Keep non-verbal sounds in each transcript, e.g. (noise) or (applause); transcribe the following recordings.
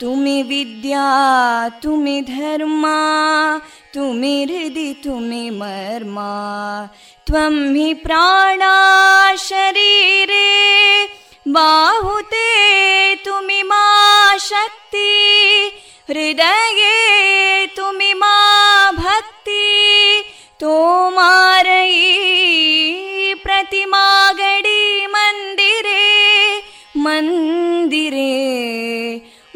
तुमि विद्या तुमि धर्मा तुमि हृदि तुमि मर्मा. त्वं हि प्राणा शरीरे बाहुते तुमि मा शक्ति. हृदये तुमि मा भक्ति. तोमारयी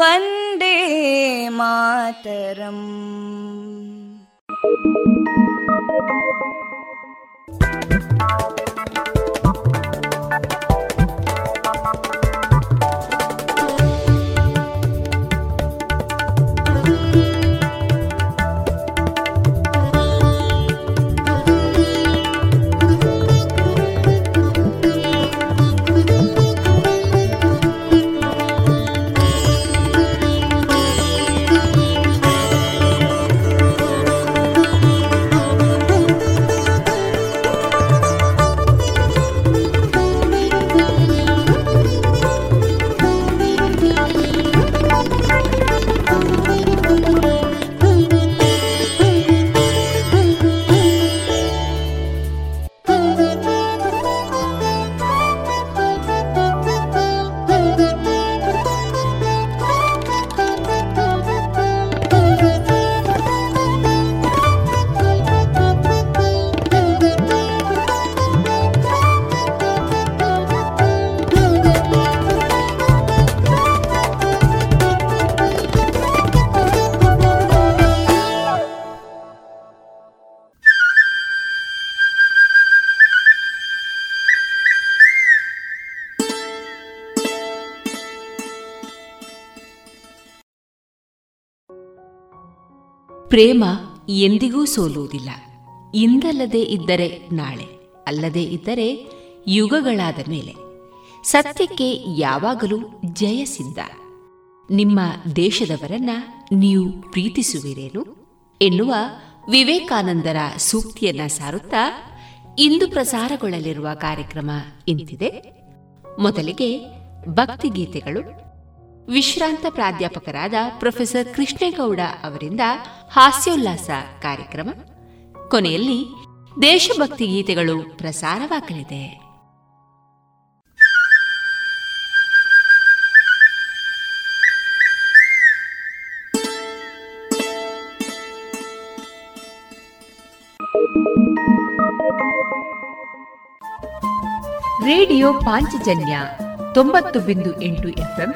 वन्दे मातरम् ಪ್ರೇಮ ಎಂದಿಗೂ ಸೋಲುವುದಿಲ್ಲ. ಇಂದಲ್ಲದೆ ಇದ್ದರೆ ನಾಳೆ, ಅಲ್ಲದೆ ಇದ್ದರೆ ಯುಗಗಳಾದ ಮೇಲೆ. ಸತ್ಯಕ್ಕೆ ಯಾವಾಗಲೂ ಜಯಸಿದ್ಧ ನಿಮ್ಮ ದೇಶದವರನ್ನ ನೀವು ಪ್ರೀತಿಸುವಿರೇನು? ಎನ್ನುವ ವಿವೇಕಾನಂದರ ಸೂಕ್ತಿಯನ್ನ ಸಾರುತ್ತಾ ಇಂದು ಪ್ರಸಾರಗೊಳ್ಳಲಿರುವ ಕಾರ್ಯಕ್ರಮ ಇಂತಿದೆ. ಮೊದಲಿಗೆ ಭಕ್ತಿಗೀತೆಗಳು. ವಿಶ್ರಾಂತ ಪ್ರಾಧ್ಯಾಪಕರಾದ ಪ್ರೊಫೆಸರ್ ಕೃಷ್ಣೇಗೌಡ ಅವರಿಂದ ಹಾಸ್ಯೋಲ್ಲಾಸ ಕಾರ್ಯಕ್ರಮ. ಕೊನೆಯಲ್ಲಿ ದೇಶಭಕ್ತಿ ಗೀತೆಗಳು ಪ್ರಸಾರವಾಗಲಿದೆ. ರೇಡಿಯೋ ಪಾಂಚಜನ್ಯ ತೊಂಬತ್ತು ಬಿಂದು ಎಂಟು ಎಫ್ಎಂ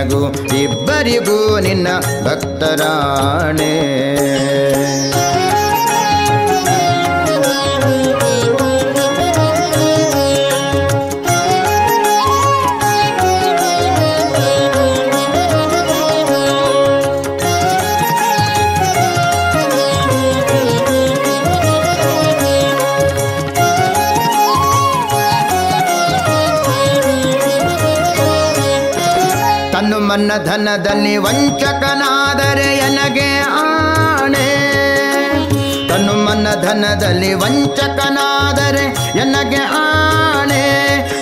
ನಿನಗೂ ಇಬ್ಬರಿಗೂ ನಿನ್ನ ಭಕ್ತರಾಣೆ. ಮನ್ನ ಧನದಲ್ಲಿ ವಂಚಕನಾದರೆ ಎನಗೆ ಆಣೆ? ತನ್ನ ಮನ್ನ ಧನದಲ್ಲಿ ವಂಚಕನಾದರೆ ಎನಗೆ ಆಣೆ?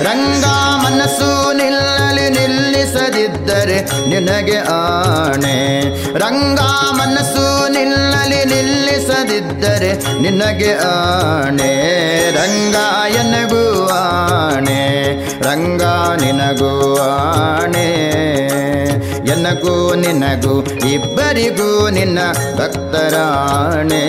ರಂಗ ಮನಸ್ಸು ನಿಲ್ಲಲಿ ನಿಲ್ಲಿಸದಿದ್ದರೆ ನಿನಗೆ ಆಣೆ? ರಂಗ ಮನಸ್ಸು ನಿಲ್ಲಲಿ ನಿಲ್ಲಿಸದಿದ್ದರೆ ನಿನಗೆ ಆಣೆ? ರಂಗ ಎನಗೂ ರಂಗ ನಿನಗೂ ಆಣೆ? ಎನಗೂ ನಿನಗೂ ಇಬ್ಬರಿಗೂ ನಿನ್ನ ಭಕ್ತರಾಣೆ.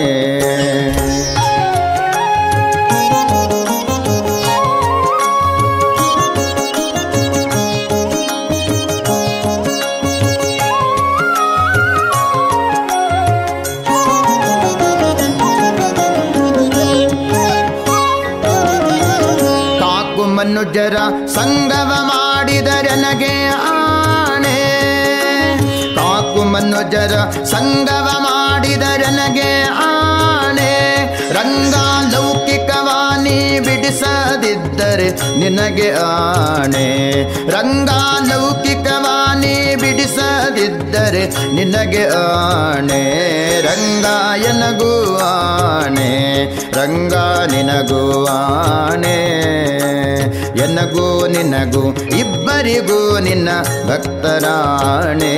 ಮನುಜರ ಸಂಗವ ಮಾಡಿದರನಗೆ ಮನುಜರ ಸಂಗವ ಮಾಡಿದರನಗೆ ಆಣೆ. ರಂಗ ಲೌಕಿಕವಾನಿ ಬಿಡಿಸದಿದ್ದರೆ ನಿನಗೆ ಆಣೆ. ರಂಗ ಲೌಕಿಕವಾನಿ ನಿನಗೆ ಆಣೆ ರಂಗಾಯನಗೂ ಆಣೆ ರಂಗ ನಿನಗೂ ಆಣೆ. ಎನಗೂ ನಿನಗೂ ಇಬ್ಬರಿಗೂ ನಿನ್ನ ಭಕ್ತರಾಣೆ.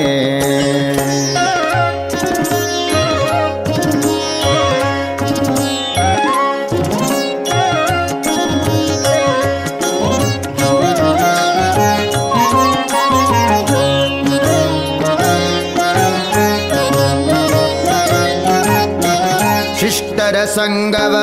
ಶಿಷ್ಟರ ಸಂಗವ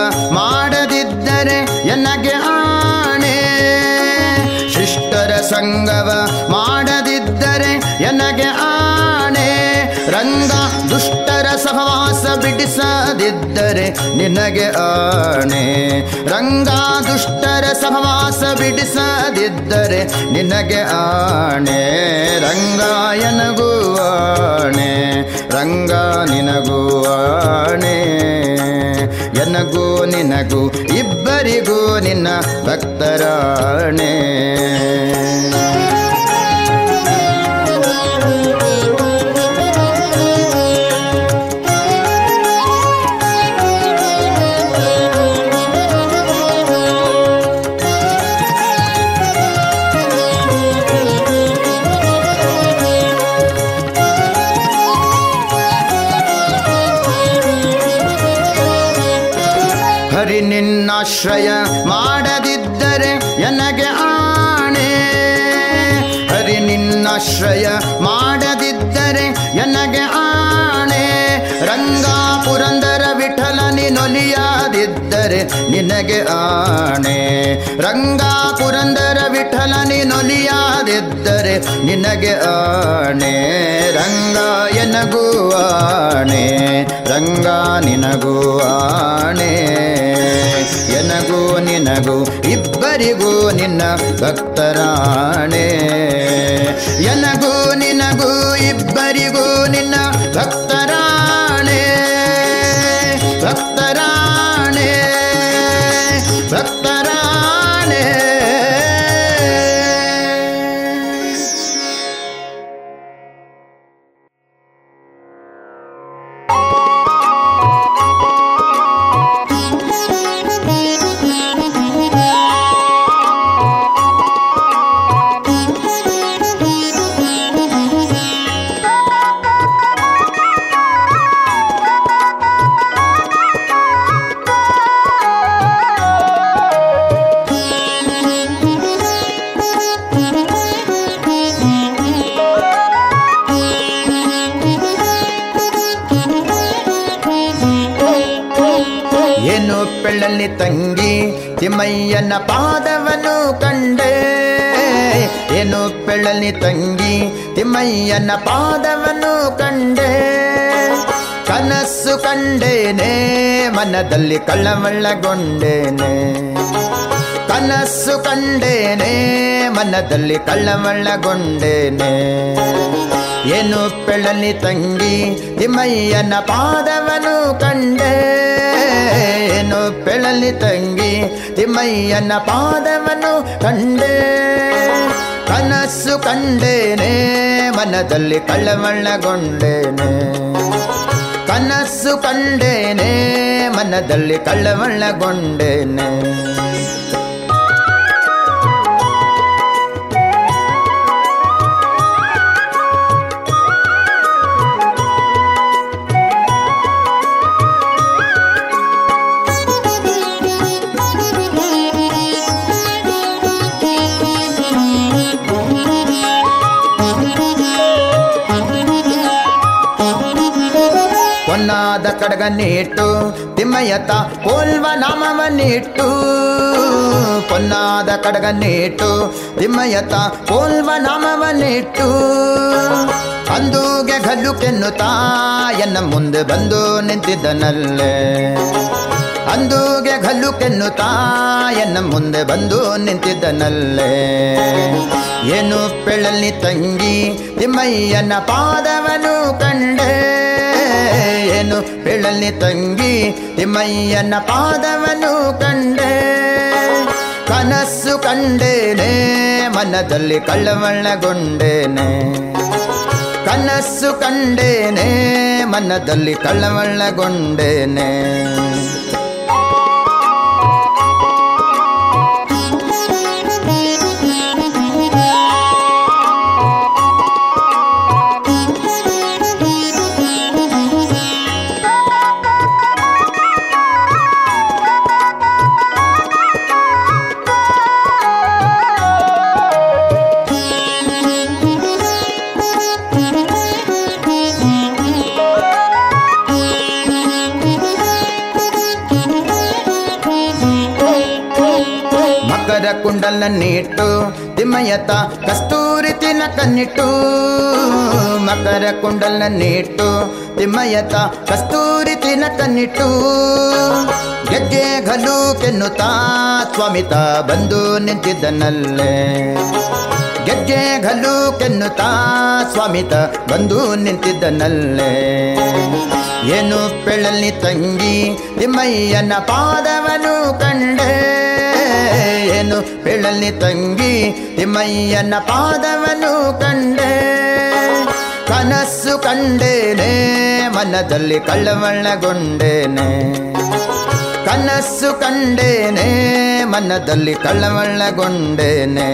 ಬಿಡಿಸದಿದ್ದರೆ ನಿನಗೆ ಆಣೆ. ರಂಗ ದುಷ್ಟರ ಸಹವಾಸ ಬಿಡಿಸದಿದ್ದರೆ ನಿನಗೆ ಆಣೆ. ರಂಗಾಯನಗೂ ಆಣೆ. ರಂಗ ನಿನಗೂ ಆಣೆ. ಎನಗೂ ನಿನಗೂ ಇಬ್ಬರಿಗೂ ನಿನ್ನ ಭಕ್ತರಾಣೆ. ನಿನ್ನಾಶ್ರಯ ಮಾಡದಿದ್ದರೆ ಎನಗೆ ಆಣೆ? ಹರಿ ನಿನ್ನಾಶ್ರಯ ಮಾಡದಿದ್ದರೆ ಎನಗೆ ಆಣೆ? ರಂಗ ಪುರಂದರ ವಿಠಲನಿ ನೊಲಿಯಾದಿದ್ದರೆ ನಿನಗೆ ಆಣೆ? ರಂಗ ಪುರಂದರ ವಿಠಲನಿ ನೊಲಿಯಾದಿದ್ದರೆ ನಿನಗೆ ಆಣೆ? ರಂಗ ಎನಗೂ ರಂಗ ನಿನಗೂ ಆಣೆ. ಎನಗೂ ನಿನಗೂ ಇಬ್ಬರಿಗೂ ನಿನ್ನ ಭಕ್ತರಾಣೆ. ಎನಗೂ ನಿನಗೂ ಇಬ್ಬರಿಗೂ ನಿನ್ನ ಭಕ್ತರಾಣೆ ತಿಮ್ಮಯ್ಯನ ಪಾದವನ್ನು ಕಂಡೆ. ಕನಸು ಕಂಡೇನೆ, ಮನದಲ್ಲಿ ಕಳ್ಳಮಳ್ಳಗೊಂಡೇನೆ ಕನಸು ಕಂಡೇನೆ, ಮನದಲ್ಲಿ ಕಳ್ಳಮಳ್ಳಗೊಂಡೇನೆ ಏನು ಪೆಳಲಿ ತಂಗಿ, ತಿಮ್ಮಯ್ಯನ ಪಾದವನು ಕಂಡೆ. ಏನು ಪೆಳಲಿ ತಂಗಿ, ತಿಮ್ಮಯ್ಯನ ಪಾದವನು ಕಂಡೆ. ಕನಸು ಕಂಡೇನೆ ಮನದಲ್ಲಿ ಕಳ್ಳಮಳ್ಳಗೊಂಡೇನೆ ಕನಸು ಕಂಡೇನೆ ಮನದಲ್ಲಿ ಕಳ್ಳಮಳ್ಳಗೊಂಡೇನೆ ತಿಮ್ಮಯ್ಯತ ತಿಮ್ಮಯ್ಯತ ಕೋಲ್ವ ನಾಮವನ್ನಿಟ್ಟು ಪೊನ್ನಾದ ಕಡಗನ್ನಿಟ್ಟು ತಿಮ್ಮಯ್ಯತ ಕೋಲ್ವ ನಾಮವನ್ನಿಟ್ಟು ಅಂದೂಗೆ ಗಲ್ಲು ಕೆನ್ನುತ್ತಾ, ಎನ್ನ ಮುಂದೆ ಬಂದು ನಿಂತಿದ್ದನಲ್ಲೇ. ಅಂದೂಗೆ ಗಲ್ಲು ಕೆನ್ನುತ್ತಾ ಮುಂದೆ ಬಂದು ನಿಂತಿದ್ದನಲ್ಲೇ. ಏನು ಪೆಳಲ್ಲಿ ತಂಗಿ, ತಿಮ್ಮಯ್ಯನ ಪಾದವನು ಕಂಡೆ. ಏನು ಪೆಳಲಿ ತಂಗಿ ತಿಮ್ಮಯ್ಯನ ಪಾದವನು ಕಂಡೆ. ಕನಸು ಕಂಡೇನೆ ಮನದಲ್ಲಿ ಕಳ್ಳವಳ್ಳಗೊಂಡೇನೆ ಕನಸು ಕಂಡೇನೆ ಮನದಲ್ಲಿ ಕಳ್ಳವಳ್ಳಗೊಂಡೇನೆ ಮಕರ ಕುಂಡಲನ್ನಿಟ್ಟು ತಿಮ್ಮಯ್ಯತ ಕಸ್ತೂರಿ ತಿನ ಕನ್ನಿಟ್ಟು ಮಕರ ಕುಂಡಲನ್ನಿಟ್ಟು ತಿಮ್ಮಯ್ಯತ ಕಸ್ತೂರಿ ತಿನ ಕನ್ನಿಟ್ಟು ಗೆಜ್ಜೆ ಘಲು ಕೆನ್ನುತ್ತಾ ಸ್ವಾಮಿತ ಬಂದು ನಿಂತಿದ್ದನಲ್ಲೇ. ಗೆಜ್ಜೆ ಘಲು ಕೆನ್ನುತ್ತಾ ಸ್ವಾಮಿತ ಬಂದು ನಿಂತಿದ್ದನಲ್ಲೇ. ಏನು ಪೆಳಲಿ ತಂಗಿ ತಿಮ್ಮಯ್ಯನ ಪಾದವನು ಕಂಡೆ ಏನು ಪೆಳಲಿ ತಂಗಿ ತಿಮ್ಮಯ್ಯನ ಪಾದವನ್ನು ಕಂಡೆ. ಕನಸು ಕಂಡೇನೆ ಮನದಲ್ಲಿ ಕಳ್ಳವಳ್ಳಗೊಂಡೇನೆ ಕನಸು ಕಂಡೇನೆ ಮನದಲ್ಲಿ ಕಳ್ಳವಳ್ಳಗೊಂಡೇನೆ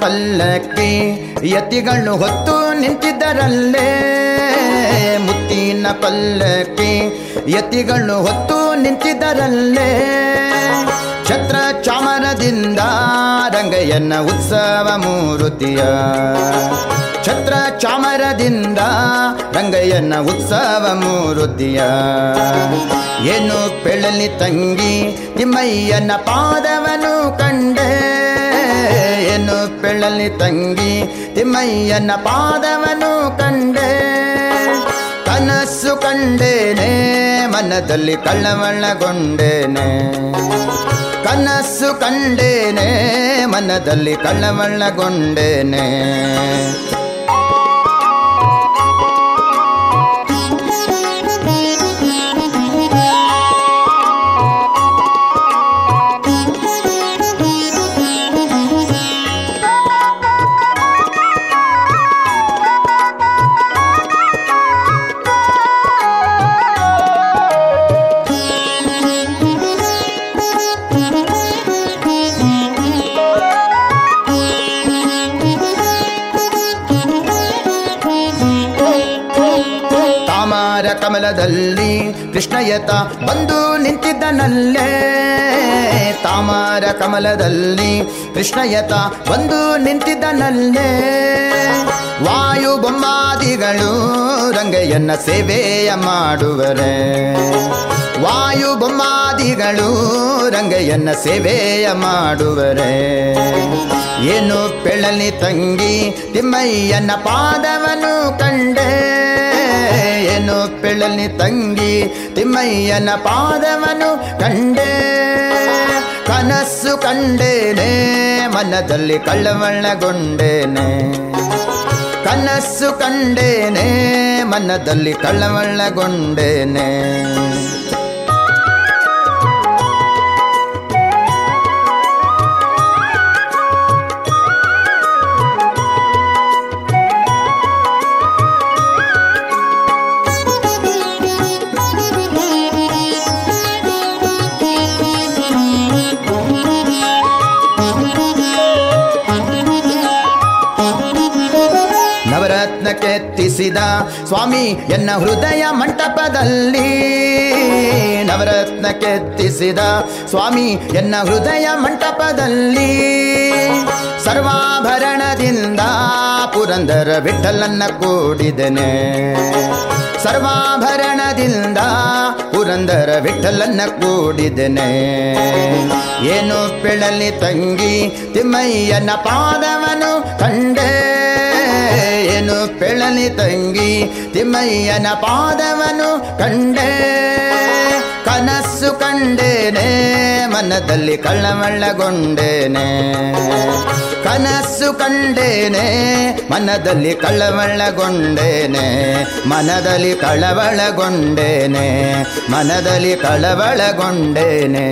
ಪಲ್ಲಕ್ಕಿ ಯತಿಗಳು ಹೊತ್ತು ನಿಂತಿದ್ದರಲ್ಲೇ. ಮುತ್ತಿನ ಪಲ್ಲಕ್ಕಿ ಯತಿಗಳು ಹೊತ್ತು ನಿಂತಿದ್ದರಲ್ಲೇ. ಛತ್ರ ಚಾಮರದಿಂದ ರಂಗಯ್ಯನ ಉತ್ಸವ ಮೂರುತಿಯ. ಛತ್ರ ಚಾಮರದಿಂದ ರಂಗಯ್ಯನ ಉತ್ಸವ ಮೂರುತಿಯ. ಏನು ಪೆಳಲಿ ತಂಗಿ ತಿಮ್ಮಯ್ಯನ ಪಾದವನು ಕಂಡೆ. ಏನು ಪೆಳಲಿ ತಂಗಿ ತಿಮ್ಮಯ್ಯನ ಪಾದವನು ಕಂಡೆ. ಕನಸು ಕಂಡೇನೆ ಮನದಲ್ಲಿ ಕಳ್ಳವಳ್ಳಗೊಂಡೇನೆ. ಕನಸು ಕಂಡೇನೆ ಮನದಲ್ಲಿ ಕಳ್ಳವಳ್ಳಗೊಂಡೇನೆ. ಕೃಷ್ಣಯತ ಬಂದು ನಿಂತಿದ್ದನಲ್ಲೇ. ತಾಮರ ಕಮಲದಲ್ಲಿ ಕೃಷ್ಣಯತ ಬಂದು ನಿಂತಿದ್ದನಲ್ಲೇ. ವಾಯು ಬೊಮ್ಮಾದಿಗಳು ರಂಗಯ್ಯನ ಸೇವೆಯ ಮಾಡುವರೆ. ವಾಯು ಬೊಮ್ಮಾದಿಗಳು ರಂಗಯ್ಯನ ಸೇವೆಯ ಮಾಡುವರೆ. ಏನು ಪೆಳಲಿ ತಂಗಿ ತಿಮ್ಮಯ್ಯನ ಪಾದವನು ಕಂಡೆ. ಏನು ಪಿಳಲಿ ತಂಗಿ ತಿಮ್ಮಯ್ಯನ ಪಾದವನು ಕಂಡೆ. ಕನಸು ಕಂಡೇನೆ ಮನದಲ್ಲಿ ಕಳ್ಳವಳ್ಳಗೊಂಡೇನೆ ಕನಸು ಕಂಡೇನೆ ಮನದಲ್ಲಿ ಕಳ್ಳವಳ್ಳಗೊಂಡೇನೆ ಕೆತ್ತಿಸಿದ ಸ್ವಾಮಿ ಎನ್ನ ಹೃದಯ ಮಂಟಪದಲ್ಲಿ ನವರತ್ನ ಕೆತ್ತಿಸಿದ ಸ್ವಾಮಿ ಎನ್ನ ಹೃದಯ ಮಂಟಪದಲ್ಲಿ ಸರ್ವಾಭರಣದಿಂದ ಪುರಂದರ ವಿಠಲನ್ನ ಕೂಡಿದನೆ. ಸರ್ವಾಭರಣದಿಂದ ಪುರಂದರ ವಿಠಲನ್ನ ಕೂಡಿದನೆ. ಏನು ಪೆಳಲಿ ತಂಗಿ ತಿಮ್ಮಯ್ಯನ ಪಾದವನು ಕಂಡೆ. ಏನು ಪೆಳಲಿ ತಂಗಿ ತಿಮ್ಮಯ್ಯನ ಪಾದವನು ಕಂಡೆ. ಕನಸು ಕಂಡೇನೆ, ಮನದಲ್ಲಿ ಕಳ್ಳಮಳ್ಳಗೊಂಡೇನೆ ಕನಸು ಕಂಡೇನೆ, ಮನದಲ್ಲಿ ಕಳ್ಳಮಳ್ಳಗೊಂಡೇನೆ ಮನದಲ್ಲಿ ಕಳವಳಗೊಂಡೇನೆ ಮನದಲ್ಲಿ ಕಳವಳಗೊಂಡೇನೆ.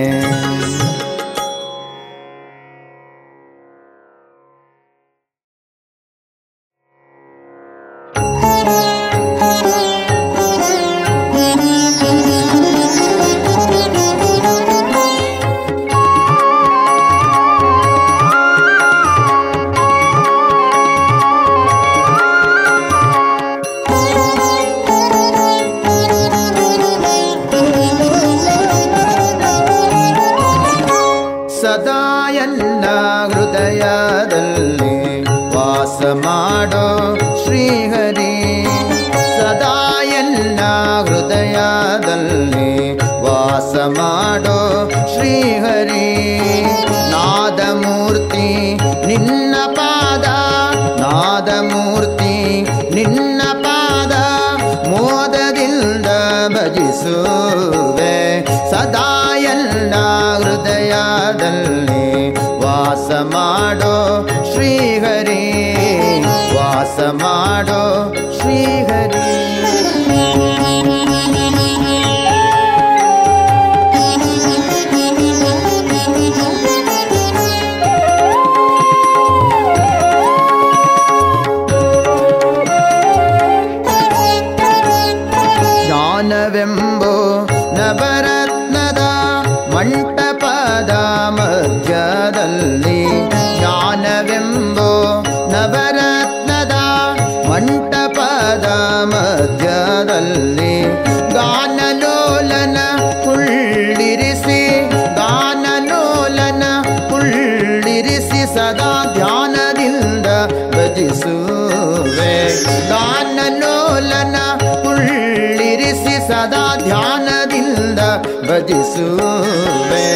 ಭಜಿಸುವೆ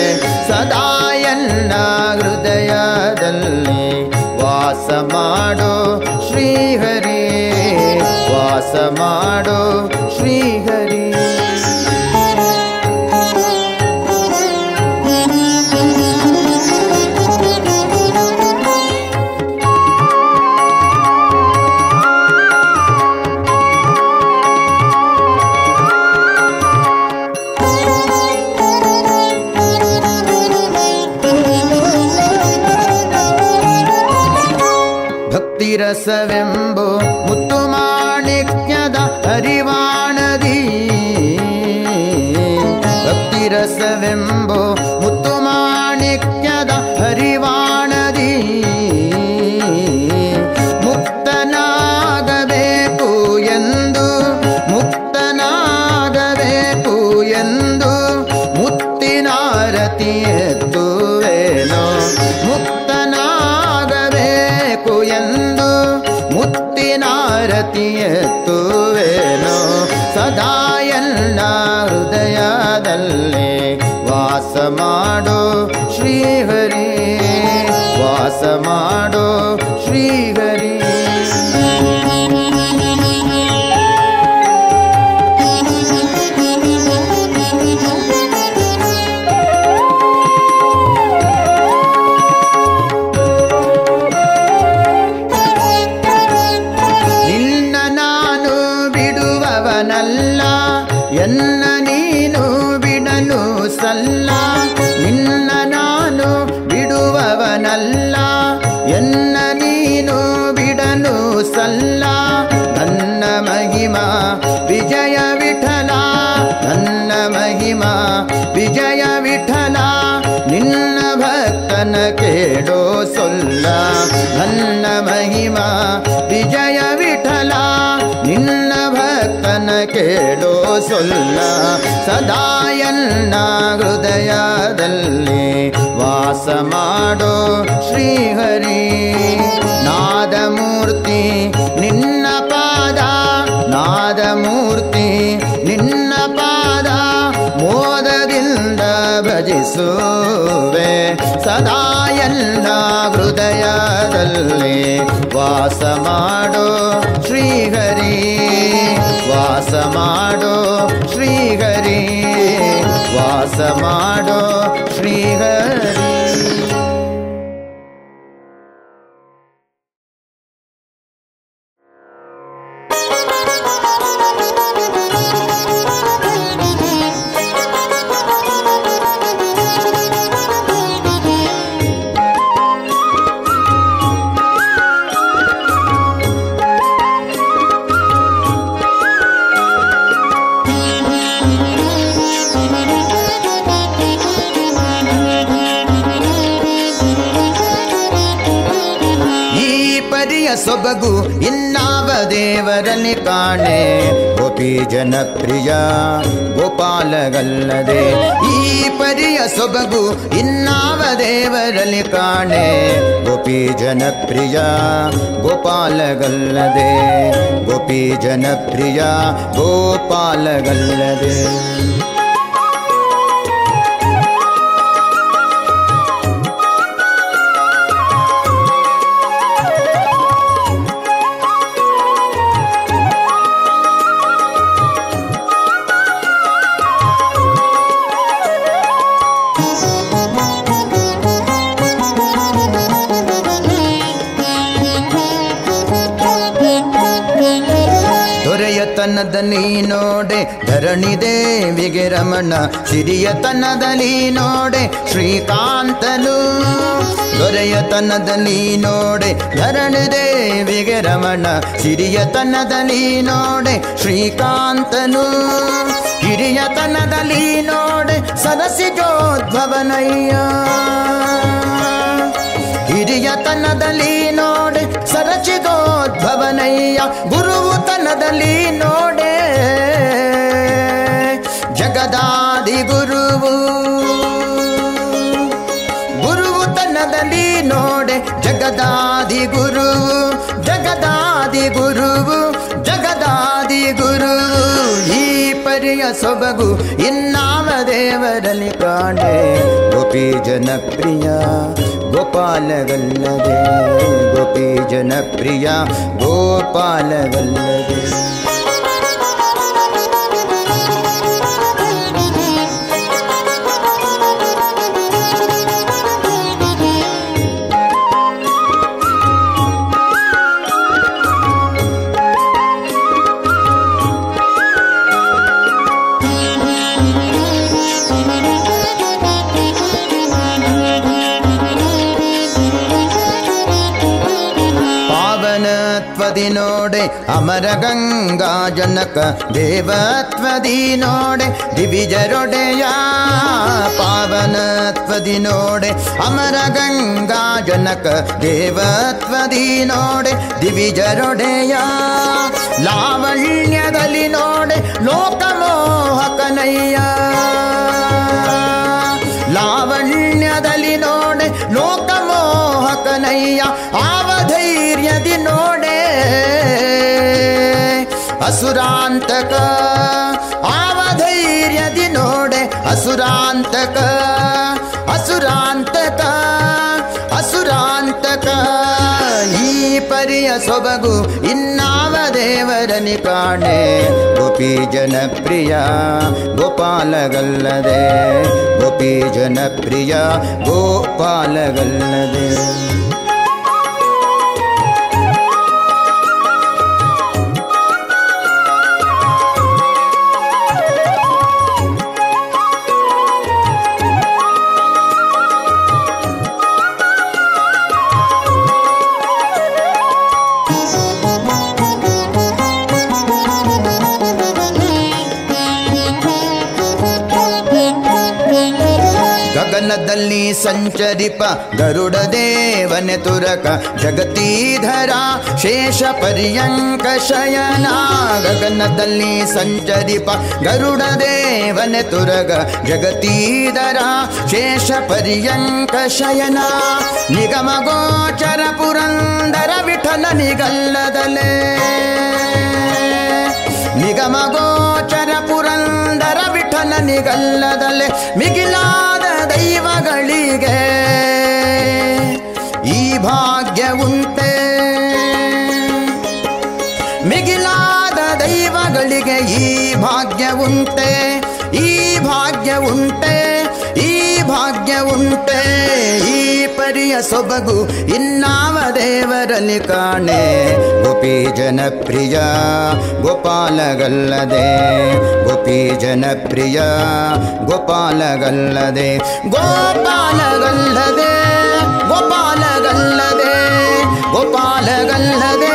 ಸದಾ ಎನ್ನ ಹೃದಯದಲ್ಲಿ ವಾಸ ಮಾಡೋ ಶ್ರೀಹರಿ ವಾಸ ಮಾಡೋ ಶ್ರೀಹರಿ ನಿನ್ನ ಸೊಲ್ಲ ಸದಾ ಹೃದಯದಲ್ಲಿ ವಾಸ ಮಾಡೋ ಶ್ರೀಹರಿ. ನಾದಮೂರ್ತಿ, ನಿನ್ನ ಪಾದ. ನಾದಮೂರ್ತಿ, ನಿನ್ನ ಪಾದ. ಮೋದದಿಂದ ಭಜಿಸುವೆ. ಸದಾ ಹೃದಯದಲ್ಲಿ ವಾಸ ಮಾಡೋ ಶ್ರೀಹರಿ. ವಾಸ ಮಾಡೋ ಶ್ರೀಹರಿ ವಾಸ ಮಾಡೋ ಶ್ರೀಹರಿ ಸೊಬಗು ಇನ್ನಾವ ದೇವರಲ್ಲಿ ಕಾಣೆ? ಗೋಪಿ ಜನಪ್ರಿಯ, ಗೋಪಾಲಗಲ್ಲದೆ. ಈ ಪರಿಯ ಸೊಬಗು ಇನ್ನಾವ ದೇವರಲ್ಲಿ ಕಾಣೆ? ಗೋಪಿ ಜನಪ್ರಿಯ, ಗೋಪಾಲಗಲ್ಲದೆ. ಗೋಪಿ ಜನಪ್ರಿಯ, ಗೋಪಾಲಗಲ್ಲದೆ. ದೊರೆಯತನದಲ್ಲಿ ನೋಡೆ ಧರಣಿ ದೇವಿಗೆ ರಮಣ ಸಿರಿಯತನದಲ್ಲಿ ನೋಡೆ ಶ್ರೀಕಾಂತನು ದೊರೆಯತನದಲ್ಲಿ ನೋಡೆ ಧರಣಿ ದೇವಿಗೆ ರಮಣ ಸಿರಿಯತನದಲ್ಲಿ ನೋಡೆ ಶ್ರೀಕಾಂತನು ಹಿರಿಯತನದಲ್ಲಿ ನೋಡೆ ಸರಸಿಜೋದ್ಭವನಯ್ಯ ಹಿರಿಯತನದಲ್ಲಿ ಸರಚಿದೋದ್ಭವನಯ್ಯ ಗುರುವು ತನದಲ್ಲಿ ನೋಡೆ. ಜಗದಾದಿ ಗುರುವು. ಗುರುವು ತನದಲ್ಲಿ ನೋಡೆ ಜಗದಾದಿ ಗುರುವು ಪರಿಯ ಸೊಬಗು ಇನ್ನಾವ ದೇವರಲ್ಲಿ ಕಾಣೆ ಗೋಪಿ ಜನಪ್ರಿಯ ಗೋಪಾಲಗಲ್ಲದೆ ಗೋಪಿ ಜನಪ್ರಿಯ ಗೋಪಾಲಗಲ್ಲದೆ ಗಂಗಾ ಜನಕ ದೇವತ್ವದಿ ನೋಡೆ, ದಿವಿಜರೊಡೆಯ ಪಾವನತ್ವದಿ ನೋಡೆ, ಅಮರ ಗಂಗಾ ಜನಕ ದೇವತ್ವದಿ ನೋಡೆ, ದಿವಿಜರೊಡೆಯ ಲಾವಣ್ಯದಲ್ಲಿ ನೋಡೆ, ಲೋಕಮೋಹಕನಯ್ಯ. ಲಾವಣ್ಯದಲ್ಲಿ ನೋಡೆ, ಲೋಕಮೋಹಕನಯ್ಯ, ಆವಧೈರ್ಯದಿ ನೋಡೆ. ಅಸುರಾಂತಕ ಆವಧೈರ್ಯದಿ ನೋಡೆ ಅಸುರಾಂತಕ ಅಸುರಾಂತಕ ಅಸುರಾಂತಕ ಈ ಪರಿಯ ಸೊಬಗು ಇನ್ನಾವ ದೇವರನಿ ಕಾಣೆ ಗೋಪಿ ಜನಪ್ರಿಯ ಗೋಪಾಲಗಲ್ಲದೆ ಗೋಪಿ ಜನಪ್ರಿಯ ಗೋಪಾಲಗಲ್ಲದೆ ಗಗನದಲ್ಲಿ ಸಂಚರಿಪ ಗರುಡ ದೇವನೆ ತುರಕ ಜಗತೀಧರ ಶೇಷ ಪರ್ಯಂಕ ಶಯನ. ಗಗನದಲ್ಲಿ ಸಂಚರಿಪ ಗರುಡ ದೇವನೆ ತುರಗ ಜಗತೀಧರ ಶೇಷ ಪರ್ಯಂಕ ಶಯನ. ನಿಗಮ ಗೋಚರ ಪುರಂದರ ವಿಠಲ ನಿಗಲ್ಲದಲೇ. ನಿಗಮ ಗೋಚರ ಪುರಂದರ ವಿಠಲ ನಿಗಲ್ಲದಲೆ ಮಿಗಿಲಾದ ದೈವಗಳಿಗೆ ಈ ಭಾಗ್ಯ ಉಂಟೆ. ಮಿಗಿಲಾದ ದೈವಗಳಿಗೆ ಈ ಭಾಗ್ಯ ಉಂಟೆ, ಈ ಭಾಗ್ಯ ಉಂಟೆ. ಭಾಗ್ಯ ಉಂಟೆ, ಈ ಪರಿಯ ಸೊಬಗು ಇನ್ನಾವ ದೇವರಲ್ಲಿ ಕಾಣೆ. ಗೋಪಿ ಜನಪ್ರಿಯ, ಗೋಪಾಲಗಲ್ಲದೆ. ಗೋಪಿ ಜನಪ್ರಿಯ, ಗೋಪಾಲಗಲ್ಲದೆ. ಗೋಪಾಲಗಲ್ಲದೆ ಗೋಪಾಲಗಲ್ಲದೆ. ಗೋಪಾಲಗಲ್ಲದೆ ಗೋಪಾಲಗಲ್ಲದೆ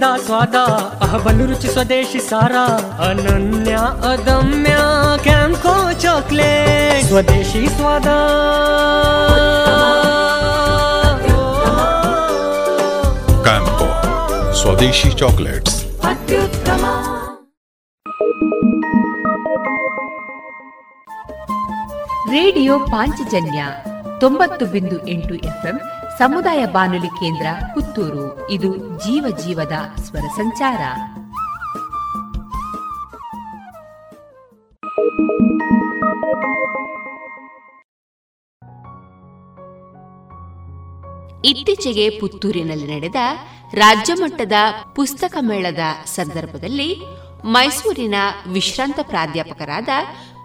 ಸರಿಸಾಟಿ ಇಲ್ಲದ ಸ್ವಾದ ಅಹಬಲು ರುಚಿ ಸ್ವದೇಶಿ ಸಾರ ಅನನ್ಯ ಅದಮ್ಯ ಕ್ಯಾಂಕೋ ಚಾಕ್ಲೇಟ್ ಸ್ವದೇಶಿ ಸ್ವಾದ ಕ್ಯಾಂಪೋ ಸ್ವದೇಶಿ ಚಾಕ್ಲೇಟ್ಸ್ ರೇಡಿಯೋ ಪಾಂಚಜನ್ಯ ತೊಂಬತ್ತು ಬಿಂದು ಎಂಟು ಎಫ್ಎಂ ಸಮುದಾಯ ಬಾನುಲಿ ಕೇಂದ್ರ ಪುತ್ತೂರು. ಇದು ಜೀವ ಜೀವದ ಸ್ವರ ಸಂಚಾರ. ಇತ್ತೀಚೆಗೆ ಪುತ್ತೂರಿನಲ್ಲಿ ನಡೆದ ರಾಜ್ಯಮಟ್ಟದ ಪುಸ್ತಕ ಮೇಳದ ಸಂದರ್ಭದಲ್ಲಿ ಮೈಸೂರಿನ ವಿಶ್ರಾಂತ ಪ್ರಾಧ್ಯಾಪಕರಾದ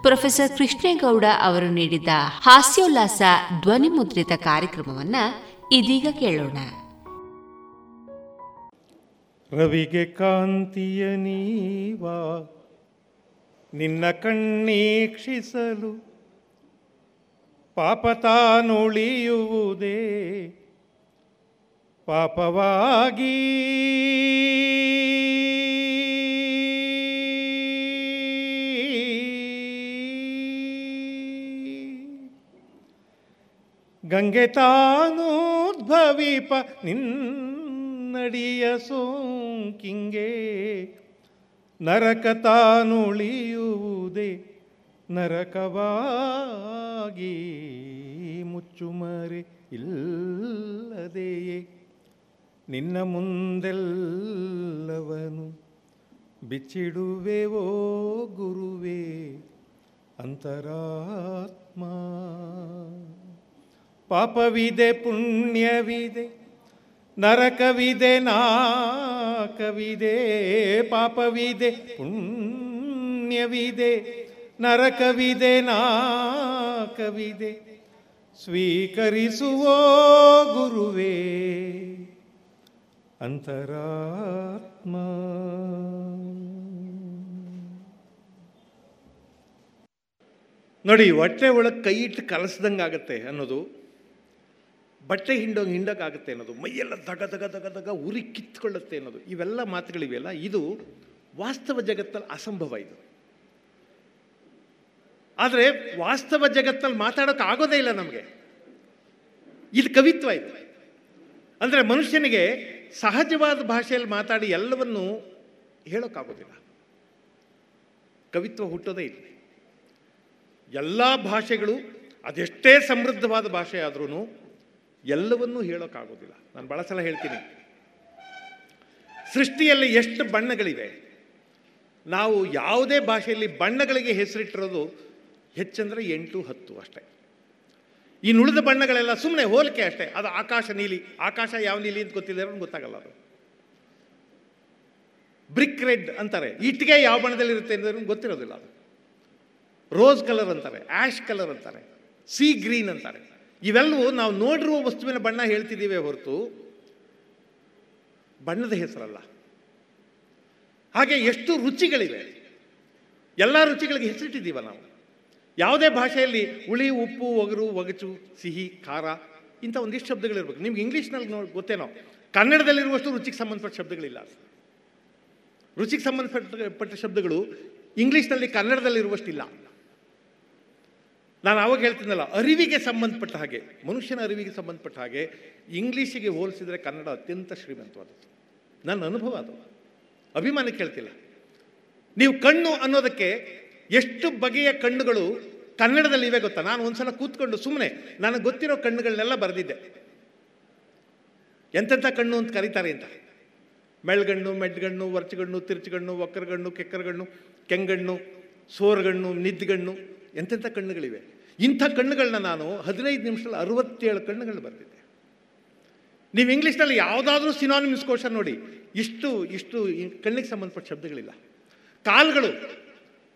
ಪ್ರೊಫೆಸರ್ ಕೃಷ್ಣೇಗೌಡ ಅವರು ನೀಡಿದ ಹಾಸ್ಯೋಲ್ಲಾಸ ಧ್ವನಿ ಮುದ್ರಿತ ಕಾರ್ಯಕ್ರಮವನ್ನ ಇದೀಗ ಕೇಳೋಣ. ರವಿಗೆ ಕಾಂತಿಯ ನೀವಾ? ನಿನ್ನ ಕಣ್ಣೀಕ್ಷಿಸಲು ಪಾಪ ತಾನುಳಿಯುವುದೇ? ಪಾಪವಾಗಿ ಗಂಗೆ ತಾನೋದ್ಭವಿಪ ನಿನ್ನಡಿಯ ಸೋಂಕಿಂಗೆ. ನರಕ ತಾನುಳಿಯುವುದೇ ನರಕವಾಗಿ ಮುಚ್ಚುಮರೆ ಇಲ್ಲದೆಯೇ. ನಿನ್ನ ಮುಂದೆಲ್ಲವನು ಬಿಚ್ಚಿಡುವೆವೋ ಗುರುವೇ ಅಂತರಾತ್ಮ. ಪಾಪವಿದೆ, ಪುಣ್ಯವಿದೆ, ನರಕವಿದೆ, ನಾಕವಿದೆ, ಪಾಪವಿದೆ, ಪುಣ್ಯವಿದೆ, ನರಕವಿದೆ, ನಾಕವಿದೆ. ಸ್ವೀಕರಿಸುವೋ ಗುರುವೇ, ಅಂತರಾತ್ಮ. ನೋಡಿ, ಹೊಟ್ಟೆ ಒಳಗೆ ಕೈ ಇಟ್ಟು ಕಲಸ್ದಂಗೆ ಆಗುತ್ತೆ ಅನ್ನೋದು ಬಟ್ಟೆ ಹಿಂಡೋಂಗೆ ಹಿಂಡೋಕ್ಕಾಗುತ್ತೆ ಅನ್ನೋದು, ಮೈಯೆಲ್ಲ ದಗ ದಗ ದಗ ದಗ ಉರಿ ಕಿತ್ಕೊಳ್ಳುತ್ತೆ ಅನ್ನೋದು, ಇವೆಲ್ಲ ಮಾತುಗಳಿವೆಯಲ್ಲ, ಇದು ವಾಸ್ತವ ಜಗತ್ತಲ್ಲಿ ಅಸಂಭವ ಇದು. ಆದರೆ ವಾಸ್ತವ ಜಗತ್ತಲ್ಲಿ ಮಾತಾಡೋಕೆ ಆಗೋದೇ ಇಲ್ಲ ನಮಗೆ. ಇದು ಕವಿತ್ವ ಇದು. ಅಂದರೆ ಮನುಷ್ಯನಿಗೆ ಸಹಜವಾದ ಭಾಷೆಯಲ್ಲಿ ಮಾತಾಡಿ ಎಲ್ಲವನ್ನು ಹೇಳೋಕ್ಕಾಗೋದಿಲ್ಲ ಕವಿತ್ವ ಹುಟ್ಟೋದೇ ಇಲ್ಲ. ಎಲ್ಲ ಭಾಷೆಗಳು ಅದೆಷ್ಟೇ ಸಮೃದ್ಧವಾದ ಭಾಷೆ ಆದ್ರೂ ಎಲ್ಲವನ್ನೂ ಹೇಳೋಕ್ಕಾಗೋದಿಲ್ಲ. ನಾನು ಭಾಳ ಸಲ ಹೇಳ್ತೀನಿ. ಸೃಷ್ಟಿಯಲ್ಲಿ ಎಷ್ಟು ಬಣ್ಣಗಳಿವೆ. ನಾವು ಯಾವುದೇ ಭಾಷೆಯಲ್ಲಿ ಬಣ್ಣಗಳಿಗೆ ಹೆಸರಿಟ್ಟಿರೋದು ಹೆಚ್ಚಂದರೆ ಎಂಟು, ಹತ್ತು ಅಷ್ಟೇ. ಈ ಉಳಿದ ಬಣ್ಣಗಳೆಲ್ಲ ಸುಮ್ಮನೆ ಹೋಲಿಕೆ ಅಷ್ಟೇ. ಅದು ಆಕಾಶ ನೀಲಿ. ಆಕಾಶ ಯಾವ ನೀಲಿ ಅಂತ ಗೊತ್ತಿದೆ ಗೊತ್ತಾಗಲ್ಲ ಅದು. ಬ್ರಿಕ್ ರೆಡ್ ಅಂತಾರೆ. ಇಟ್ಟಿಗೆ ಯಾವ ಬಣ್ಣದಲ್ಲಿರುತ್ತೆ ಅಂದ್ರೆ ಗೊತ್ತಿರೋದಿಲ್ಲ ಅದು. ರೋಸ್ ಕಲರ್ ಅಂತಾರೆ. ಆ್ಯಶ್ ಕಲರ್ ಅಂತಾರೆ. ಸಿ ಗ್ರೀನ್ ಅಂತಾರೆ. ಇವೆಲ್ಲವೂ ನಾವು ನೋಡಿರುವ ವಸ್ತುವಿನ ಬಣ್ಣ ಹೇಳ್ತಿದ್ದೀವಿ ಹೊರತು ಬಣ್ಣದ ಹೆಸರಲ್ಲ. ಹಾಗೆ ಎಷ್ಟು ರುಚಿಗಳಿವೆ. ಎಲ್ಲ ರುಚಿಗಳಿಗೆ ಹೆಸರಿಟ್ಟಿದ್ದೀವ ನಾವು. ಯಾವುದೇ ಭಾಷೆಯಲ್ಲಿ ಹುಳಿ, ಉಪ್ಪು, ಒಗರು, ಒಗಚು, ಸಿಹಿ, ಖಾರ ಇಂಥ ಒಂದಿಷ್ಟು ಶಬ್ದಗಳಿರ್ಬೇಕು. ನಿಮ್ಗೆ ಇಂಗ್ಲೀಷ್ನಲ್ಲಿ ನೋಡಿ ಗೊತ್ತೇನೋ? ಕನ್ನಡದಲ್ಲಿರುವಷ್ಟು ರುಚಿಗೆ ಸಂಬಂಧಪಟ್ಟ ಶಬ್ದಗಳಿಲ್ಲ. ರುಚಿಗೆ ಸಂಬಂಧಪಟ್ಟ ಪಟ್ಟ ಶಬ್ದಗಳು ಇಂಗ್ಲೀಷ್ನಲ್ಲಿ ಕನ್ನಡದಲ್ಲಿರುವಷ್ಟಿಲ್ಲ. ನಾನು ಆವಾಗ ಹೇಳ್ತೀನಲ್ಲ ಅರಿವಿಗೆ ಸಂಬಂಧಪಟ್ಟ ಹಾಗೆ, ಮನುಷ್ಯನ ಅರಿವಿಗೆ ಸಂಬಂಧಪಟ್ಟ ಹಾಗೆ ಇಂಗ್ಲೀಷಿಗೆ ಹೋಲಿಸಿದರೆ ಕನ್ನಡ ಅತ್ಯಂತ ಶ್ರೀಮಂತವಾದದ್ದು. ನನ್ನ ಅನುಭವ ಅದು. ಅಭಿಮಾನಕ್ಕೆ ಹೇಳ್ತಿಲ್ಲ ನೀವು ಕಣ್ಣು ಅನ್ನೋದಕ್ಕೆ ಎಷ್ಟು ಬಗೆಯ ಕಣ್ಣುಗಳು ಕನ್ನಡದಲ್ಲಿ ಇವೆ ಗೊತ್ತಾ? ನಾನು ಒಂದ್ಸಲ ಕೂತ್ಕೊಂಡು ಸುಮ್ಮನೆ ನನಗೆ ಗೊತ್ತಿರೋ ಕಣ್ಣುಗಳನ್ನೆಲ್ಲ ಬರೆದಿದ್ದೆ. ಎಂತೆಂಥ ಕಣ್ಣು ಅಂತ ಕರೀತಾರೆ ಅಂತ? ಮೆಳ್ಗಣ್ಣು, ಮೆಡ್ಗಣ್ಣು, ವರ್ಚಗಣ್ಣು, ತಿರ್ಚಗಣ್ಣು ಒಕ್ಕರಗಣ್ಣು ಕೆಕ್ಕರಗಣ್ಣು, ಕೆಂಗಣ್ಣು, ಸೋರ್ಗಣ್ಣು, ನಿದ್ಗಣ್ಣು, ಎಂತೆಂಥ ಕಣ್ಣುಗಳಿವೆ? ಇಂಥ ಕಣ್ಣುಗಳನ್ನ ನಾನು ಹದಿನೈದು ನಿಮಿಷದಲ್ಲಿ ಅರವತ್ತೇಳು ಕಣ್ಣುಗಳು ಬರೆದಿದ್ದೆ ನೀವು ಇಂಗ್ಲೀಷ್ನಲ್ಲಿ ಯಾವುದಾದ್ರೂ ಸಿನಾನಿಮಿಸ್ ಕೋಶ ನೋಡಿ, ಇಷ್ಟು ಇಷ್ಟು ಕಣ್ಣಿಗೆ ಸಂಬಂಧಪಟ್ಟ ಶಬ್ದಗಳಿಲ್ಲ. ಕಾಲುಗಳು,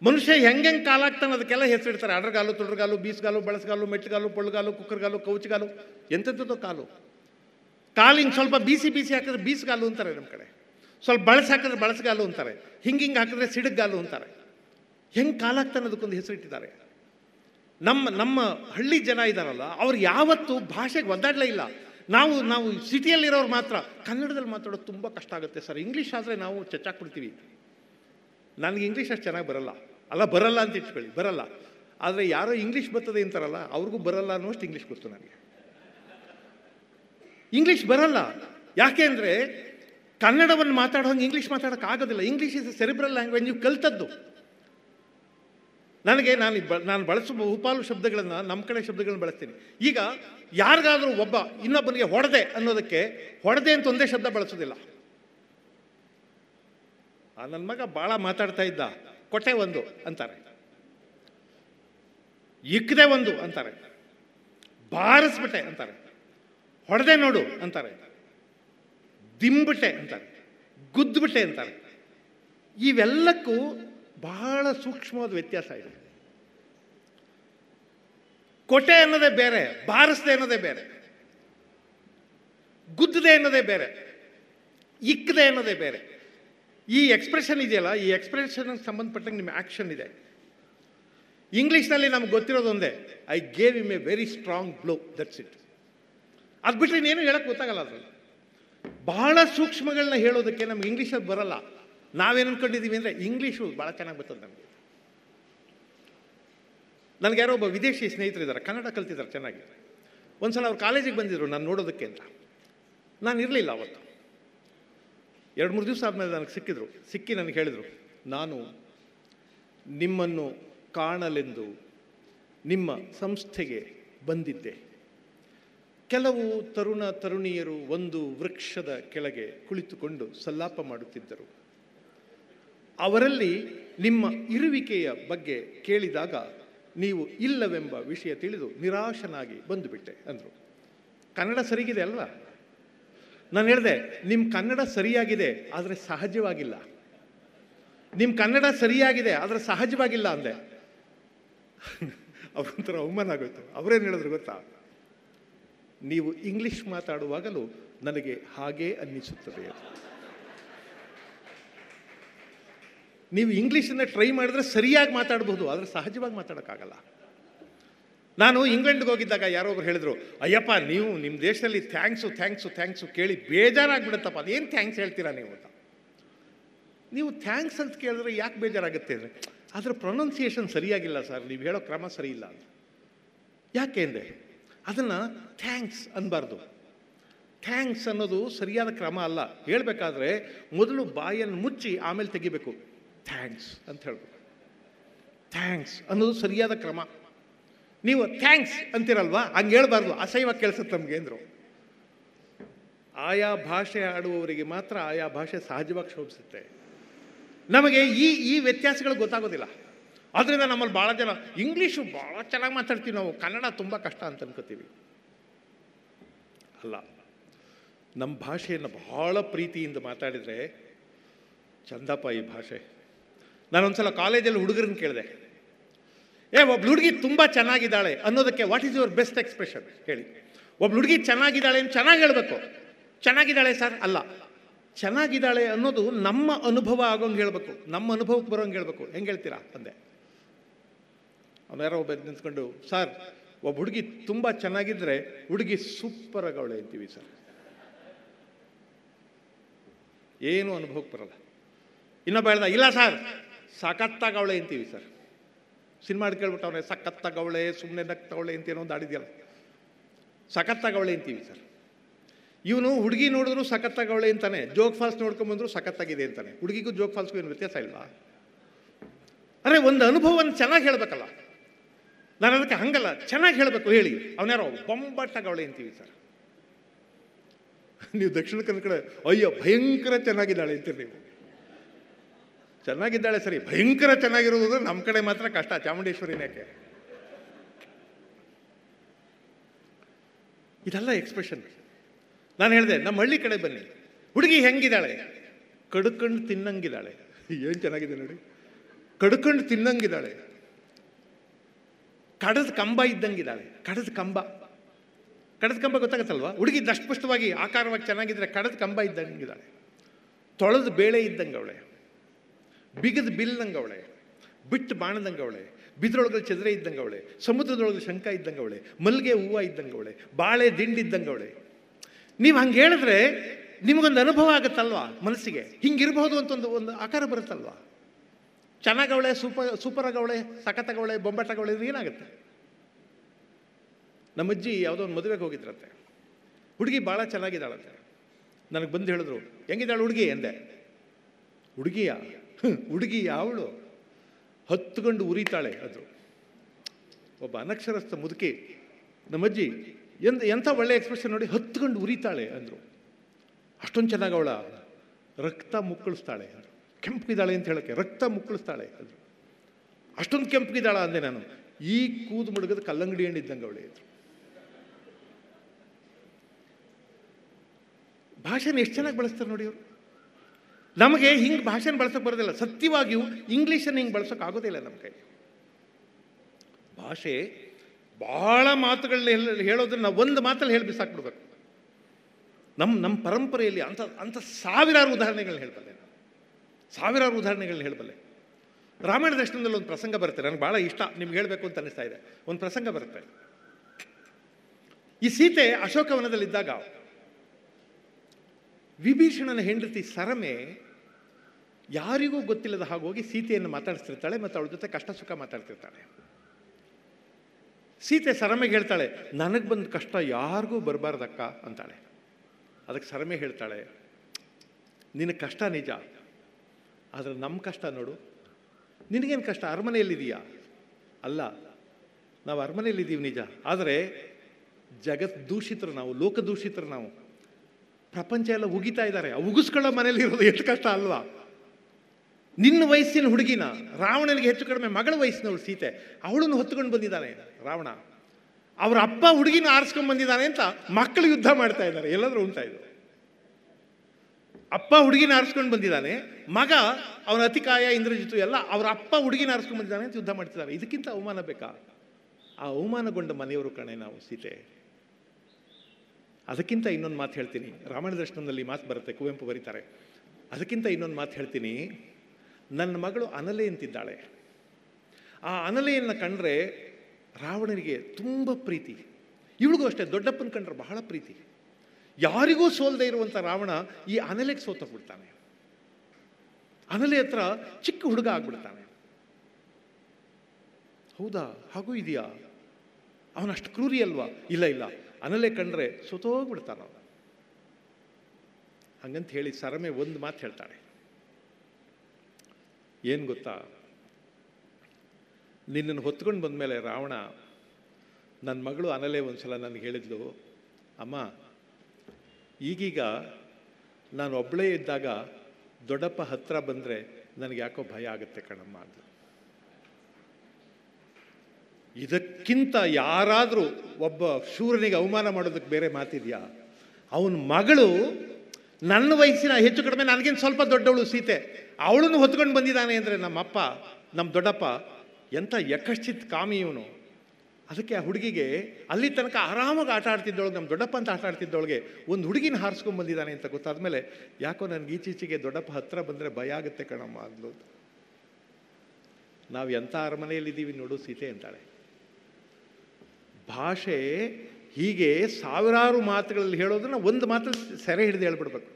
ಮನುಷ್ಯ ಹೆಂಗೆ ಕಾಲಾಗ್ತಾನೆ ಅದಕ್ಕೆಲ್ಲ ಹೆಸರಿಡ್ತಾರೆ. ಅಡ್ರಗಾಲು ತೊಡರ್ಗಾಲು ಬೀಸ್ಗಾಲು, ಬಳಸಗಾಲು ಮೆಟ್ಟಗಾಲು ಪೊಳ್ಗಾಲು ಕುಕ್ಕರ್ಗಾಲು, ಕೌಚ್ಗಾಲು ಎಂಥದ್ದು ಕಾಲು. ಕಾಲು ಹಿಂಗೆ ಸ್ವಲ್ಪ ಬೀಸಿ ಬೀಸಿ ಹಾಕಿದ್ರೆ ಬೀಸ್ಗಾಲು ಅಂತಾರೆ ನಮ್ಮ ಕಡೆ. ಸ್ವಲ್ಪ ಬಳಸಿ ಹಾಕಿದ್ರೆ ಬಳಸಗಾಲು ಅಂತಾರೆ. ಹಿಂಗೆ ಹಿಂಗೆ ಹಾಕಿದ್ರೆ ಸಿಡಗ್ಗಾಲು ಅಂತಾರೆ. ಹೆಂಗೆ ಕಾಲಾಗ್ತಾನೆ ಅದಕ್ಕೊಂದು ಹೆಸರಿಟ್ಟಿದ್ದಾರೆ. ನಮ್ಮ ನಮ್ಮ ಹಳ್ಳಿ ಜನ ಇದ್ದಾರಲ್ಲ ಅವ್ರು ಯಾವತ್ತೂ ಭಾಷೆಗೆ ಒದ್ದಾಡಲೇ ಇಲ್ಲ. ನಾವು ನಾವು ಸಿಟಿಯಲ್ಲಿರೋರು ಮಾತ್ರ, ಕನ್ನಡದಲ್ಲಿ ಮಾತಾಡೋದು ತುಂಬ ಕಷ್ಟ ಆಗುತ್ತೆ ಸರ್. ಇಂಗ್ಲೀಷ್ ಆದರೆ ನಾವು ಚಚ್ಚಾಕ್ಬಿಡ್ತೀವಿ. ನನಗೆ ಇಂಗ್ಲೀಷ್ ಅಷ್ಟು ಚೆನ್ನಾಗಿ ಬರಲ್ಲ. ಅಲ್ಲ, ಬರಲ್ಲ ಅಂತ ಇಟ್ಕೊಳ್ಳಿ, ಬರಲ್ಲ. ಆದರೆ ಯಾರೋ ಇಂಗ್ಲೀಷ್ ಬರ್ತದೆ ಅಂತಾರಲ್ಲ, ಅವ್ರಿಗೂ ಬರಲ್ಲ ಅನ್ನೋಷ್ಟು ಇಂಗ್ಲೀಷ್ ಗೊತ್ತು ನನಗೆ. ಇಂಗ್ಲೀಷ್ ಬರಲ್ಲ. ಯಾಕೆ ಅಂದರೆ ಕನ್ನಡವನ್ನು ಮಾತಾಡೋಂಗೆ ಇಂಗ್ಲೀಷ್ ಮಾತಾಡೋಕ್ಕಾಗೋದಿಲ್ಲ. ಇಂಗ್ಲೀಷ್ ಇಸ್ ಸೆರೆಬ್ರಲ್ ಲ್ಯಾಂಗ್ವೇಜ್ ನೀವು ಕಲ್ತದ್ದು. ನನಗೆ ನಾನು ಬ- ನಾನು ಬಳಸುವ ಬಹುಪಾಲು ಶಬ್ದಗಳನ್ನು ನಮ್ಮ ಕಡೆ ಶಬ್ದಗಳನ್ನು ಬಳಸ್ತೀನಿ. ಈಗ ಯಾರಿಗಾದರೂ ಒಬ್ಬ ಇನ್ನೊಬ್ಬನಿಗೆ ಹೊಡೆದೆ ಅನ್ನೋದಕ್ಕೆ ಹೊಡೆದೆ ಅಂತ ಒಂದೇ ಶಬ್ದ ಬಳಸೋದಿಲ್ಲ. ಆ ನನ್ನ ಮಗ ಭಾಳ ಮಾತಾಡ್ತಾ ಇದ್ದ. ಕೊಟ್ಟೆ ಒಂದು ಅಂತಾರೆ. ಇಕ್ಕದೆ ಒಂದು ಅಂತಾರೆ. ಬಾರಿಸ್ಬಿಟ್ಟೆ ಅಂತಾರೆ. ಹೊಡೆದೆ ನೋಡು ಅಂತಾರೆ. ದಿಂಬಿಟ್ಟೆ ಅಂತಾರೆ. ಗುದ್ದುಬಿಟ್ಟೆ ಅಂತಾರೆ. ಇವೆಲ್ಲಕ್ಕೂ ಬಹಳ ಸೂಕ್ಷ್ಮವಾದ ವ್ಯತ್ಯಾಸ ಇದೆ. ಕೊಟೆ ಅನ್ನೋದೇ ಬೇರೆ, ಬಾರಿಸ್ದೆ ಅನ್ನೋದೇ ಬೇರೆ, ಗುದ್ದದೆ ಅನ್ನೋದೇ ಬೇರೆ, ಇಕ್ಕದೆ ಅನ್ನೋದೇ ಬೇರೆ. ಈ ಎಕ್ಸ್ಪ್ರೆಷನ್ ಇದೆಯಲ್ಲ, ಈ ಎಕ್ಸ್ಪ್ರೆಷನ್ ಸಂಬಂಧಪಟ್ಟಂಗೆ ನಿಮ್ಮ ಆ್ಯಕ್ಷನ್ ಇದೆ. ಇಂಗ್ಲೀಷ್ನಲ್ಲಿ ನಮ್ಗೆ ಗೊತ್ತಿರೋದೊಂದೇ I gave him a very strong blow that's it ಅದು ಬಿಟ್ಟರೆ ಇನ್ನೇನು ಹೇಳಕ್ಕೆ ಗೊತ್ತಾಗಲ್ಲ ಅದ್ರಲ್ಲಿ. ಬಹಳ ಸೂಕ್ಷ್ಮಗಳನ್ನ ಹೇಳೋದಕ್ಕೆ ನಮ್ಗೆ ಇಂಗ್ಲೀಷಲ್ಲಿ ಬರಲ್ಲ. ನಾವೇನು ಅಂದ್ಕೊಂಡಿದ್ದೀವಿ ಅಂದರೆ ಇಂಗ್ಲೀಷು ಭಾಳ ಚೆನ್ನಾಗಿ ಬರ್ತದೆ ನಮಗೆ. ನನಗೆ ಯಾರೋ ಒಬ್ಬ ವಿದೇಶಿ ಸ್ನೇಹಿತರಿದ್ದಾರೆ ಕನ್ನಡ ಕಲ್ತಿದ್ದಾರೆ ಚೆನ್ನಾಗಿ. ಒಂದ್ಸಲ ಅವ್ರು ಕಾಲೇಜಿಗೆ ಬಂದಿದ್ರು ನಾನು ನೋಡೋದಕ್ಕೆ ಅಂತ. ನಾನು ಇರಲಿಲ್ಲ ಅವತ್ತು. ಎರಡು ಮೂರು ದಿವಸ ಆದಮೇಲೆ ನನಗೆ ಸಿಕ್ಕಿದ್ರು, ಸಿಕ್ಕಿ ನನಗೆ ಹೇಳಿದರು, ನಾನು ನಿಮ್ಮನ್ನು ಕಾಣಲೆಂದು ನಿಮ್ಮ ಸಂಸ್ಥೆಗೆ ಬಂದಿದ್ದೆ. ಕೆಲವು ತರುಣ ತರುಣಿಯರು ಒಂದು ವೃಕ್ಷದ ಕೆಳಗೆ ಕುಳಿತುಕೊಂಡು ಸಲ್ಲಾಪ ಮಾಡುತ್ತಿದ್ದರು. ಅವರಲ್ಲಿ ನಿಮ್ಮ ಇರುವಿಕೆಯ ಬಗ್ಗೆ ಕೇಳಿದಾಗ ನೀವು ಇಲ್ಲವೆಂಬ ವಿಷಯ ತಿಳಿದು ನಿರಾಶನಾಗಿ ಬಂದುಬಿಟ್ಟೆ ಅಂದರು. ಕನ್ನಡ ಸರಿಗಿದೆ ಅಲ್ವಾ? ನಾನು ಹೇಳಿದೆ ನಿಮ್ಮ ಕನ್ನಡ ಸರಿಯಾಗಿದೆ, ಆದರೆ ಸಹಜವಾಗಿಲ್ಲ. ನಿಮ್ಮ ಕನ್ನಡ ಸರಿಯಾಗಿದೆ, ಆದರೆ ಸಹಜವಾಗಿಲ್ಲ ಅಂದೆ. ಅವ್ರೊಂಥರ ಅವಮಾನ ಆಗೋಯ್ತು. ಅವರೇನು ಹೇಳಿದ್ರು ಗೊತ್ತಾ? ನೀವು ಇಂಗ್ಲಿಷ್ ಮಾತಾಡುವಾಗಲೂ ನನಗೆ ಹಾಗೇ ಅನ್ನಿಸುತ್ತದೆ ಅದು. ನೀವು ಇಂಗ್ಲೀಷನ್ನು ಟ್ರೈ ಮಾಡಿದ್ರೆ ಸರಿಯಾಗಿ ಮಾತಾಡಬಹುದು ಆದರೆ ಸಹಜವಾಗಿ ಮಾತಾಡೋಕ್ಕಾಗಲ್ಲ. ನಾನು ಇಂಗ್ಲೆಂಡ್ಗೆ ಹೋಗಿದ್ದಾಗ ಯಾರೋ ಒಬ್ರು ಹೇಳಿದ್ರು, ಅಯ್ಯಪ್ಪ, ನೀವು ನಿಮ್ಮ ದೇಶದಲ್ಲಿ ಥ್ಯಾಂಕ್ಸು ಥ್ಯಾಂಕ್ಸು ಥ್ಯಾಂಕ್ಸು ಕೇಳಿ ಬೇಜಾರಾಗ್ಬಿಡುತ್ತಪ್ಪ, ಅದೇನು ಥ್ಯಾಂಕ್ಸ್ ಹೇಳ್ತೀರಾ ನೀವು ಅಂತ. ನೀವು ಥ್ಯಾಂಕ್ಸ್ ಅಂತ ಕೇಳಿದ್ರೆ ಯಾಕೆ ಬೇಜಾರಾಗುತ್ತೆ ಅಂದರೆ ಅದರ ಪ್ರೊನೌನ್ಸಿಯೇಷನ್ ಸರಿಯಾಗಿಲ್ಲ ಸರ್, ನೀವು ಹೇಳೋ ಕ್ರಮ ಸರಿ ಇಲ್ಲ ಅಂತ. ಯಾಕೆ ಅಂದರೆ, ಅದನ್ನು ಥ್ಯಾಂಕ್ಸ್ ಅನ್ನಬಾರ್ದು ಥ್ಯಾಂಕ್ಸ್ ಅನ್ನೋದು ಸರಿಯಾದ ಕ್ರಮ ಅಲ್ಲ. ಹೇಳಬೇಕಾದ್ರೆ, ಮೊದಲು ಬಾಯನ್ನು ಮುಚ್ಚಿ ಆಮೇಲೆ ತೆಗಿಬೇಕು. ಥ್ಯಾಂಕ್ಸ್ ಅಂತ ಹೇಳ್ಬೋದು ಥ್ಯಾಂಕ್ಸ್ ಅನ್ನೋದು ಸರಿಯಾದ ಕ್ರಮ. ನೀವು ಥ್ಯಾಂಕ್ಸ್ ಅಂತೀರಲ್ವಾ? ಹಂಗೆ ಹೇಳ್ಬಾರ್ದು. ಅಸಹ್ಯವಾಗಿ ಕೇಳಿಸುತ್ತೆ ನಮಗೆ ಅಂದರು. ಆಯಾ ಭಾಷೆ ಆಡುವವರಿಗೆ ಮಾತ್ರ ಆಯಾ ಭಾಷೆ ಸಹಜವಾಗಿ ಶೋಭಿಸುತ್ತೆ. ನಮಗೆ ಈ ಈ ವ್ಯತ್ಯಾಸಗಳು ಗೊತ್ತಾಗೋದಿಲ್ಲ. ಆದ್ದರಿಂದ ನಮ್ಮಲ್ಲಿ ಭಾಳ ಜನ, ಇಂಗ್ಲೀಷು ಭಾಳ ಚೆನ್ನಾಗಿ ಮಾತಾಡ್ತೀವಿ ನಾವು, ಕನ್ನಡ ತುಂಬ ಕಷ್ಟ ಅಂತ ಅನ್ಕೋತೀವಿ. ಅಲ್ಲ ನಮ್ಮ ಭಾಷೆಯನ್ನು ಬಹಳ ಪ್ರೀತಿಯಿಂದ ಮಾತಾಡಿದರೆ ಚಂದಪ್ಪ ಈ ಭಾಷೆ. ನಾನೊಂದ್ಸಲ ಕಾಲೇಜಲ್ಲಿ ಹುಡುಗರನ್ನ ಕೇಳಿದೆ, ಏ ಒಬ್ಬ ಹುಡುಗಿ ತುಂಬ ಚೆನ್ನಾಗಿದ್ದಾಳೆ ಅನ್ನೋದಕ್ಕೆ what is your best expression ಹೇಳಿ ಒಬ್ಬ ಹುಡುಗಿ ಚೆನ್ನಾಗಿದ್ದಾಳೆ ಅಂತ ಚೆನ್ನಾಗಿ ಹೇಳಬೇಕು. ಚೆನ್ನಾಗಿದ್ದಾಳೆ ಸರ್? ಅಲ್ಲ. ಚೆನ್ನಾಗಿದ್ದಾಳೆ ಅನ್ನೋದು ನಮ್ಮ ಅನುಭವ ಆಗೋಂಗೆ ಹೇಳಬೇಕು. ನಮ್ಮ ಅನುಭವಕ್ಕೆ ಬರೋಂಗೆ ಹೇಳಬೇಕು. ಹೆಂಗೆ ಹೇಳ್ತೀರಾ? ಅಂದೆ. ಅವನು ಯಾರೋ ಒಬ್ಬ ನಿಂತ್ಕೊಂಡು, ಸರ್ ಒಬ್ಬ ಹುಡುಗಿ ತುಂಬ ಚೆನ್ನಾಗಿದ್ದರೆ ಹುಡುಗಿ ಸೂಪರ್ ಆಗವಳೆ ಅಂತೀವಿ ಸರ್. ಏನು ಅನುಭವಕ್ಕೆ ಬರಲ್ಲ. ಇನ್ನೊಬ್ಬ ಹೇಳ್ದ, ಇಲ್ಲ ಸರ್ ಸಖತ್ತಾಗವಳೆ ಅಂತೀವಿ ಸರ್. ಸಿನಿಮಾ ಕೇಳ್ಬಿಟ್ಟು ಅವನೇ ಸಖತ್ತಾಗವಳೆ ಸುಮ್ಮನೆ ನಗ್ತವಳೆ ಅಂತ ಏನೋ ಒಂದು ಆಡಿದ್ಯಲ್ಲ ಸಖತ್ತಾಗವಳೆ ಅಂತೀವಿ ಸರ್. ಇವನು ಹುಡುಗಿ ನೋಡಿದ್ರು ಸಖತ್ತಾಗವಳೆ ಅಂತಾನೆ ಜೋಗ್ ಫಾಲ್ಸ್ ನೋಡ್ಕೊಂಬಂದ್ರು ಸಖತ್ತಾಗಿದೆ ಅಂತಾನೆ. ಹುಡುಗಿಗೂ ಜೋಗ್ ಫಾಲ್ಸ್ಗೂ ಏನು ವ್ಯತ್ಯಾಸ ಇಲ್ವಾ? ಅರೆ, ಒಂದು ಅನುಭವವನ್ನು ಚೆನ್ನಾಗಿ ಹೇಳಬೇಕಲ್ಲ. ನಾನು ಅದಕ್ಕೆ ಹಂಗಲ್ಲ, ಚೆನ್ನಾಗಿ ಹೇಳಬೇಕು, ಹೇಳಿ. ಅವನ್ಯಾರೋ ಬೊಂಬಟ್ಟಾಗವಳೆ ಅಂತೀವಿ ಸರ್. (laughs) ನೀವು ದಕ್ಷಿಣ ಕನ್ನಡ ಅಯ್ಯೋ, ಭಯಂಕರ ಚೆನ್ನಾಗಿದ್ದಾಳೆ ಅಂತೀರಿ ನೀವು. ಚೆನ್ನಾಗಿದ್ದಾಳೆ ಸರಿ. ಭಯಂಕರ ಚೆನ್ನಾಗಿರೋದು ನಮ್ಮ ಕಡೆ ಮಾತ್ರ ಕಷ್ಟ ಚಾಮುಂಡೇಶ್ವರಿನೇಕೆ ಇದೆಲ್ಲ ಎಕ್ಸ್ಪ್ರೆಷನ್ ನಾನು ಹೇಳಿದೆ ನಮ್ಮ ಹಳ್ಳಿ ಕಡೆ ಬನ್ನಿ. ಹುಡುಗಿ ಹೆಂಗಿದ್ದಾಳೆ? ಕಡ್ಕೊಂಡು ತಿನ್ನಂಗಿದ್ದಾಳೆ. ಏನು ಚೆನ್ನಾಗಿದೆ ನೋಡಿ. ಕಡ್ಕೊಂಡು ತಿನ್ನಂಗಿದ್ದಾಳೆ. ಕಡದ ಕಂಬ ಇದ್ದಂಗಿದ್ದಾಳೆ. ಕಡದ ಕಂಬ. ಕಡದ ಕಂಬ ಗೊತ್ತಾಗತ್ತಲ್ವಾ? ಹುಡುಗಿ ದಷ್ಟಪುಷ್ಟವಾಗಿ ಆಕಾರವಾಗಿ ಚೆನ್ನಾಗಿದ್ರೆ ಕಡದ ಕಂಬ ಇದ್ದಂಗಿದ್ದಾಳೆ. ತೊಳೆದ ಬೇಳೆ ಇದ್ದಂಗೆ ಅವಳೆ. ಬಿಗದ ಬಿಲ್ದಂಗೆ ಅವಳೆ, ಬಿಟ್ಟು ಬಾಣದಂಗೆ ಅವಳೆ ಬಿದ್ರೊಳಗಲ್ಲಿ ಚದರೆ ಇದ್ದಂಗೆ ಅವಳೆ ಸಮುದ್ರದೊಳಗೆ ಶಂಕ ಇದ್ದಂಗೆ ಅವಳೆ ಮಲ್ಲಿಗೆ ಹೂವು ಇದ್ದಂಗೆ ಅವಳೆ, ಬಾಳೆ ದಿಂಡಿದ್ದಂಗೆ ಅವಳೆ. ನೀವು ಹಂಗೆ ಹೇಳಿದ್ರೆ ನಿಮಗೊಂದು ಅನುಭವ ಆಗುತ್ತಲ್ವಾ ಮನಸ್ಸಿಗೆ? ಹಿಂಗಿರಬಹುದು ಅಂತ ಒಂದು ಒಂದು ಆಕಾರ ಬರುತ್ತಲ್ವಾ? ಚೆನ್ನಾಗವಳೆ ಸೂಪರ್ ಸೂಪರ್ ಆಗವಳೆ ಸಖತ್ತಾಗವಳೆ ಬೊಂಬಟ್ಟಾಗವಳೆ ಇದು ಏನಾಗುತ್ತೆ? ನಮ್ಮ ಅಜ್ಜಿ ಯಾವುದೋ ಒಂದು ಮದುವೆಗೆ ಹೋಗಿದ್ರಂತೆ. ಹುಡುಗಿ ಭಾಳ ಚೆನ್ನಾಗಿದ್ದಾಳಂತೆ. ನನಗೆ ಬಂದು ಹೇಳಿದ್ರು, ಹೆಂಗಿದ್ದಾಳು ಹುಡುಗಿ? ಎಂದೆ ಹುಡುಗಿಯ? ಹುಡುಗಿ ಯಾವಳು? ಹತ್ತುಕೊಂಡು ಉರಿತಾಳೆ ಅದು. ಒಬ್ಬ ಅನಕ್ಷರಸ್ಥ ಮುದುಕಿ. ನಮ್ಮಜ್ಜಿ, ಎಂತ ಎಂಥ ಒಳ್ಳೆ ಎಕ್ಸ್ಪ್ರೆಷನ್ ನೋಡಿ ಹತ್ಕೊಂಡು ಉರಿತಾಳೆ ಅಂದರು. ಅಷ್ಟೊಂದು ಚೆನ್ನಾಗಿ ಅವಳ ರಕ್ತ ಮುಕ್ಕಳಿಸ್ತಾಳೆ ಕೆಂಪಗಿದ್ದಾಳೆ ಅಂತ ಹೇಳೋಕ್ಕೆ ರಕ್ತ ಮುಕ್ಕಳಿಸ್ತಾಳೆ ಅದು ಅಷ್ಟೊಂದು ಕೆಂಪಗಿದ್ದಾಳ ಅಂದೆ ನಾನು. ಈ ಕೂದು ಮುಡುಗದ ಕಲ್ಲಂಗಡಿ ಹಣ್ಣು ಇದ್ದಂಗೆ ಅವಳೆ ಇದ್ರು ಭಾಷೆನ ಎಷ್ಟು ಚೆನ್ನಾಗಿ ಬಳಸ್ತಾರೆ ನೋಡಿ ಅವರು. ನಮಗೆ ಹಿಂಗೆ ಭಾಷೆನ ಬಳಸೋಕೆ ಬರೋದಿಲ್ಲ. ಸತ್ಯವಾಗಿಯೂ ಇಂಗ್ಲೀಷನ್ನು ಹಿಂಗೆ ಬಳಸೋಕೆ ಆಗೋದಿಲ್ಲ ನಮ್ಮ ಕೈ ಭಾಷೆ ಭಾಳ ಮಾತುಗಳನ್ನ ಹೇಳೋದನ್ನ ನಾವು ಒಂದು ಮಾತಲ್ಲಿ ಹೇಳಿ ಬಿಸಾಕ್ಬಿಡ್ಬೇಕು. ನಮ್ಮ ನಮ್ಮ ಪರಂಪರೆಯಲ್ಲಿ ಅಂಥ ಅಂಥ ಸಾವಿರಾರು ಉದಾಹರಣೆಗಳನ್ನ ಹೇಳಬಲ್ಲೆ ಸಾವಿರಾರು ಉದಾಹರಣೆಗಳನ್ನ ಹೇಳಬಲ್ಲೆ. ರಾಮಾಯಣ ದರ್ಶನದಲ್ಲಿ ಒಂದು ಪ್ರಸಂಗ ಬರುತ್ತೆ. ನನಗೆ ಭಾಳ ಇಷ್ಟ. ನಿಮ್ಗೆ ಹೇಳಬೇಕು ಅಂತ ಅನಿಸ್ತಾ ಇದೆ. ಒಂದು ಪ್ರಸಂಗ ಬರುತ್ತೆ. ಈ ಸೀತೆ ಅಶೋಕವನದಲ್ಲಿದ್ದಾಗ ವಿಭೀಷಣನ ಹೆಂಡತಿ ಸರಮೆ ಯಾರಿಗೂ ಗೊತ್ತಿಲ್ಲದ ಹಾಗೋಗಿ ಸೀತೆಯನ್ನು ಮಾತಾಡಿಸ್ತಿರ್ತಾಳೆ ಮತ್ತು ಅವಳ ಜೊತೆ ಕಷ್ಟ ಸುಖ ಮಾತಾಡ್ತಿರ್ತಾಳೆ. ಸೀತೆ ಸರಮೆಗೆ ಹೇಳ್ತಾಳೆ, ನನಗೆ ಬಂದ ಕಷ್ಟ ಯಾರಿಗೂ ಬರಬಾರ್ದಕ್ಕ ಅಂತಾಳೆ. ಅದಕ್ಕೆ ಸರಮೆ ಹೇಳ್ತಾಳೆ ನಿನ್ನ ಕಷ್ಟ ನಿಜ, ಆದರೆ ನಮ್ಮ ಕಷ್ಟ ನೋಡು. ನಿನಗೇನು ಕಷ್ಟ? ಅರಮನೆಯಲ್ಲಿದೆಯಾ ಅಲ್ಲ, ನಾವು ಅರಮನೆಯಲ್ಲಿದ್ದೀವಿ ನಿಜ. ಆದರೆ ಜಗತ್ ದೂಷಿತರು ನಾವು, ಲೋಕ ದೂಷಿತರು ನಾವು. ಪ್ರಪಂಚ ಎಲ್ಲ ಉಗಿತಾ ಇದ್ದಾರೆ. ಉಗಿಸ್ಕೊಳ್ಳೋ ಮನೇಲಿ ಇರೋದು ಎಷ್ಟು ಕಷ್ಟ ಅಲ್ವಾ? ನಿನ್ನ ವಯಸ್ಸಿನ ಹುಡುಗಿನ, ರಾವಣನಿಗೆ ಹೆಚ್ಚು ಕಡಿಮೆ ಮಗಳ ವಯಸ್ಸಿನವಳು ಸೀತೆ. ಅವಳನ್ನು ಹೊತ್ತುಕೊಂಡು ಬಂದಿದ್ದಾನೆ ರಾವಣ. ಅವರ ಅಪ್ಪ ಹುಡುಗಿನ ಆರಿಸ್ಕೊಂಡು ಬಂದಿದ್ದಾನೆ ಅಂತ ಮಕ್ಕಳು ಯುದ್ಧ ಮಾಡ್ತಾ ಇದ್ದಾರೆ. ಎಲ್ಲಾದರೂ ಉಂಟಾ ಇದು? ಅಪ್ಪ ಹುಡುಗಿನ ಆರಿಸ್ಕೊಂಡು ಬಂದಿದ್ದಾನೆ, ಮಗ ಅವನ ಅತಿಕಾಯ ಇಂದ್ರಜಿತು ಎಲ್ಲ ಅವರ ಅಪ್ಪ ಹುಡುಗಿನ ಆರಿಸ್ಕೊಂಡು ಬಂದಿದ್ದಾನೆ ಅಂತ ಯುದ್ಧ ಮಾಡ್ತಿದ್ದಾರೆ. ಇದಕ್ಕಿಂತ ಅವಮಾನ ಬೇಕಾ? ಆ ಅವಮಾನಗೊಂಡ ಮನೆಯವರು ಕಣೆ ನಾವು ಸೀತೆ. ಅದಕ್ಕಿಂತ ಇನ್ನೊಂದು ಮಾತು ಹೇಳ್ತೀನಿ. ರಾಮಾಯಣ ದರ್ಶನದಲ್ಲಿ ಮಾತು ಬರುತ್ತೆ, ಕುವೆಂಪು ಬರೀತಾರೆ. ಅದಕ್ಕಿಂತ ಇನ್ನೊಂದು ಮಾತು ಹೇಳ್ತೀನಿ, ನನ್ನ ಮಗಳು ಅನಲೆ ಅಂತಿದ್ದಾಳೆ. ಆ ಅನಲೆಯನ್ನು ಕಂಡ್ರೆ ರಾವಣನಿಗೆ ತುಂಬ ಪ್ರೀತಿ. ಇವಳಿಗೂ ಅಷ್ಟೇ, ದೊಡ್ಡಪ್ಪನ ಕಂಡ್ರೆ ಬಹಳ ಪ್ರೀತಿ. ಯಾರಿಗೂ ಸೋಲ್ದೇ ಇರುವಂಥ ರಾವಣ ಈ ಅನಲೆಗೆ ಸೋತೋಗ್ಬಿಡ್ತಾನೆ ಅನಲೆ ಹತ್ರ ಚಿಕ್ಕ ಹುಡುಗ ಆಗ್ಬಿಡ್ತಾನೆ. ಹೌದಾ? ಹಾಗೂ ಇದೆಯಾ? ಅವನಷ್ಟು ಕ್ರೂರಿ ಅಲ್ವಾ? ಇಲ್ಲ ಇಲ್ಲ. ಅನಲೆ ಕಂಡ್ರೆ ಸುತೋಗ್ಬಿಡ್ತಾನ ಹಂಗಂತ ಹೇಳಿ ಸರಮೆ ಒಂದು ಮಾತು ಹೇಳ್ತಾಳೆ ಏನು ಗೊತ್ತಾ? ನಿನ್ನನ್ನು ಹೊತ್ಕೊಂಡು ಬಂದಮೇಲೆ ರಾವಣ ನನ್ನ ಮಗಳು ಅನಲೆ ಒಂದು ಸಲ ನನಗೆ ಹೇಳಿದ್ಲು, ಅಮ್ಮ, ಈಗೀಗ ನಾನು ಒಬ್ಬಳೇ ಇದ್ದಾಗ ದೊಡ್ಡಪ್ಪ ಹತ್ತಿರ ಬಂದರೆ ನನಗೆ ಯಾಕೋ ಭಯ ಆಗುತ್ತೆ ಕಣಮ್ಮ ಅಂದು ಇದಕ್ಕಿಂತ ಯಾರಾದರೂ ಒಬ್ಬ ಶೂರನಿಗೆ ಅವಮಾನ ಮಾಡೋದಕ್ಕೆ ಬೇರೆ ಮಾತಿದೆಯಾ? ಅವನ ಮಗಳು ನನ್ನ ವಯಸ್ಸಿನ ಹೆಚ್ಚು ಕಡಿಮೆ ನನಗಿಂತ ಸ್ವಲ್ಪ ದೊಡ್ಡವಳು ಸೀತೆ. ಅವಳನ್ನು ಹೊತ್ಕೊಂಡು ಬಂದಿದ್ದಾನೆ ಅಂದರೆ ನಮ್ಮಪ್ಪ ನಮ್ಮ ದೊಡ್ಡಪ್ಪ ಎಂಥ ಯಕಶ್ಚಿತ್ ಕಾಮಿ ಇವನು. ಅದಕ್ಕೆ ಆ ಹುಡುಗಿಗೆ ಅಲ್ಲಿ ತನಕ ಆರಾಮಾಗಿ ಆಟ ಆಡ್ತಿದ್ದೊಳಗೆ ನಮ್ಮ ದೊಡ್ಡಪ್ಪ ಅಂತ ಆಟ ಆಡ್ತಿದ್ದೊಳಗೆ ಒಂದು ಹುಡುಗಿನ ಹಾರಿಸ್ಕೊಂಡ್ ಬಂದಿದ್ದಾನೆ ಅಂತ ಗೊತ್ತಾದ್ಮೇಲೆ ಯಾಕೋ ನನಗೆ ಈಚೀಚೆಗೆ ದೊಡ್ಡಪ್ಪ ಹತ್ರ ಬಂದರೆ ಭಯ ಆಗುತ್ತೆ ಕಣಮ್ಮ ಅಂದ್ಲು. ನಾವು ಎಂಥ ಅರಮನೆಯಲ್ಲಿದ್ದೀವಿ ನೋಡು ಸೀತೆ ಅಂತಾಳೆ. ಭಾಷೆ ಹೀಗೆ ಸಾವಿರಾರು ಮಾತುಗಳಲ್ಲಿ ಹೇಳೋದನ್ನ ಒಂದು ಮಾತು ಸೆರೆ ಹಿಡಿದು ಹೇಳ್ಬಿಡ್ಬೇಕು.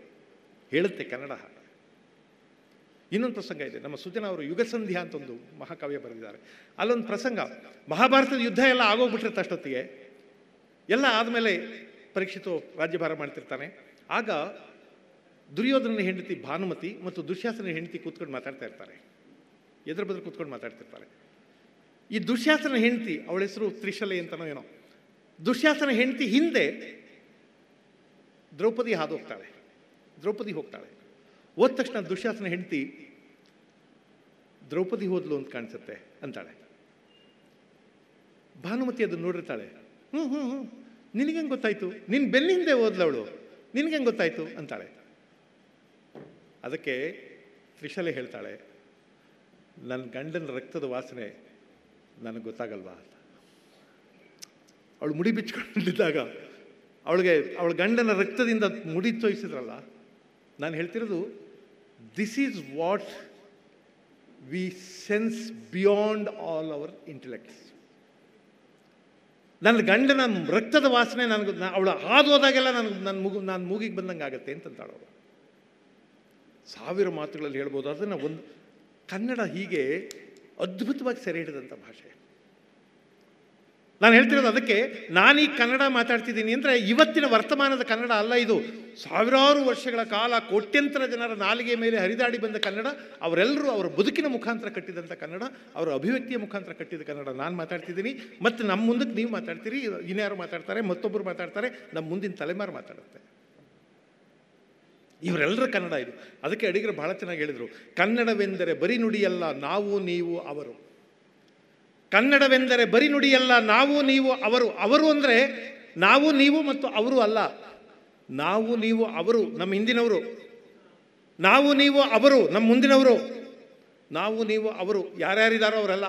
ಹೇಳುತ್ತೆ ಕನ್ನಡ. ಇನ್ನೊಂದು ಪ್ರಸಂಗ ಇದೆ. ನಮ್ಮ ಸುಜನ ಅವರು ಯುಗಸಂಧ್ಯಾ ಅಂತ ಒಂದು ಮಹಾಕಾವ್ಯ ಬರೆದಿದ್ದಾರೆ. ಅಲ್ಲೊಂದು ಪ್ರಸಂಗ. ಮಹಾಭಾರತದ ಯುದ್ಧ ಎಲ್ಲ ಆಗೋಗ್ಬಿಟ್ಟಿರುತ್ತೆ ಅಷ್ಟೊತ್ತಿಗೆ. ಎಲ್ಲ ಆದಮೇಲೆ ಪರೀಕ್ಷಿತು ರಾಜ್ಯಭಾರ ಮಾಡ್ತಿರ್ತಾನೆ. ಆಗ ದುರ್ಯೋಧನ ಹೆಂಡತಿ ಭಾನುಮತಿ ಮತ್ತು ದುಶ್ಯಾಸನ ಹೆಂಡತಿ ಕೂತ್ಕೊಂಡು ಮಾತಾಡ್ತಾ ಇರ್ತಾರೆ. ಎದುರು ಬದ್ರ ಕೂತ್ಕೊಂಡು ಮಾತಾಡ್ತಿರ್ತಾರೆ. ಈ ದುಶ್ಯಾಸನ ಹೆಂಡತಿ, ಅವಳ ಹೆಸರು ತ್ರಿಶಲೆ ಅಂತನೋ ಏನೋ. ದುಶ್ಯಾಸನ ಹೆಂಡತಿ ಹಿಂದೆ ದ್ರೌಪದಿ ಹಾದು ಹೋಗ್ತಾಳೆ ದ್ರೌಪದಿ ಹೋಗ್ತಾಳೆ. ಹೋದ ತಕ್ಷಣ ದುಶ್ಯಾಸನ ಹೆಂಡತಿ, ದ್ರೌಪದಿ ಹೋದ್ಲು ಅಂತ ಕಾಣಿಸುತ್ತೆ ಅಂತಾಳೆ. ಭಾನುಮತಿ ಅದನ್ನು ನೋಡಿರ್ತಾಳೆ. ಹ್ಞೂ ಹ್ಞೂ ಹ್ಞೂ ನಿನಗೇನು ಗೊತ್ತಾಯ್ತು? ನಿನ್ನ ಬೆನ್ನ ಹಿಂದೆ ಓದ್ಲವಳು ನಿನಗೇನು ಗೊತ್ತಾಯ್ತು? ಅಂತಾಳೆ. ಅದಕ್ಕೆ ತ್ರಿಶಲೆ ಹೇಳ್ತಾಳೆ ನನ್ನ ಗಂಡನ ರಕ್ತದ ವಾಸನೆ ನನಗೆ ಗೊತ್ತಾಗಲ್ವಾ ಅಂತ. ಅವಳು ಮುಡಿ ಬಿಚ್ಕೊಂಡಿದ್ದಾಗ ಅವಳಿಗೆ, ಅವಳ ಗಂಡನ ರಕ್ತದಿಂದ ಮುಡಿ ತೋಯಿಸಿದ್ರಲ್ಲ, ನಾನು ಹೇಳ್ತಿರೋದು this is what we sense beyond all our intellects ನನ್ನ ಗಂಡನ ರಕ್ತದ ವಾಸನೆ ನನಗೆ ಅವಳು ಹಾದು ಹೋದಾಗೆಲ್ಲ ನನಗೆ ನನ್ನ ಮುಗು, ನಾನು ಮೂಗಿಗೆ ಬಂದಂಗೆ ಆಗುತ್ತೆ ಅಂತಂತಾಳು ಸಾವಿರ ಮಾತುಗಳಲ್ಲಿ ಹೇಳ್ಬೋದು, ಅದನ್ನು ಒಂದು, ಕನ್ನಡ ಹೀಗೆ ಅದ್ಭುತವಾಗಿ ಸೆರೆ ಹಿಡಿದಂಥ ಭಾಷೆ. ನಾನು ಹೇಳ್ತಿರೋದು ಅದಕ್ಕೆ ನಾನೀಗ ಕನ್ನಡ ಮಾತಾಡ್ತಿದ್ದೀನಿ ಅಂದರೆ ಇವತ್ತಿನ ವರ್ತಮಾನದ ಕನ್ನಡ ಅಲ್ಲ ಇದು. ಸಾವಿರಾರು ವರ್ಷಗಳ ಕಾಲ ಕೋಟ್ಯಂತರ ಜನರ ನಾಲಿಗೆ ಮೇಲೆ ಹರಿದಾಡಿ ಬಂದ ಕನ್ನಡ, ಅವರೆಲ್ಲರೂ ಅವರ ಬದುಕಿನ ಮುಖಾಂತರ ಕಟ್ಟಿದಂಥ ಕನ್ನಡ, ಅವರ ಅಭಿವ್ಯಕ್ತಿಯ ಮುಖಾಂತರ ಕಟ್ಟಿದ ಕನ್ನಡ ನಾನು ಮಾತಾಡ್ತಿದ್ದೀನಿ. ಮತ್ತು ನಮ್ಮ ಮುಂದಕ್ಕೆ ನೀವು ಮಾತಾಡ್ತೀರಿ, ಇನ್ಯಾರು ಮಾತಾಡ್ತಾರೆ ಮತ್ತೊಬ್ಬರು ಮಾತಾಡ್ತಾರೆ ನಮ್ಮ ಮುಂದಿನ ತಲೆಮಾರು ಮಾತಾಡುತ್ತೆ. ಇವರೆಲ್ಲರ ಕನ್ನಡ ಇದು. ಅದಕ್ಕೆ ಅಡಿಗರು ಬಹಳ ಚೆನ್ನಾಗಿ ಹೇಳಿದರು, ಕನ್ನಡವೆಂದರೆ ಬರಿ ನುಡಿಯಲ್ಲ ನಾವು, ನೀವು, ಅವರು. ಕನ್ನಡವೆಂದರೆ ಬರಿ ನುಡಿಯಲ್ಲ ನಾವು, ನೀವು, ಅವರು. ಅವರು ಅಂದರೆ ನಾವು, ನೀವು ಮತ್ತು ಅವರು ಅಲ್ಲ. ನಾವು, ನೀವು, ಅವರು, ನಮ್ಮ ಹಿಂದಿನವರು. ನಾವು, ನೀವು, ಅವರು, ನಮ್ಮ ಮುಂದಿನವರು. ನಾವು, ನೀವು, ಅವರು. ಯಾರ್ಯಾರಿದ್ದಾರೋ ಅವರೆಲ್ಲ.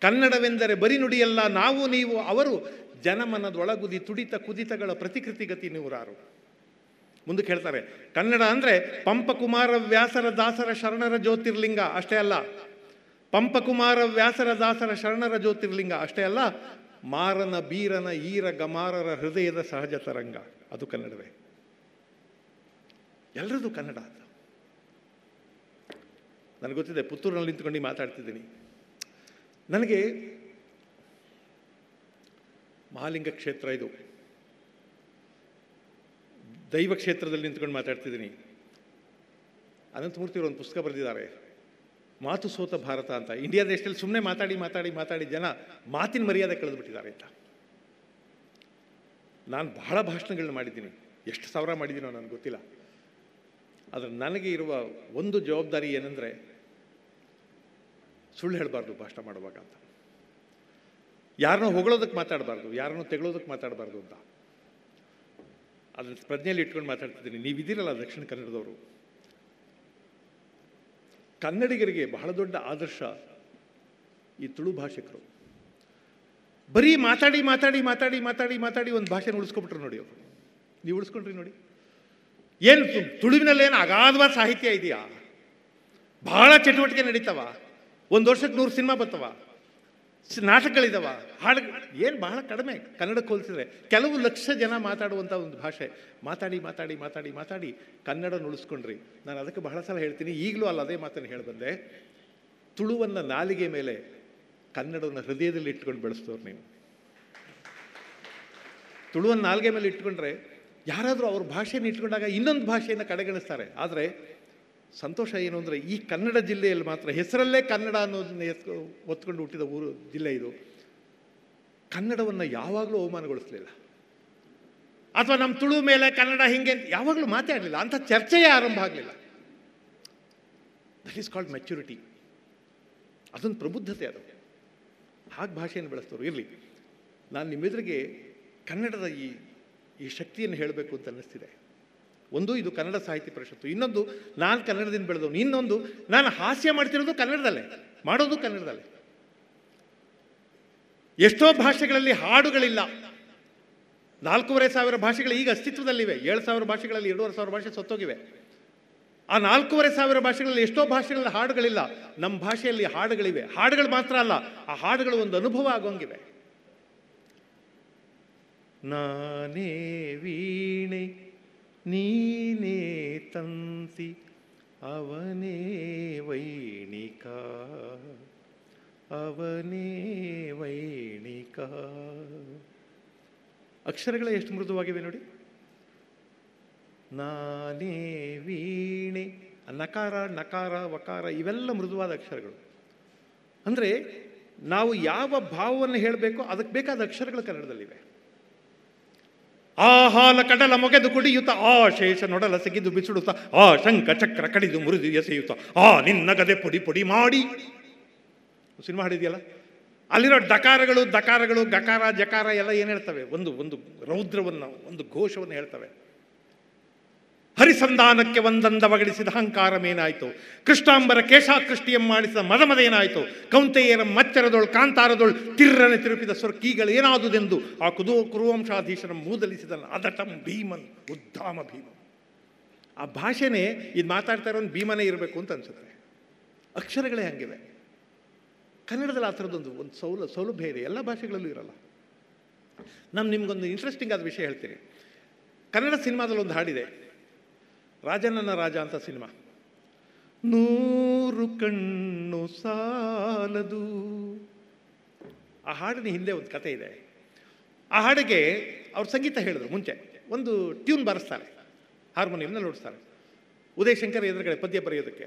ಕನ್ನಡವೆಂದರೆ ಬರಿ ನುಡಿಯಲ್ಲ ನಾವು, ನೀವು, ಅವರು. ಜನಮನದೊಳಗುದಿ ತುಡಿತ ಕುದಿತಗಳ ಪ್ರತಿಕೃತಿಗತಿ ನೂರಾರು. ಮುಂದಕ್ಕೆ ಹೇಳ್ತಾರೆ ಕನ್ನಡ ಅಂದರೆ ಪಂಪಕುಮಾರ ವ್ಯಾಸರ ದಾಸರ ಶರಣರ ಜ್ಯೋತಿರ್ಲಿಂಗ, ಅಷ್ಟೇ ಅಲ್ಲ. ಪಂಪಕುಮಾರ ವ್ಯಾಸರ ದಾಸರ ಶರಣರ ಜ್ಯೋತಿರ್ಲಿಂಗ, ಅಷ್ಟೇ ಅಲ್ಲ. ಮಾರನ, ಬೀರನ ಈರ ಗಮಾರರ ಹೃದಯದ ಸಹಜ ತರಂಗ, ಅದು ಕನ್ನಡವೇ. ಎಲ್ಲರದು ಕನ್ನಡ ಅದು. ನನಗೆ ಗೊತ್ತಿದೆ, ಪುತ್ತೂರಿನಲ್ಲಿ ನಿಂತ್ಕೊಂಡು ಮಾತಾಡ್ತಿದ್ದೀನಿ. ನನಗೆ ಮಹಾಲಿಂಗ ಕ್ಷೇತ್ರ ಇದು. ದೈವ ಕ್ಷೇತ್ರದಲ್ಲಿ ನಿಂತ್ಕೊಂಡು ಮಾತಾಡ್ತಿದ್ದೀನಿ. ಅನಂತಮೂರ್ತಿಯವರು ಒಂದು ಪುಸ್ತಕ ಬರೆದಿದ್ದಾರೆ. ಮಾತು ಸೋತ ಭಾರತ ಅಂತ. ಇಂಡಿಯಾ ದೇಶದಲ್ಲಿ ಸುಮ್ಮನೆ ಮಾತಾಡಿ ಮಾತಾಡಿ ಮಾತಾಡಿ ಜನ ಮಾತಿನ ಮರ್ಯಾದೆ ಕಳೆದುಬಿಟ್ಟಿದ್ದಾರೆ ಅಂತ. ನಾನು ಬಹಳ ಭಾಷಣಗಳನ್ನ ಮಾಡಿದ್ದೀನಿ. ಎಷ್ಟು ಸಾವಿರ ಮಾಡಿದ್ದೀನೋ ನನಗೆ ಗೊತ್ತಿಲ್ಲ. ಆದರೆ ನನಗೆ ಇರುವ ಒಂದು ಜವಾಬ್ದಾರಿ ಏನಂದರೆ ಸುಳ್ಳು ಹೇಳಬಾರ್ದು ಭಾಷಣ ಮಾಡುವಾಗ ಅಂತ. ಯಾರನ್ನೋ ಹೊಗಳೋದಕ್ಕೆ ಮಾತಾಡಬಾರ್ದು, ಯಾರನ್ನೋ ತೆಗಳೋದಕ್ಕೆ ಮಾತಾಡಬಾರ್ದು ಅಂತ. ಅದನ್ನ ಪ್ರಜ್ಞೆಯಲ್ಲಿ ಇಟ್ಕೊಂಡು ಮಾತಾಡ್ತಿದ್ದೀನಿ. ನೀವಿದ್ದೀರಲ್ಲ ದಕ್ಷಿಣ ಕನ್ನಡದವರು. ಕನ್ನಡಿಗರಿಗೆ ಬಹಳ ದೊಡ್ಡ ಆದರ್ಶ ಈ ತುಳು ಭಾಷಿಕರು. ಬರೀ ಮಾತಾಡಿ ಮಾತಾಡಿ ಮಾತಾಡಿ ಮಾತಾಡಿ ಮಾತಾಡಿ ಒಂದು ಭಾಷೆನ ಉಳಿಸ್ಕೊಬಿಟ್ರು ನೋಡಿ ಅವರು. ನೀವು ಉಳಿಸ್ಕೊಂಡ್ರಿ ನೋಡಿ. ಏನು ತುಳುವಿನಲ್ಲೇನು ಅಗಾಧವಾದ ಸಾಹಿತ್ಯ ಇದೆಯಾ? ಬಹಳ ಚಟುವಟಿಕೆ ನಡೀತಾವ. ಒಂದು ವರ್ಷಕ್ಕೆ ನೂರು ಸಿನಿಮಾ ಬರ್ತವ. ನಾಟಕಗಳಿದಾವ. ಹಾಡು ಏನು ಬಹಳ ಕಡಿಮೆ ಕನ್ನಡಕ್ಕೆ ಹೋಲಿಸಿದ್ರೆ ಕೆಲವು ಲಕ್ಷ ಜನ ಮಾತಾಡುವಂಥ ಒಂದು ಭಾಷೆ. ಮಾತಾಡಿ ಮಾತಾಡಿ ಮಾತಾಡಿ ಮಾತಾಡಿ ಕನ್ನಡ ಉಳಿಸ್ಕೊಂಡ್ರಿ ನಾನು ಅದಕ್ಕೆ ಬಹಳ ಸಲ ಹೇಳ್ತೀನಿ. ಈಗಲೂ ಅಲ್ಲ ಅದೇ ಮಾತನ್ನು ಹೇಳಿ ಬಂದೆ ತುಳುವನ್ನು ನಾಲಿಗೆ ಮೇಲೆ ಕನ್ನಡವನ್ನು ಹೃದಯದಲ್ಲಿ ಇಟ್ಕೊಂಡು ಬೆಳೆಸ್ತವ್ರು ನೀವು. ತುಳುವನ್ನು ನಾಲಿಗೆ ಮೇಲೆ ಇಟ್ಕೊಂಡ್ರೆ ಯಾರಾದರೂ ಅವ್ರ ಭಾಷೆಯನ್ನು ಇಟ್ಕೊಂಡಾಗ ಇನ್ನೊಂದು ಭಾಷೆಯನ್ನು ಕಡೆಗಣಿಸ್ತಾರೆ. ಆದರೆ ಸಂತೋಷ ಏನು ಅಂದರೆ ಈ ಕನ್ನಡ ಜಿಲ್ಲೆಯಲ್ಲಿ ಮಾತ್ರ, ಹೆಸರಲ್ಲೇ ಕನ್ನಡ ಅನ್ನೋದನ್ನ ಎತ್ಕೊ, ಒತ್ಕೊಂಡು ಹುಟ್ಟಿದ ಊರು, ಜಿಲ್ಲೆ ಇದು. ಕನ್ನಡವನ್ನು ಯಾವಾಗಲೂ ಅವಮಾನಗೊಳಿಸಲಿಲ್ಲ. ಅಥವಾ ನಮ್ಮ ತುಳು ಮೇಲೆ ಕನ್ನಡ ಹಿಂಗೆ ಅಂತ ಯಾವಾಗಲೂ ಮಾತಾಡಲಿಲ್ಲ. ಅಂಥ ಚರ್ಚೆಯೇ ಆರಂಭ ಆಗಲಿಲ್ಲ. ದಟ್ ಈಸ್ ಕಾಲ್ಡ್ ಮೆಚ್ಯೂರಿಟಿ ಅದೊಂದು ಪ್ರಬುದ್ಧತೆ ಅದು. ಹಾಗೆ ಭಾಷೆಯನ್ನು ಬೆಳೆಸ್ತವ್ರು. ಇರಲಿ. ನಾನು ನಿಮ್ಮೆದುರಿಗೆ ಕನ್ನಡದ ಈ ಈ ಶಕ್ತಿಯನ್ನು ಹೇಳಬೇಕು ಅಂತ ಅನ್ನಿಸ್ತಿದೆ. ಒಂದು, ಇದು ಕನ್ನಡ ಸಾಹಿತ್ಯ ಪರಿಷತ್ತು. ಇನ್ನೊಂದು, ನಾನು ಕನ್ನಡದಿಂದ ಬೆಳೆದವನು. ಇನ್ನೊಂದು, ನಾನು ಹಾಸ್ಯ ಮಾಡ್ತಿರೋದು ಕನ್ನಡದಲ್ಲೇ. ಮಾಡೋದು ಕನ್ನಡದಲ್ಲೇ. ಎಷ್ಟೋ ಭಾಷೆಗಳಲ್ಲಿ ಹಾಡುಗಳಿಲ್ಲ. ನಾಲ್ಕೂವರೆ ಸಾವಿರ ಭಾಷೆಗಳು ಈಗ ಅಸ್ತಿತ್ವದಲ್ಲಿವೆ. ಏಳು ಸಾವಿರ ಭಾಷೆಗಳಲ್ಲಿ, ಎರಡೂವರೆ ಸಾವಿರ ಭಾಷೆ ಸತ್ತೋಗಿವೆ. ಆ ನಾಲ್ಕೂವರೆ ಸಾವಿರ ಭಾಷೆಗಳಲ್ಲಿ ಎಷ್ಟೋ ಭಾಷೆಗಳಲ್ಲಿ ಹಾಡುಗಳಿಲ್ಲ. ನಮ್ಮ ಭಾಷೆಯಲ್ಲಿ ಹಾಡುಗಳಿವೆ. ಹಾಡುಗಳು ಮಾತ್ರ ಅಲ್ಲ, ಆ ಹಾಡುಗಳು ಒಂದು ಅನುಭವ ಆಗೋಂಗಿವೆ. ನಾನೇ ವೀಣೆ ನೀನೇ ತಂತಿ ಅವನೇ ವೈಣಿಕ ಅವನೇ ವೈಣಿಕ. ಅಕ್ಷರಗಳೇ ಎಷ್ಟು ಮೃದುವಾಗಿವೆ ನೋಡಿ. ನಾನೇ ವೀಣೆ, ನಕಾರ ನಕಾರ, ವಕಾರ, ಇವೆಲ್ಲ ಮೃದುವಾದ ಅಕ್ಷರಗಳು. ಅಂದರೆ ನಾವು ಯಾವ ಭಾವವನ್ನು ಹೇಳಬೇಕೋ ಅದಕ್ಕೆ ಬೇಕಾದ ಅಕ್ಷರಗಳು ಕನ್ನಡದಲ್ಲಿವೆ. ಆ ಹಾಲ ಕಡಲ ಮೊಗೆದು ಕುಡಿಯುತ್ತ, ಆ ಶೇಷ ನೊಡಲ ಸೆಗೆದು ಬಿಸಿಡುತ್ತ, ಆ ಶಂಖ ಚಕ್ರ ಕಡಿದು ಮುರಿದು ಎಸೆಯುತ್ತ, ಆ ನಿನ್ನ ಗದೆ ಪುಡಿ ಪುಡಿ ಮಾಡಿ. ಸಿನಿಮಾ ಹಾಡಿದೆಯಲ್ಲ? ಅಲ್ಲಿರೋ ಡಕಾರಗಳು ದಕಾರಗಳು ಗಕಾರ ಜಕಾರ ಎಲ್ಲ ಏನು ಹೇಳ್ತವೆ? ಒಂದು ಒಂದು ರೌದ್ರವನ್ನು, ಒಂದು ಘೋಷವನ್ನು ಹೇಳ್ತವೆ. ಹರಿಸಂಧಾನಕ್ಕೆ ಒಂದಂದವಗಳಿಸಿದ ಅಹಂಕಾರಮೇನಾಯಿತು? ಕೃಷ್ಣಾಂಬರ ಕೇಶಾಕೃಷ್ಟಿಯಂ ಮಾಡಿಸಿದ ಮದಮದೇನಾಯಿತು? ಕೌಂತೆಯರ ಮಚ್ಚರದೊಳು ಕಾಂತಾರದೊಳ್ ತಿರ್ರನೆ ತಿರುಪಿದ ಸ್ವರ್ಕೀಗಳು ಏನಾದುದೆಂದು ಆ ಕುದು ಕುರುವಂಶಾಧೀಶನ ಮೂದಲಿಸಿದ ಅದಟಂ ಭೀಮನ್, ಉದ್ದಾಮ ಭೀಮ ಆ ಭಾಷೆನೇ ಇದು ಮಾತಾಡ್ತಾ ಇರೋ ಭೀಮನೇ ಇರಬೇಕು ಅಂತ ಅನ್ಸುತ್ತೆ. ಅಕ್ಷರಗಳೇ ಹಂಗಿವೆ. ಕನ್ನಡದಲ್ಲಿ ಆ ಥರದ್ದೊಂದು ಒಂದು ಸೌಲ, ಸೌಲಭ್ಯ ಇದೆ. ಎಲ್ಲ ಭಾಷೆಗಳಲ್ಲೂ ಇರಲ್ಲ. ನಾನು ನಿಮಗೊಂದು ಇಂಟ್ರೆಸ್ಟಿಂಗ್ ಆದ ವಿಷಯ ಹೇಳ್ತೀನಿ. ಕನ್ನಡ ಸಿನಿಮಾದಲ್ಲಿ ಒಂದು ಹಾಡಿದೆ. ರಾಜನನ್ನ ರಾಜ ಅಂತ ಸಿನಿಮಾ. ನೂರು ಕಣ್ಣು ಸಾಲದು. ಆ ಹಾಡಿನ ಹಿಂದೆ ಒಂದು ಕತೆ ಇದೆ. ಆ ಹಾಡಿಗೆ ಅವ್ರು ಸಂಗೀತ ಹೇಳಿದ್ರು ಮುಂಚೆ. ಒಂದು ಟ್ಯೂನ್ ಬಾರಿಸ್ತಾರೆ. ಹಾರ್ಮೋನಿಯಂನಲ್ಲಿ ನುಡಿಸ್ತಾರೆ. ಉದಯ್ ಶಂಕರ್ ಎದುರುಗಡೆ ಪದ್ಯ ಬರೆಯೋದಕ್ಕೆ.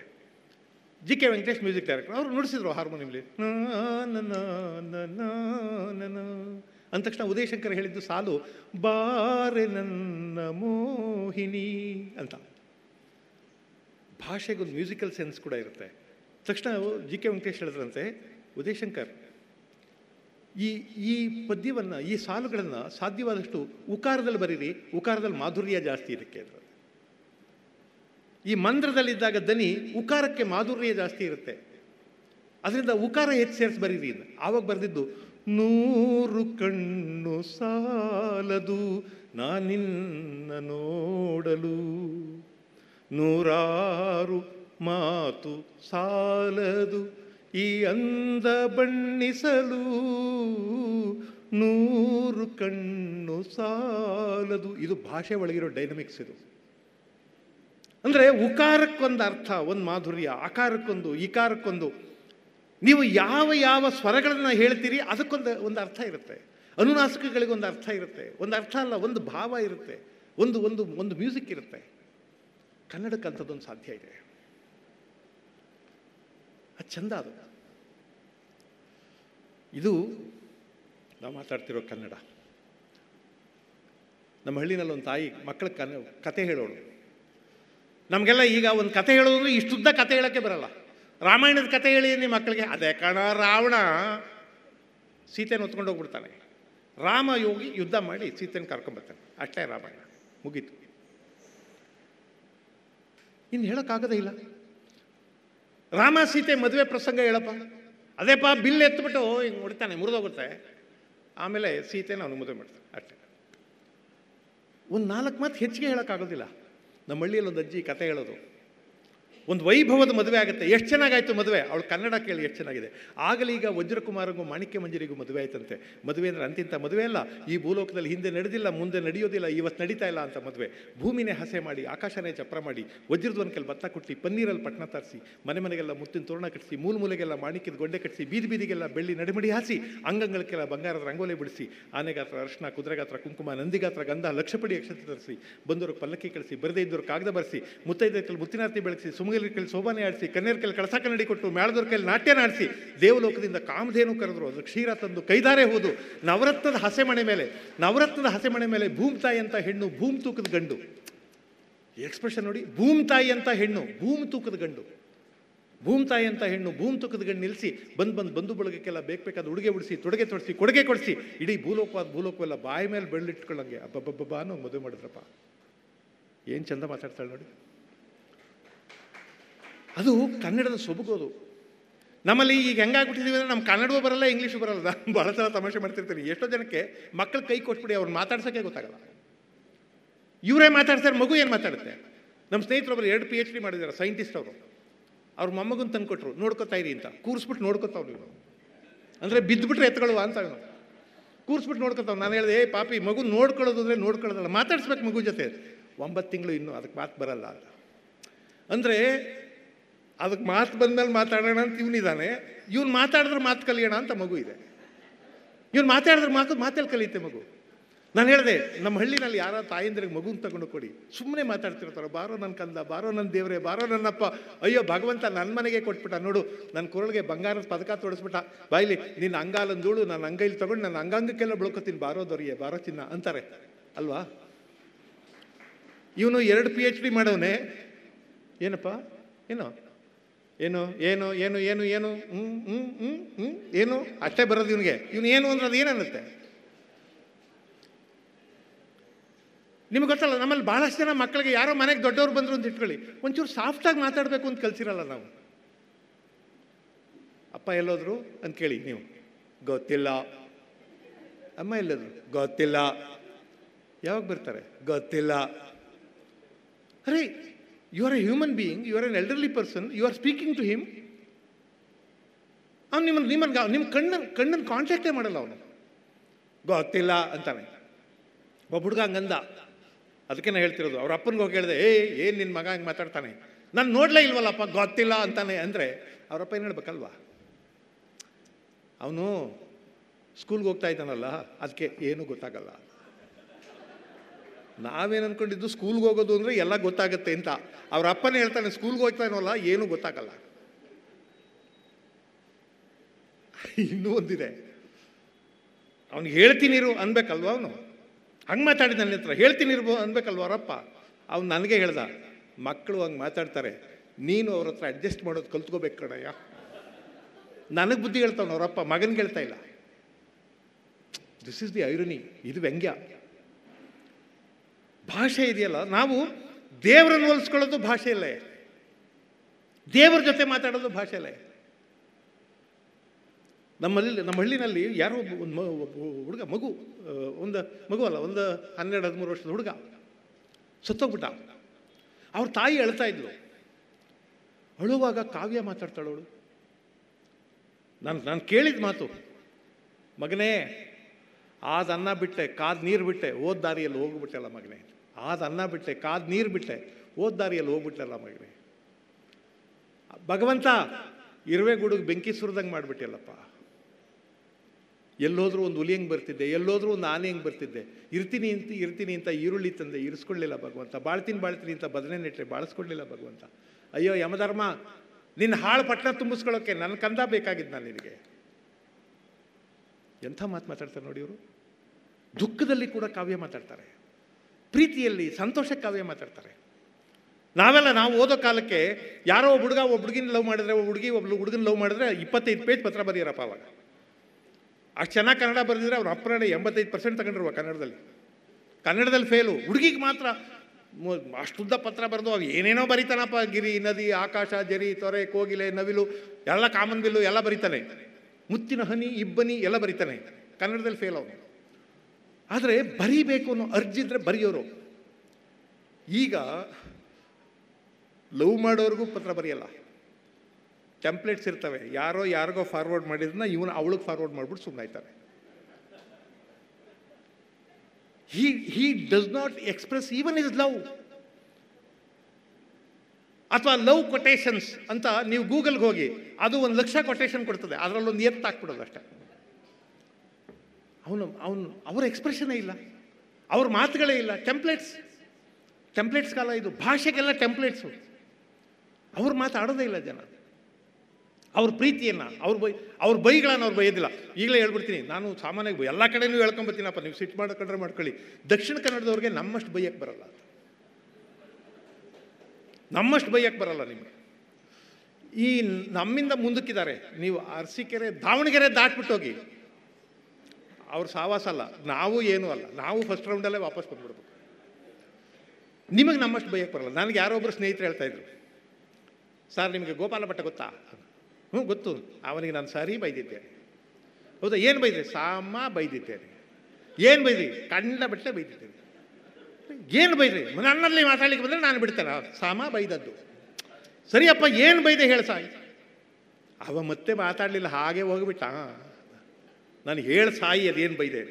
G K Venkatesh music director. ಅವರು ನುಡಿಸಿದ್ರು ಹಾರ್ಮೋನಿಯಂಲಿ ಅಂದ ತಕ್ಷಣ ಉದಯ್ ಶಂಕರ್ ಹೇಳಿದ್ದು ಸಾಲು, ಬಾರೆ ನನ್ನ ಮೋಹಿನಿ ಅಂತ. ಭಾಷೆಗೊಂದು ಮ್ಯೂಸಿಕಲ್ ಸೆನ್ಸ್ ಕೂಡ ಇರುತ್ತೆ. ತಕ್ಷಣ ಜಿ ಕೆ ವೆಂಕಟೇಶ್ ಹೇಳಿದ್ರಂತೆ ಉದಯ್ ಶಂಕರ್ ಈ ಈ ಪದ್ಯವನ್ನು, ಈ ಸಾಲುಗಳನ್ನು ಸಾಧ್ಯವಾದಷ್ಟು ಉಕಾರದಲ್ಲಿ ಬರೀರಿ, ಉಕಾರದಲ್ಲಿ ಮಾಧುರ್ಯ ಜಾಸ್ತಿ ಇದಕ್ಕೆ ಈ ಮಂತ್ರದಲ್ಲಿದ್ದಾಗ ದನಿ ಉಕಾರಕ್ಕೆ ಮಾಧುರ್ಯ ಜಾಸ್ತಿ ಇರುತ್ತೆ. ಅದರಿಂದ ಉಕಾರ ಹೆಚ್ಚು ಸೇರಿಸಿ ಬರೀರಿ ಆವಾಗ ಬರೆದಿದ್ದು, ನೂರು ಕಣ್ಣು ಸಾಲದು ನಾನಿನ್ನ ನೋಡಲು ನೂರಾರು ಮಾತು ಸಾಲದು, ಈ ಅಂದ ಬಣ್ಣಿಸಲು ನೂರು ಕಣ್ಣು ಸಾಲದು. ಇದು ಭಾಷೆ ಒಳಗಿರೋ ಡೈನಮಿಕ್ಸ್ ಇದು. ಅಂದರೆ ಉಕಾರಕ್ಕೊಂದು ಅರ್ಥ, ಒಂದು ಮಾಧುರ್ಯ, ಆಕಾರಕ್ಕೊಂದು ಇಕಾರಕ್ಕೊಂದು ನೀವು ಯಾವ ಯಾವ ಸ್ವರಗಳನ್ನು ಹೇಳ್ತೀರಿ, ಅದಕ್ಕೊಂದು ಒಂದು ಅರ್ಥ ಇರುತ್ತೆ. ಅನುನಾಸಿಕಗಳಿಗೊಂದು ಅರ್ಥ ಇರುತ್ತೆ. ಒಂದು ಅರ್ಥ ಅಲ್ಲ, ಒಂದು ಭಾವ ಇರುತ್ತೆ. ಒಂದು ಒಂದು ಒಂದು ಮ್ಯೂಸಿಕ್ ಇರುತ್ತೆ. ಕನ್ನಡಕ್ಕೆ ಅಂಥದ್ದೊಂದು ಸಾಧ್ಯ ಇದೆ. ಅದು ಚಂದ ಅದು. ಇದು ನಾವು ಮಾತಾಡ್ತಿರೋ ಕನ್ನಡ. ನಮ್ಮ ಹಳ್ಳಿನಲ್ಲಿ ಒಂದು ತಾಯಿ ಮಕ್ಕಳ ಕನ್ನ ಕತೆ ಹೇಳೋಳು. ನಮಗೆಲ್ಲ ಈಗ ಒಂದು ಕತೆ ಹೇಳೋದು ಇಷ್ಟುದ್ದ ಕತೆ ಹೇಳೋಕ್ಕೆ ಬರಲ್ಲ. ರಾಮಾಯಣದ ಕತೆ ಹೇಳಿ ನಿಮ್ಮ ಮಕ್ಕಳಿಗೆ, ಅದೇ ಕಣ ರಾವಣ. ಸೀತೆನ ಹೊತ್ಕೊಂಡು ಹೋಗ್ಬಿಡ್ತಾನೆ ರಾಮ ಯೋಗಿ ಯುದ್ಧ ಮಾಡಿ ಸೀತೆನ ಕರ್ಕೊಂಬರ್ತಾನೆ. ಅಷ್ಟೇ ರಾಮಾಯಣ ಮುಗೀತು. ಇನ್ನು ಹೇಳೋಕ್ಕಾಗದೇ ಇಲ್ಲ. ರಾಮ ಸೀತೆ ಮದುವೆ ಪ್ರಸಂಗ ಹೇಳಪ್ಪ. ಅದೇಪ್ಪ ಬಿಲ್ ಎತ್ಬಿಟ್ಟು ಹಿಂಗೆ ಹೊಡಿತಾನೆ, ಮುರಿದೋಗುತ್ತೆ. ಆಮೇಲೆ ಸೀತೆನ ಅವನು ಮದುವೆ ಮಾಡ್ತಾನೆ, ಅಷ್ಟೇ. ಒಂದು ನಾಲ್ಕು ಮಾತು ಹೆಚ್ಚಿಗೆ ಹೇಳೋಕ್ಕಾಗೋದಿಲ್ಲ. ನಮ್ಮ ಹಳ್ಳಿಯಲ್ಲಿ ಒಂದು ಅಜ್ಜಿ ಕತೆ ಹೇಳೋದು. ಒಂದು ವೈಭವದ ಮದುವೆ ಆಗುತ್ತೆ. ಎಷ್ಟು ಚೆನ್ನಾಗಾಯ್ತು ಮದುವೆ? ಅವಳು ಕನ್ನಡ ಕೇಳಿ ಎಷ್ಟು ಚೆನ್ನಾಗಿದೆ. ಆಗಲೀಗ ಈಗ ವಜ್ರಕುಮಾರಗೂ ಮಾಣಿಕ್ಯ ಮಂಜರಿಗೂ ಮದುವೆ ಆಯ್ತಂತೆ. ಮದುವೆ ಅಂದರೆ ಅಂತಿಂಥ ಮದುವೆ ಅಲ್ಲ. ಈ ಭೂಲೋಕದಲ್ಲಿ ಹಿಂದೆ ನಡೆದಿಲ್ಲ, ಮುಂದೆ ನಡೆಯೋದಿಲ್ಲ, ಇವತ್ತು ನಡೀತಾ ಇಲ್ಲ ಅಂತ ಮದುವೆ. ಭೂಮಿನೇ ಹಸೆ ಮಾಡಿ, ಆಕಾಶನೇ ಚಪ್ರ ಮಾಡಿ ವಜ್ರದ್ವನ್ಕಲ್ಲಿ ಭತ್ತ ಕೊಟ್ಟು ಪನ್ನೀರಲ್ಲಿ ಪಟ್ಟಣ ತರಿಸಿ, ಮನೆ ಮನೆಗೆಲ್ಲ ಮುತ್ತಿನ ತೋರಣ ಕಟ್ಟಿಸಿ ಮೂಲ ಮೂಲೆಗೆಲ್ಲ ಮಾಣಿಕ್ಯದ ಗೊಂಡೆ ಕಟ್ಟಿಸಿ ಬೀದಿ ಬೀದಿಗೆಲ್ಲ ಬೆಳ್ಳಿ ನಡಿಮಡಿ ಹಾಸಿ ಅಂಗಂಗಳಕ್ಕೆಲ್ಲ ಬಂಗಾರದ ರಂಗೋಲಿ ಬಿಡಿಸಿ, ಆನೆಗಾತ್ರ, ಅರ್ಶನ ಕುದುರೆಗಾತ್ರ ಕುಂಕುಮ ನಂದಿಗಾತ್ರ ಗಂಧ, ಲಕ್ಷಪಡಿ ಅಕ್ಷತೆ ತರಿಸಿ ಬಂದವ್ರಿಗೆ ಪಲ್ಲಕ್ಕಿ ಕಳಿಸಿ, ಬರದೇ ಇದ್ದವ್ರು ಕಾಗದ ಬರೆಸಿ ಮುತ್ತೈದಕ್ಕೆ ಮುತ್ತಿನಾರ್ತಿ ಬೆಳೆಸಿ ಕೈಲಿ ಶೋಭಾನೆ ಆಡಿಸಿ ಕೈಲಿ ಕಳಸ ಕನ್ನಡಿ ಕೊಟ್ಟು ಮೇಳದವ್ರ ಕೈಲಿ ನಾಟ್ಯ ನಾಡಿಸಿ, ದೇವಲೋಕದಿಂದ ಕಾಮಧೇನು ಕರೆದ್ರು ಅದು ಕ್ಷೀರ ತಂದು ಕೈದಾರೆ ಹೋದು. ನವರತ್ನದ ಹಸೆಮಣೆ ಮೇಲೆ, ನವರತ್ನದ ಹಸೆಮಣೆ ಮೇಲೆ ಭೂಮ್ತಾಯಿ ಅಂತ ಹೆಣ್ಣು, ಭೂಮ್ ತೂಕದ ಗಂಡು. ಎಕ್ಸ್ಪ್ರೆಷನ್ ನೋಡಿ, ಭೂಮ್ ತಾಯಿ ಅಂತ ಹೆಣ್ಣು, ಭೂಮ್ ತೂಕದ ಗಂಡು. ಭೂಮ್ ತಾಯಿ ಅಂತ ಹೆಣ್ಣು, ಭೂಮ್ ತೂಕದ ಗಂಡು ನಿಲ್ಲಿಸಿ ಬಂದು ಬಂದು ಬಂಧು ಬಳಗಕ್ಕೆಲ್ಲ ಬೇಕು ಬೇಕಾದ ಉಡುಗೆ ಉಡಿಸಿ, ತೊಡುಗೆ ತೊಡಿಸಿ, ಕೊಡುಗೆ ಕೊಡಿಸಿ, ಇಡೀ ಭೂಲೋಕವಾದ ಭೂಲೋಕವೆಲ್ಲ ಬಾಯಿ ಮೇಲೆ ಬೆಳ್ಳಿಟ್ಕೊಳ್ಳಂಗೆ ಅಬ್ಬಬ್ಬಬ್ಬ ಅನ್ನೋ ಮದುವೆ ಮಾಡಿದ್ರಪ್ಪ. ಏನು ಚಂದ ಮಾತಾಡ್ತಾಳೆ ನೋಡಿ. ಅದು ಕನ್ನಡದ ಸೊಬಗೋದು. ನಮ್ಮಲ್ಲಿ ಈಗ ಹೆಂಗಾಗ್ಬಿಟ್ಟಿದ್ದೀವಿ ಅಂದರೆ ನಮ್ಮ ಕನ್ನಡವೂ ಬರಲ್ಲ, ಇಂಗ್ಲೀಷು ಬರಲ್ಲ. ಭಾಳ ಥರ ತಮಾಷೆ ಮಾಡ್ತಿರ್ತೀನಿ. ಎಷ್ಟೋ ಜನಕ್ಕೆ ಮಕ್ಕಳು ಕೈ ಕೊಟ್ಬಿಡಿ ಅವ್ರು ಮಾತಾಡ್ಸೋಕ್ಕೆ ಗೊತ್ತಾಗಲ್ಲ. ಇವರೇ ಮಾತಾಡ್ತಾರೆ ಮಗು ಏನು ಮಾತಾಡುತ್ತೆ? ನಮ್ಮ ಸ್ನೇಹಿತರೊಬ್ಬರು ಎರಡು ಪಿ ಎಚ್ ಡಿ ಮಾಡಿದ್ದಾರೆ ಸೈಂಟಿಸ್ಟ್ ಅವರು. ಅವ್ರ ಮೊಮ್ಮಗನ ತಂದು ಕೊಟ್ಟರು ನೋಡ್ಕೊತಾ ಇರಿ ಅಂತ. ಕೂರಿಸ್ಬಿಟ್ಟು ನೋಡ್ಕೊತಾವ್ ನೀವು ಅಂದರೆ ಬಿದ್ದುಬಿಟ್ರೆ ಎತ್ಕೊಳ್ಳುವ ಅಂತ ಅವನು ಕೂರಿಸ್ಬಿಟ್ಟು ನೋಡ್ಕೊತಾವ್. ನಾನು ಹೇಳಿದೆ, ಏ ಪಾಪಿ, ಮಗು ನೋಡ್ಕೊಳ್ಳೋದು ಅಂದರೆ ನೋಡ್ಕೊಳ್ಳೋದಲ್ಲ. ಮಾತಾಡಿಸ್ಬೇಕು ಮಗು ಜೊತೆ. ಒಂಬತ್ತು ತಿಂಗಳು ಇನ್ನೂ ಅದಕ್ಕೆ ಮಾತು ಬರಲ್ಲ ಅಂದರೆ ಅದಕ್ಕೆ ಮಾತು ಬಂದ್ಮೇಲೆ ಮಾತಾಡೋಣ ಅಂತ ಇವನಿದ್ದಾನೆ ಇವ್ನು ಮಾತಾಡಿದ್ರೆ ಮಾತು ಕಲಿಯೋಣ ಅಂತ ಮಗು ಇದೆ. ಇವ್ನು ಮಾತಾಡಿದ್ರೆ ಮಾತು ಮಾತಲ್ಲಿ ಕಲಿಯುತ್ತೆ ಮಗು. ನಾನು ಹೇಳಿದೆ, ನಮ್ಮ ಹಳ್ಳಿನಲ್ಲಿ ಯಾರೋ ತಾಯಂದ್ರಿಗೆ ಮಗುನ ತಗೊಂಡು ಕೊಡಿ. ಸುಮ್ಮನೆ ಮಾತಾಡ್ತಿರ್ತಾರೆ, ಬಾರೋ ನನ್ನ ಕಂದ, ಬಾರೋ ನನ್ನ ದೇವರೇ, ಬಾರೋ ನನ್ನಪ್ಪ ಅಯ್ಯೋ, ಭಗವಂತ ನನ್ನ ಮನೆಗೆ ಕೊಟ್ಬಿಟ್ಟ, ನೋಡು ನನ್ನ ಕುರಳಿಗೆ ಬಂಗಾರದ ಪದಕ ತೋಡಿಸ್ಬಿಟ್ಟ. ಬಾಯ್ಲಿ, ನಿನ್ನ ಅಂಗಾಲಂದೂಳು ನನ್ನ ಅಂಗೈಲಿ ತಗೊಂಡು ನನ್ನ ಅಂಗಾಂಗಕ್ಕೆಲ್ಲ ಬೆಳ್ಕೊತೀನಿ. ಬಾರೋ ದೊರೆಯೇ, ಬಾರೋ ಚಿನ್ನ ಅಂತಾರೆ. ಅಲ್ವಾ? ಇವನು ಎರಡು ಪಿ ಎಚ್ ಡಿ ಮಾಡೋನೆ ಏನಪ್ಪ? ಏನು? ಏನು ಏನು ಏನು ಏನು ಏನು ಹ್ಞೂ ಹ್ಞೂ ಹ್ಞೂ ಹ್ಞೂ ಏನು? ಅಷ್ಟೇ ಬರೋದು ಇವನಿಗೆ. ಇವನು ಏನು ಅಂದ್ರೆ ಅದು ಏನನ್ನುತ್ತೆ? ನಿಮ್ಗೆ ಗೊತ್ತಲ್ಲ, ನಮ್ಮಲ್ಲಿ ಭಾಳಷ್ಟು ಜನ ಮಕ್ಕಳಿಗೆ ಯಾರೋ ಮನೆಗೆ ದೊಡ್ಡವ್ರು ಬಂದರು ಅಂತ ಇಟ್ಕೊಳ್ಳಿ. ಒಂಚೂರು ಸಾಫ್ಟಾಗಿ ಮಾತಾಡಬೇಕು ಅಂತ ಕಲ್ಸಿರಲ್ಲ ನಾವು. ಅಪ್ಪ ಎಲ್ಲೋದ್ರು ಅಂತ ಕೇಳಿ ನೀವು. ಗೊತ್ತಿಲ್ಲ. ಅಮ್ಮ ಎಲ್ಲೋದ್ರು? ಗೊತ್ತಿಲ್ಲ. ಯಾವಾಗ ಬರ್ತಾರೆ? ಗೊತ್ತಿಲ್ಲ. ಅರೆ you are a human being you are an elderly person you are speaking to him ಅವ್ನು ನಿಮ್ಮನ್ನು ನಿಮ್ಮನ್ನು ನಿಮ್ಮ ಕಣ್ಣನ್ನು ಕಣ್ಣನ್ನು ಕಾಂಟ್ಯಾಕ್ಟೇ ಮಾಡಲ್ಲ ಅವನು. ಗೊತ್ತಿಲ್ಲ ಅಂತಾನೆ. ಒಬ್ಬ ಹುಡುಗ ಹಂಗಂದ. ಅದಕ್ಕೆ ನಾನು ಹೇಳ್ತಿರೋದು, ಅವ್ರ ಅಪ್ಪನಿಗೆ ಹೋಗಿ ಹೇಳಿದೆ ಏ ಏನು ನಿನ್ನ ಮಗ ಹಂಗೆ ಮಾತಾಡ್ತಾನೆ? ನಾನು ನೋಡಲೇ ಇಲ್ವಲ್ಲಪ್ಪ, ಗೊತ್ತಿಲ್ಲ ಅಂತಾನೆ ಅಂದರೆ ಅವರಪ್ಪ ಏನು ಹೇಳ್ಬೇಕಲ್ವಾ? ಅವನು ಸ್ಕೂಲ್ಗೆ ಹೋಗ್ತಾ ಇದ್ದಾನಲ್ಲ ಅದಕ್ಕೆ ಏನೂ ಗೊತ್ತಾಗಲ್ಲ. ನಾವೇನು ಅಂದ್ಕೊಂಡಿದ್ದು ಸ್ಕೂಲ್ಗೆ ಹೋಗೋದು ಅಂದರೆ ಎಲ್ಲ ಗೊತ್ತಾಗುತ್ತೆ ಅಂತ. ಅವ್ರ ಅಪ್ಪನೇ ಹೇಳ್ತಾನೆ, ಸ್ಕೂಲ್ಗೆ ಹೋಗ್ತಾನಲ್ಲ, ಏನೂ ಗೊತ್ತಾಗಲ್ಲ. ಇನ್ನೂ ಒಂದಿದೆ. ಅವ್ನಿಗೆ ಹೇಳ್ತೀನಿರು ಅನ್ಬೇಕಲ್ವ ಅವನು? ಹಂಗೆ ಮಾತಾಡಿದ ನನ್ನ ಹತ್ರ, ಹೇಳ್ತೀನಿ ಇರ್ಬೋ ಅನ್ಬೇಕಲ್ವ ಅವರಪ್ಪ ಅವ್ನು ನನಗೆ ಹೇಳ್ದ ಮಕ್ಕಳು ಹಂಗೆ ಮಾತಾಡ್ತಾರೆ, ನೀನು ಅವ್ರ ಹತ್ರ ಅಡ್ಜಸ್ಟ್ ಮಾಡೋದು ಕಲ್ತ್ಕೋಬೇಕು ಕಣಯ್ಯ. ನನಗೆ ಬುದ್ಧಿ ಹೇಳ್ತಾವನು ಅವರಪ್ಪ ಮಗನಿಗೆ ಹೇಳ್ತಾ ಇಲ್ಲ. ದಿಸ್ ಇಸ್ ದಿ ಐರನಿ ಇದು ವ್ಯಂಗ್ಯ. ಭಾಷೆ ಇದೆಯಲ್ಲ, ನಾವು ದೇವರನ್ನು ಹೋಲಿಸ್ಕೊಳ್ಳೋದು ಭಾಷೆಯಲ್ಲೇ ದೇವರ ಜೊತೆ ಮಾತಾಡೋದು ಭಾಷೆಯಲ್ಲೇ ನಮ್ಮಲ್ಲಿ ನಮ್ಮ ಹಳ್ಳಿನಲ್ಲಿ ಯಾರೋ ಒಂದು ಹುಡುಗ, ಮಗು ಒಂದು ಮಗು ಅಲ್ಲ, ಒಂದು ಹನ್ನೆರಡು, ಹದಿಮೂರು ವರ್ಷದ ಹುಡುಗ. ಸತ್ತೋಗ್ಬಿಟ್ಟ. ಅವ್ರ ತಾಯಿ ಅಳ್ತಾ ಇದ್ಲು. ಅಳುವಾಗ ಕಾವ್ಯ ಮಾತಾಡ್ತಾಳವಳು ನಾನು ನಾನು ಕೇಳಿದ ಮಾತು. ಮಗನೇ, ಆದ ಅನ್ನ ಬಿಟ್ಟೆ, ಕಾದ ನೀರು ಬಿಟ್ಟೆ ಓದ್ ದಾರಿಯಲ್ಲಿ ಹೋಗ್ಬಿಟ್ಟಲ್ಲ ಮಗನೇ ಆದ ಅನ್ನ ಬಿಟ್ಟೆ, ಕಾದ ನೀರು ಬಿಟ್ಟೆ ಓದ್ ದಾರಿಯಲ್ಲಿ ಹೋಗ್ಬಿಟ್ಟಲ್ಲ ಮಗನೇ. ಭಗವಂತ ಇರುವೆ ಗುಡುಗ್ ಬೆಂಕಿ ಸುರಿದಂಗೆ ಮಾಡಿಬಿಟ್ಟಿಲ್ಲಪ್ಪ ಎಲ್ಲೋದ್ರೂ ಒಂದು ಹುಲಿ ಹೆಂಗೆ ಬರ್ತಿದ್ದೆ, ಎಲ್ಲೋದ್ರೂ ಒಂದು ಆನೆ ಹೆಂಗೆ ಬರ್ತಿದ್ದೆ. ಇರ್ತೀನಿ ಅಂತ ಇರ್ತೀನಿ ಅಂತ ಈರುಳ್ಳಿ ತಂದೆ, ಇರಿಸ್ಕೊಳ್ಳಿಲ್ಲ ಭಗವಂತ. ಬಾಳ್ತೀನಿ ಬಾಳ್ತೀನಿ ಅಂತ ಬದನೆ ನೆಟ್ಟರೆ ಬಾಳಿಸ್ಕೊಳ್ಳಿಲ್ಲ ಭಗವಂತ. ಅಯ್ಯೋ ಯಮಧರ್ಮ ನಿನ್ನ ಹಾಳು ಪಟ್ಟಣ ತುಂಬಿಸ್ಕೊಳ್ಳೋಕೆ ನನ್ನ ಕಂದ ಬೇಕಾಗಿದ್ದು ನಾನು ನಿನಗೆ. ಎಂಥ ಮಾತು ಮಾತಾಡ್ತಾರೆ ನೋಡಿ ಇವರು? ದುಃಖದಲ್ಲಿ ಕೂಡ ಕಾವ್ಯ ಮಾತಾಡ್ತಾರೆ. ಪ್ರೀತಿಯಲ್ಲಿ ಸಂತೋಷಕ್ಕಾವೇ ಮಾತಾಡ್ತಾರೆ. ನಾವೆಲ್ಲ ನಾವು ಓದೋ ಕಾಲಕ್ಕೆ ಯಾರೋ ಒಬ್ಬ ಹುಡುಗ, ಒಬ್ಬ ಹುಡುಗಿನ ಲವ್ ಮಾಡಿದ್ರೆ, ಒಬ್ಬ ಹುಡುಗಿ, ಒಬ್ಬ ಹುಡುಗನ ಲವ್ ಮಾಡಿದ್ರೆ ಇಪ್ಪತ್ತೈದು ಪೇಜ್ ಪತ್ರ ಬರೆಯರಪ್ಪ ಅವಾಗ. ಅಷ್ಟು ಚೆನ್ನಾಗಿ ಕನ್ನಡ ಬರೆದಿದ್ರೆ ಅವ್ರ ಅಪ್ರಾಣೆ ಎಂಬತ್ತೈದು ಪರ್ಸೆಂಟ್ ತಗೊಂಡಿರುವ ಕನ್ನಡದಲ್ಲಿ. ಕನ್ನಡದಲ್ಲಿ ಫೇಲು ಹುಡುಗಿಗೆ ಮಾತ್ರ ಅಷ್ಟುದ್ದ ಪತ್ರ ಬರೆದು ಅವು ಏನೇನೋ ಬರೀತಾನಪ್ಪ. ಗಿರಿ, ನದಿ, ಆಕಾಶ, ಜರಿ, ತೊರೆ, ಕೋಗಿಲೆ, ನವಿಲು, ಎಲ್ಲ ಕಾಮನ್ ಬಿಲ್ಲು ಎಲ್ಲ ಬರೀತಾನೆ. ಮುತ್ತಿನ ಹನಿ, ಇಬ್ಬನಿ ಎಲ್ಲ ಬರೀತಾನೆ. ಕನ್ನಡದಲ್ಲಿ ಫೇಲ್ ಅವನು. ಆದರೆ ಬರೀಬೇಕು ಅನ್ನೋ ಅರ್ಜಿದ್ರೆ ಬರೆಯೋರು. ಈಗ ಲವ್ ಮಾಡೋರಿಗೂ ಪತ್ರ ಬರೆಯಲ್ಲ. ಟೆಂಪ್ಲೇಟ್ಸ್ ಇರ್ತವೆ. ಯಾರೋ ಯಾರಿಗೋ ಫಾರ್ವರ್ಡ್ ಮಾಡಿದ್ರನ್ನ ಇವನು ಅವಳಿಗೆ ಫಾರ್ವರ್ಡ್ ಮಾಡಿಬಿಟ್ಟು ಸುಮ್ಮನೆ ಆಯ್ತಾರೆ he he does not express even his love ಅಥವಾ ಲವ್ ಕೊಟೇಶನ್ಸ್ ಅಂತ ನೀವು ಗೂಗಲ್ಗೆ ಹೋಗಿ, ಅದು ಒಂದು ಲಕ್ಷ ಕೊಟೇಶನ್ ಕೊಡ್ತದೆ. ಅದರಲ್ಲೊಂದು ಎತ್ತು ಹಾಕ್ಬಿಡೋದು ಅಷ್ಟೇ. ಅವನು ಅವನು, ಅವರ ಎಕ್ಸ್ಪ್ರೆಷನೇ ಇಲ್ಲ. ಅವ್ರ ಮಾತುಗಳೇ ಇಲ್ಲ. ಟೆಂಪ್ಲೇಟ್ಸ್ ಟೆಂಪ್ಲೇಟ್ಸ್ ಕಾಲ ಇದು ಭಾಷೆಗೆಲ್ಲ ಟೆಂಪ್ಲೇಟ್ಸು ಅವ್ರ ಮಾತಾಡೋದೇ ಇಲ್ಲ ಜನ. ಅವ್ರ ಪ್ರೀತಿಯನ್ನು, ಅವ್ರ ಬೈ, ಅವ್ರ ಬೈಗಳನ್ನು ಅವ್ರು ಬೈಯೋದಿಲ್ಲ. ಈಗಲೇ ಹೇಳ್ಬಿಡ್ತೀನಿ, ನಾನು ಸಾಮಾನ್ಯವಾಗಿ ಎಲ್ಲ ಕಡೆನೂ ಹೇಳ್ಕೊಂಬತ್ತೀನಪ್ಪ, ನೀವು ಸಿಟ್ಟು ಮಾಡ್ಕೊಂಡ್ರೆ ಮಾಡ್ಕೊಳ್ಳಿ. ದಕ್ಷಿಣ ಕನ್ನಡದವ್ರಿಗೆ ನಮ್ಮಷ್ಟು ಬೈಯಕ್ಕೆ ಬರಲ್ಲ. ನಮ್ಮಷ್ಟು ಬೈಯಕ್ಕೆ ಬರಲ್ಲ ನಿಮಗೆ. ಈ ನಮ್ಮಿಂದ ಮುಂದಕ್ಕಿದ್ದಾರೆ, ನೀವು ಅರಸೀಕೆರೆ, ದಾವಣಗೆರೆ ದಾಟ್ಬಿಟ್ಟು ಹೋಗಿ. ಅವ್ರ ಸಾವಾಸ ಅಲ್ಲ. ನಾವು ಏನೂ ಅಲ್ಲ. ನಾವು ಫಸ್ಟ್ ರೌಂಡಲ್ಲೇ ವಾಪಸ್ ಬಂದ್ಬಿಡ್ಬೇಕು. ನಿಮಗೆ ನಮ್ಮಷ್ಟು ಬೈಯಕ್ಕೆ ಬರಲ್ಲ. ನನಗೆ ಯಾರೋ ಒಬ್ಬರು ಸ್ನೇಹಿತರು ಹೇಳ್ತಾ ಇದ್ರು. ಸರ್, ನಿಮಗೆ ಗೋಪಾಲ ಭಟ್ಟ ಗೊತ್ತಾ? ಹ್ಞೂ ಗೊತ್ತು. ಅವನಿಗೆ ನಾನು ಸರಿ ಬೈದಿದ್ದೆ. ಹೌದಾ? ಏನು ಬೈದ್ರಿ? ಸಾಮ ಬೈದಿದ್ದೇನೆ ಏನು ಬೈದ್ರಿ? ಕಂಡ ಬಿಟ್ಟೆ ಬೈದಿದ್ದೇನೆ ಏನು ಬೈದ್ರಿ? ನನ್ನಲ್ಲಿ ಮಾತಾಡ್ಲಿಕ್ಕೆ ಬಂದರೆ ನಾನು ಬಿಡ್ತೇನೆ. ಸಾಮ ಬೈದದ್ದು. ಸರಿಯಪ್ಪ, ಏನು ಬೈದೆ ಹೇಳ ಸಾಯ್ತು ಅವ ಮತ್ತೆ ಮಾತಾಡಲಿಲ್ಲ, ಹಾಗೆ ಹೋಗ್ಬಿಟ್ಟ. ನಾನು ಹೇಳಿ ಸಾಯಿ ಅದೇನು ಬೈದೆ?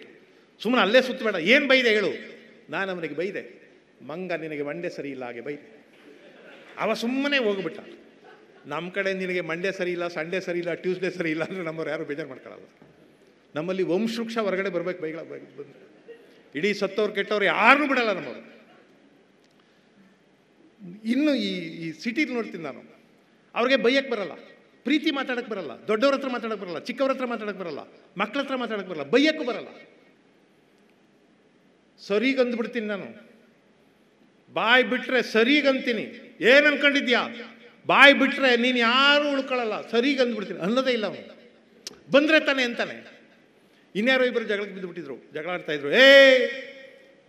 ಸುಮ್ಮನೆ ಅಲ್ಲೇ ಸುತ್ತಬೇಡ ಏನು ಬೈದೆ ಹೇಳು? ನಾನು ಅವನಿಗೆ ಬೈದೆ. ಮಂಗ ನಿನಗೆ ಮಂಡೆ ಸರಿ ಇಲ್ಲ ಹಾಗೆ ಬೈದೆ. ಅವ ಸುಮ್ಮನೆ ಹೋಗ್ಬಿಟ್ಟ. ನಮ್ಮ ಕಡೆ ನಿನಗೆ ಮಂಡೆ ಸರಿ ಇಲ್ಲ ಸಂಡೇ ಸರಿ ಇಲ್ಲ, ಟ್ಯೂಸ್ಡೇ ಸರಿ ಇಲ್ಲ ಅಂದರೆ ನಮ್ಮವ್ರು ಯಾರು ಬೇಜಾರು ಮಾಡ್ಕೊಳ್ಳಲ್ಲ ನಮ್ಮಲ್ಲಿ ವಂಶವೃಕ್ಷ ಹೊರಗಡೆ ಬರಬೇಕು ಬೈಗಳ ಬಂದು. ಇಡೀ ಸತ್ತವ್ರು ಕೆಟ್ಟವ್ರು ಯಾರೂ ಬಿಡಲ್ಲ ನಮ್ಮವರು. ಇನ್ನು ಈ ಈ ಸಿಟಿಲಿ ನೋಡ್ತೀನಿ ನಾನು. ಅವ್ರಿಗೆ ಬೈಯಕ್ಕೆ ಬರಲ್ಲ. ಪ್ರೀತಿ ಮಾತಾಡಕ್ಕೆ ಬರಲ್ಲ, ದೊಡ್ಡವ್ರ ಹತ್ರ ಮಾತಾಡಕ್ಕೆ ಬರಲ್ಲ, ಚಿಕ್ಕವ್ರ ಹತ್ರ ಮಾತಾಡಕ್ಕೆ ಬರಲ್ಲ ಮಕ್ಕಳ ಹತ್ರ ಮಾತಾಡಕ್ಕೆ ಬರಲ್ಲ, ಬೈಯಕ್ಕೂ ಬರಲ್ಲ. ಸರಿಗಂದ್ಬಿಡ್ತೀನಿ ನಾನು. ಬಾಯಿ ಬಿಟ್ರೆ ಸರಿಗಂತೀನಿ ಏನು ಅನ್ಕೊಂಡಿದ್ಯಾ? ಬಾಯಿ ಬಿಟ್ರೆ ನೀನು ಯಾರು ಉಳ್ಕೊಳ್ಳಲ್ಲ ಸರಿಗಂದ್ಬಿಡ್ತೀನಿ ಅನ್ನೋದೇ ಇಲ್ಲ ಅವನು. ಬಂದ್ರೆ ತಾನೆ ಅಂತಾನೆ. ಇನ್ಯಾರೋ ಇಬ್ಬರು ಜಗಳಕ್ಕೆ ಬಿದ್ದುಬಿಟ್ಟಿದ್ರು, ಜಗಳ ಆಡ್ತಾ ಇದ್ರು. ಏ,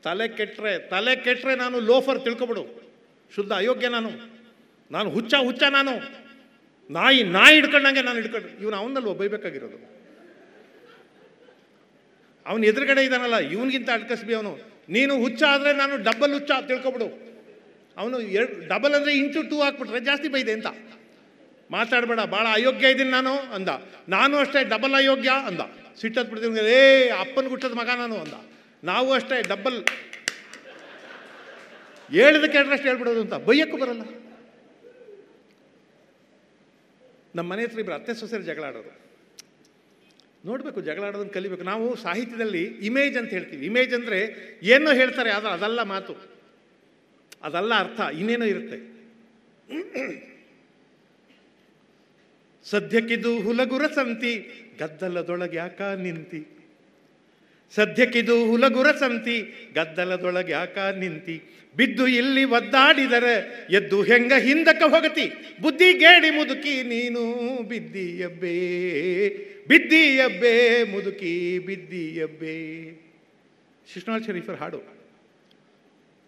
ತಲೆ ಕೆಟ್ಟರೆ ತಲೆ ಕೆಟ್ಟರೆ ನಾನು ಲೋಫರ್ ತಿಳ್ಕೊಬಿಡು. ಶುದ್ಧ ಅಯೋಗ್ಯ ನಾನು. ನಾನು ಹುಚ್ಚ ಹುಚ್ಚ ನಾನು. ನಾಯಿ ನಾಯಿ ಹಿಡ್ಕೊಂಡಂಗೆ ನಾನು ಹಿಡ್ಕೊಂಡು ಇವನು ಅವನಲ್ವ ಬೈಬೇಕಾಗಿರೋದು ಅವನು ಎದುರುಗಡೆ ಇದ್ದಾನಲ್ಲ, ಇವನಿಗಿಂತ ಅಡ್ಕಸ್ಬಿ ಅವನು. ನೀನು ಹುಚ್ಚ ಆದರೆ ನಾನು ಡಬಲ್ ಹುಚ್ಚ ತಿಳ್ಕೊಬಿಡು. ಅವನು ಎರಡು ಡಬಲ್ ಅಂದರೆ ಇಂಟು ಟೂ ಹಾಕ್ಬಿಟ್ರೆ ಜಾಸ್ತಿ ಬೈದೆ ಅಂತ. ಮಾತಾಡಬೇಡ ಭಾಳ ಅಯೋಗ್ಯ ಇದ್ದೀನಿ ನಾನು ಅಂದ. ನಾನು ಅಷ್ಟೇ ಡಬಲ್ ಅಯೋಗ್ಯ ಅಂದ. ಸಿಟ್ಟದ್ ಬಿಡ್ತೀನಿ ಏ, ಅಪ್ಪನ ಗುಟ್ಟದ ಮಗ ನಾನು ಅಂದ. ನಾವು ಅಷ್ಟೇ ಡಬಲ್. ಹೇಳಿದ ಕೇಳ್ರಷ್ಟು ಹೇಳ್ಬಿಡೋದು ಅಂತ. ಬೈಯಕ್ಕೂ ಬರಲ್ಲ. ನಮ್ಮ ಮನೆ ಹತ್ರ ಇಬ್ಬರು ಅತ್ತೆ ಸೊಸೆರು ಜಗಳ ನೋಡಬೇಕು, ಜಗಳ ಆಡೋದನ್ನು ಕಲಿಬೇಕು. ನಾವು ಸಾಹಿತ್ಯದಲ್ಲಿ ಇಮೇಜ್ ಅಂತ ಹೇಳ್ತೀವಿ. ಇಮೇಜ್ ಅಂದರೆ ಏನೋ ಹೇಳ್ತಾರೆ, ಆದರೆ ಅದಲ್ಲ ಮಾತು. ಅದಲ್ಲ ಅರ್ಥ, ಇನ್ನೇನೋ ಇರುತ್ತೆ. ಸದ್ಯಕ್ಕಿದು ಹುಲಗುರ ಸಂತಿ ಗದ್ದಲದೊಳಗೆ ಯಾಕ ನಿಂತಿ. ಸದ್ಯಕ್ಕಿದು ಹುಲಗುರ ಸಂತಿ, ಗದ್ದಲದೊಳಗೆ ಯಾಕ ನಿಂತಿ. ಬಿದ್ದು ಇಲ್ಲಿ ಒದ್ದಾಡಿದರೆ, ಎದ್ದು ಹೆಂಗ ಹಿಂದಕ್ಕೆ ಹೋಗತಿ? ಬುದ್ಧಿ ಗೇಡಿ ಮುದುಕಿ ನೀನು ಬಿದ್ದಿಯಬ್ಬೇ ಬಿದ್ದಿಯಬ್ಬೇ, ಮುದುಕಿ ಬಿದ್ದಿಯಬ್ಬೇ. ಶಿಶ್ನಾಳ್ ಶರೀಫರ್ ಹಾಡು.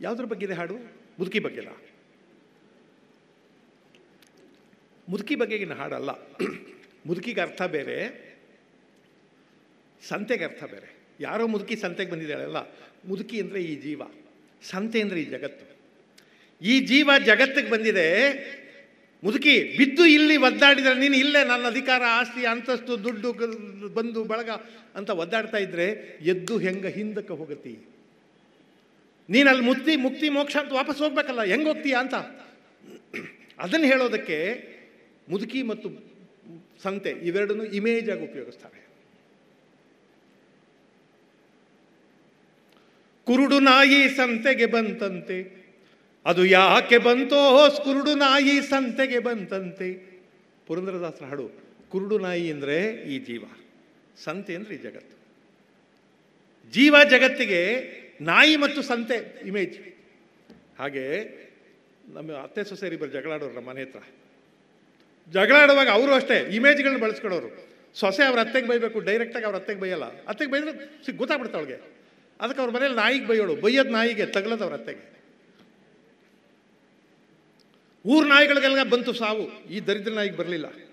ಯಾವುದ್ರ ಬಗ್ಗೆ ಇದೆ ಹಾಡು? ಮುದುಕಿ ಬಗ್ಗೆಲ್ಲ ಮುದುಕಿ ಬಗೆಗಿನ ಹಾಡಲ್ಲ. ಮುದುಕಿಗೆ ಅರ್ಥ ಬೇರೆ, ಸಂತೆಗೆ ಅರ್ಥ ಬೇರೆ. ಯಾರೋ ಮುದುಕಿ ಸಂತೆಗೆ ಬಂದಿದ್ದಾಳಲ್ಲ ಮುದುಕಿ ಅಂದರೆ ಈ ಜೀವ, ಸಂತೆ ಅಂದರೆ ಈ ಜಗತ್ತು. ಈ ಜೀವ ಜಗತ್ತಿಗೆ ಬಂದಿದೆ. ಮುದುಕಿ, ಬಿದ್ದು ಇಲ್ಲಿ ಒದ್ದಾಡಿದರೆ ನೀನು ಇಲ್ಲೇ ನನ್ನ ಅಧಿಕಾರ, ಆಸ್ತಿ, ಅಂತಸ್ತು, ದುಡ್ಡು ಬಂದು ಬಳಗ ಅಂತ ಒದ್ದಾಡ್ತಾ ಇದ್ರೆ ಎದ್ದು ಹೆಂಗ ಹಿಂದಕ್ಕೆ ಹೋಗತಿ? ನೀನು ಅಲ್ಲಿ ಮುಕ್ತಿ ಮುಕ್ತಿ, ಮೋಕ್ಷ ಅಂತ ವಾಪಸ್ ಹೋಗ್ಬೇಕಲ್ಲ, ಹೆಂಗೆ ಹೋಗ್ತೀಯ ಅಂತ? ಅದನ್ನು ಹೇಳೋದಕ್ಕೆ ಮುದುಕಿ ಮತ್ತು ಸಂತೆ ಇವೆರಡನ್ನೂ ಇಮೇಜ್ ಆಗಿ ಉಪಯೋಗಿಸ್ತಾರೆ. ಕುರುಡು ನಾಯಿ ಸಂತೆಗೆ ಬಂತಂತೆ. ಅದು ಯಾಕೆ ಬಂತೋ ಕುರುಡು ನಾಯಿ ಸಂತೆಗೆ ಬಂತಂತೆ. ಪುರಂದ್ರದಾಸರ ಹಾಡು, ಕುರುಡು ನಾಯಿ ಅಂದರೆ ಈ ಜೀವ, ಸಂತೆ ಅಂದರೆ ಈ ಜಗತ್ತು. ಜೀವ ಜಗತ್ತಿಗೆ ನಾಯಿ ಮತ್ತು ಸಂತೆ ಇಮೇಜ್ ಹಾಗೆ ನಮ್ಮ ಅತ್ತೆ ಸೊಸೆಯರಿಬ್ಬರು ಜಗಳಾಡೋರು ನಮ್ಮ ಮನೆ ಹತ್ರ. ಜಗಳಾಡುವಾಗ ಅವರು ಅಷ್ಟೇ ಇಮೇಜ್ಗಳನ್ನ ಬಳಸ್ಕೊಳ್ಳೋರು. ಸೊಸೆ ಅವ್ರ ಅತ್ತೆಗೆ ಬೈಬೇಕು ಡೈರೆಕ್ಟಾಗಿ ಅವ್ರ ಅತ್ತೆಗೆ ಬೈಯಲ್ಲ. ಅತ್ತೆಗೆ ಬೈದ್ರೆ ಸಿಗ್ ಗೊತ್ತಾಗ್ಬಿಡ್ತಾ ಅವಳಿಗೆ. ಅದಕ್ಕೆ ಅವ್ರ ಮನೇಲಿ ನಾಯಿಗೆ ಬೈಯೋಳು. ಬೈಯೋದು ನಾಯಿಗೆ ತಗಲೋದು ಅವ್ರ ಅತ್ತೆಗೆ. ಊರ್ ನಾಯಿಗಳಿಗೆಲ್ಲ ಬಂತು ಸಾವು. ಈ ದರಿದ್ರ ನಾಯಿಗೆ ಬರಲಿಲ್ಲ.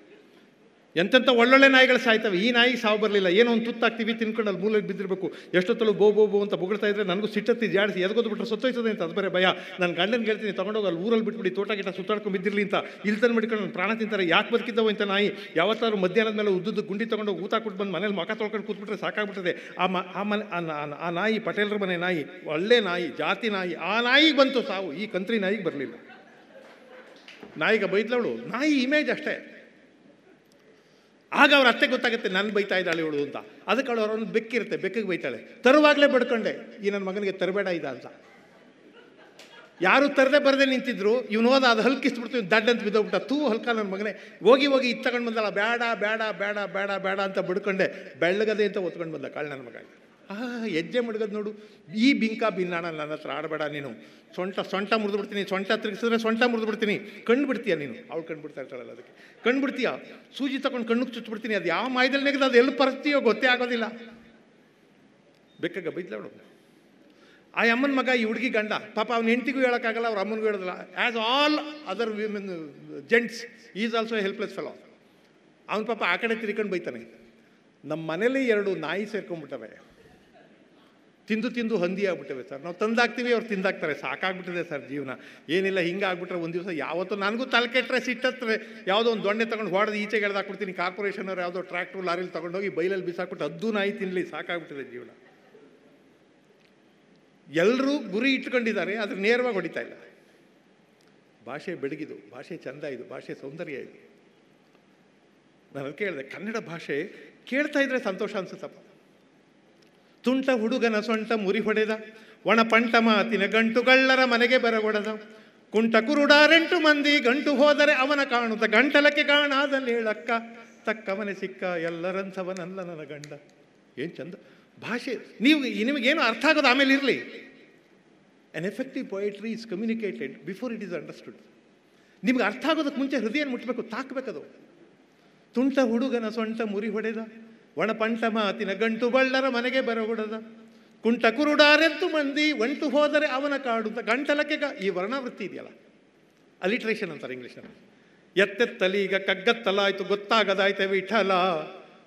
ಎಂತೆಂಥ ಒಳ್ಳೊಳ್ಳೆ ನಾಯಿಗಳು ಸಾಯ್ತವೆ. ಈ ನಾಯಿ ಸಾವು ಬರಲಿಲ್ಲ. ಏನೋ ಒಂದು ತುತ್ತಾಗ್ತೀವಿ, ತಿನ್ಕೊಂಡು ಅಲ್ಲಿ ಮೂಲೆಗೆ ಬಿದ್ದಿರಬೇಕು. ಎಷ್ಟೊತ್ತಲು ಬೋ ಬೋ ಬೋ ಅಂತ ಬೊಗಳ್ತಾ ಇದ್ರೆ ನನಗೂ ಸಿಟ್ಟತ್ತಿ ಜಾಡಿಸಿ ಎದ್ಗೋದು ಬಿಟ್ಟರೆ ಸತ್ತೋಯ್ತದೆ ಅಂತ. ಅದು ಬೇರೆ ಭಯ. ನನ್ನ ಗಂಡನ ಹೇಳ್ತೀನಿ ತೊಗೊಂಡೋಗಿ, ಅಲ್ಲಿ ಊರಲ್ಲಿ ಬಿಟ್ಬಿಡಿ, ತೋಟ ಸುತ್ತಾಡ್ಕೊಂಡು ಬಿದ್ದಿರಲಿ ಅಂತ. ಇಲ್ತನ ಮಡ್ಕೊಂಡು ಪ್ರಾಣ ತಿಂತಾರೆ. ಯಾಕೆ ಬದುಕಿದ್ದವು ಅಂತ ನಾಯಿ? ಯಾವತ್ತಾದ್ರೂ ಮಧ್ಯಾಹ್ನದ ಮೇಲೆ ಉದ್ದುದ್ದು ಗುಂಡಿ ತೊಗೊಂಡೋಗಿ ಊಟ ಕೊಟ್ಟು ಬಂದು ಮನೇಲಿ ಮಕ ತೊಳ್ಕೊಂಡು ಕೂತ್ಬಿಟ್ರೆ ಸಾಕಾಗ್ಬಿಟ್ಟಿದೆ. ಆ ಆ ಮನೆ ಆ ನಾಯಿ, ಪಟೇಲ್ರ ಮನೆ ನಾಯಿ, ಒಳ್ಳೆ ನಾಯಿ, ಜಾತಿ ನಾಯಿ, ಆ ನಾಯಿಗೆ ಬಂತು ಸಾವು. ಈ ಕಂತ್ರಿ ನಾಯಿಗೆ ಬರಲಿಲ್ಲ. ನಾಯಿಗೆ ಬೈದ್ಲವಳು. ನಾಯಿ ಇಮೇಜ್ ಅಷ್ಟೇ. ಆಗ ಅವ್ರ ಅತ್ತೆ ಗೊತ್ತಾಗುತ್ತೆ ನನ್ನ ಬೈತಾ ಇದ್ದಾಳೆ ಇವಳು ಅಂತ. ಅದಕ್ಕೆ ಅವಳು ಅವರೊಂದು ಬೆಕ್ಕಿರುತ್ತೆ, ಬೆಕ್ಕಿಗೆ ಬೈತಾಳೆ. ತರುವಾಗಲೇ ಬಡ್ಕೊಂಡೆ, ಈ ನನ್ನ ಮಗನಿಗೆ ತರಬೇಡ ಇದ ಅಂತ. ಯಾರು ತರದೆ ಬರದೆ ನಿಂತಿದ್ರು, ಇವನು ಹೋದ, ಅದು ಹಲ್ಕಿಸ್ಬಿಡ್ತು ದಡ್ಡ ಅಂತ ಬಿದ್ದೋಗ್ಬಿಟ್ಟ. ತೂ ಹಲ್ಕ ನನ್ನ ಮಗನೇ. ಹೋಗಿ ಹೋಗಿ ಇದು ತಗೊಂಡು ಬಂದಲ್ಲ ಬೇಡ ಬೇಡ ಬೇಡ ಬೇಡ ಬೇಡ ಅಂತ ಬಡ್ಕೊಂಡೆ. ಬೆಳ್ಳಗದೆ ಅಂತ ಒತ್ಕೊಂಡು ಬಂದ ಕಾಳು ನನ್ನ ಮಗ. ಆ, ಹೆಜ್ಜೆ ಮುಡ್ಗದ್ ನೋಡು. ಈ ಬಿಂಕ ಬಿನ್ನಾಣ ನನ್ನ ಹತ್ರ ಆಡಬೇಡ ನೀನು. ಸೊಂಟ ಸೊಂಟ ಮುರಿದು ಬಿಡ್ತೀನಿ ಸೊಂಟ ತಿರುಗಿಸಿದ್ರೆ ಸೊಂಟ ಮುರಿದು ಬಿಡ್ತೀನಿ ಕಣ್ಣು ಬಿಡ್ತೀಯ ನೀನು? ಅವಳು ಕಣ್ಣು ಬಿಡ್ತಾ ಇರ್ತಾಳಲ್ಲ ಅದಕ್ಕೆ. ಕಣ್ಣು ಬಿಡ್ತೀಯ? ಸೂಜಿ ತಗೊಂಡು ಕಣ್ಣು ಚುಚ್ಚಿಬಿಡ್ತೀನಿ ಅದು ಯಾವ ಮಾಯದಲ್ಲಿ ನೆಗೆದು, ಅದು ಎಲ್ಲಿ ಪರಿಸ್ಥಿತಿಯೋ ಗೊತ್ತೇ ಆಗೋದಿಲ್ಲ. ಬೆಕ್ಕಾಗ ಬೈದ್ಲವಳು ಆ ಅಮ್ಮನ ಮಗ, ಈ ಹುಡುಗಿ ಗಂಡ. ಪಾಪ ಅವ್ನ ಹೆಂಡತಿಗೂ ಹೇಳೋಕ್ಕಾಗಲ್ಲ, ಅವ್ರ ಅಮ್ಮನಿಗೂ ಹೇಳೋದಿಲ್ಲ. As all other women gents is also helpless fellow ಅವ್ನ ಪಾಪ ಆ ಕಡೆ ತಿರ್ಕೊಂಡು ಬೈತಾನೆ. ನಮ್ಮ ಮನೇಲಿ ಎರಡು ನಾಯಿ ಸೇರ್ಕೊಂಡ್ಬಿಟ್ಟವೆ. ತಿಂದು ತಿಂದು ಹಂದಿ ಆಗ್ಬಿಟ್ಟಿವೆ ಸರ್. ನಾವು ತಂದಾಕ್ತೀವಿ ಅವ್ರು ತಿಂದಾಕ್ತಾರೆ ಸಾಕಾಗ್ಬಿಟ್ಟಿದೆ ಸರ್ ಜೀವನ. ಏನಿಲ್ಲ, ಹಿಂಗೆ ಆಗ್ಬಿಟ್ರೆ ಒಂದು ದಿವಸ ಯಾವತ್ತೂ ನನಗೂ ತಲೆ ಕೆಟ್ಟರೆ ಸಿಟ್ಟತ್ತರೆ ಯಾವುದೋ ಒಂದು ದೊಣ್ಣೆ ತಗೊಂಡು ಹೊಡೆದು ಈಚೆಗೆ ಎಳ್ದಾಕ್ಬಿಡ್ತೀನಿ ಕಾರ್ಪೊರೇಷನ್ ಅವ್ರು ಯಾವುದೋ ಟ್ರ್ಯಾಕ್ಟ್ರು, ಲಾರಿಲಿ ತೊಗೊಂಡೋಗಿ ಬೈಲಲ್ಲಿ ಬಿಸಾಕ್ಬಿಟ್ಟು ಹದ್ದು ನಾಯಿ ತಿನ್ನಲಿ ಸಾಕಾಗ್ಬಿಟ್ಟಿದೆ ಜೀವನ. ಎಲ್ಲರೂ ಗುರಿ ಇಟ್ಕೊಂಡಿದ್ದಾರೆ ಅದ್ರ ನೇರವಾಗಿ ಹೊಡಿತಾ ಇಲ್ಲ. ಭಾಷೆ ಬೆಳಗಿದು, ಭಾಷೆ ಚಂದ ಇದು, ಭಾಷೆ ಸೌಂದರ್ಯ ಇದು. ನಾನು ಕೇಳಿದೆ, ಕನ್ನಡ ಭಾಷೆ ಕೇಳ್ತಾ ಇದ್ರೆ ಸಂತೋಷ ಅನ್ಸುತ್ತಪ್ಪ. ತುಂಟ ಹುಡುಗನ ಸೊಂಟ ಮುರಿ ಹೊಡೆದ, ಒಣ ಪಂಟ ಮಾತಿನ ಗಂಟುಗಳ್ಳರ ಮನೆಗೆ ಬರಗೊಡದ. ಕುಂಟ ಕುರುಡಾರೆಂಟು ಮಂದಿ ಗಂಟು ಹೋದರೆ ಅವನ ಕಾಣುತ್ತ ಗಂಟಲಕ್ಕೆ ಕಾಣಾದಲ್ಲಿ ಹೇಳಕ್ಕ, ತಕ್ಕವನೆ ಸಿಕ್ಕ ಎಲ್ಲರಂಥವನಲ್ಲ ನನ್ನ ಗಂಡ. ಏನು ಚಂದ? ಭಾಷೆ, ನೀವು, ನಿಮಗೇನು ಅರ್ಥ ಆಗೋದು ಆಮೇಲೆ ಇರಲಿ. An effective poetry is communicated before it is understood ನಿಮ್ಗೆ ಅರ್ಥ ಆಗೋದಕ್ಕೆ ಮುಂಚೆ ಹೃದಯ ಮುಟ್ಟಬೇಕು ತಾಕಬೇಕದು. ತುಂಟ ಹುಡುಗನ ಸೊಂಟ ಮುರಿ ಹೊಡೆದ ಒಣ ಪಂಟ ಮಾತಿನ ಗಂಟು ಬಳ್ಳರ ಮನೆಗೆ ಬರಗುಡದ. ಕುಂಟ ಕುರುಡಾರೆಂತು ಮಂದಿ ಒಂಟು ಹೋದರೆ ಅವನ ಕಾಡು ಗಂಟಲಕ್ಕೆ ಈ ವರ್ಣವೃತ್ತಿ ಇದೆಯಲ್ಲ? ಅಲಿಟ್ರೇಷನ್ ಅಂತಾರೆ ಇಂಗ್ಲೀಷಲ್ಲಿ ಎತ್ತೆತ್ತಲಿ ಈಗ ಕಗ್ಗತ್ತಲಾಯ್ತು, ಗೊತ್ತಾಗದಾಯ್ತೆ ವಿಠಲ.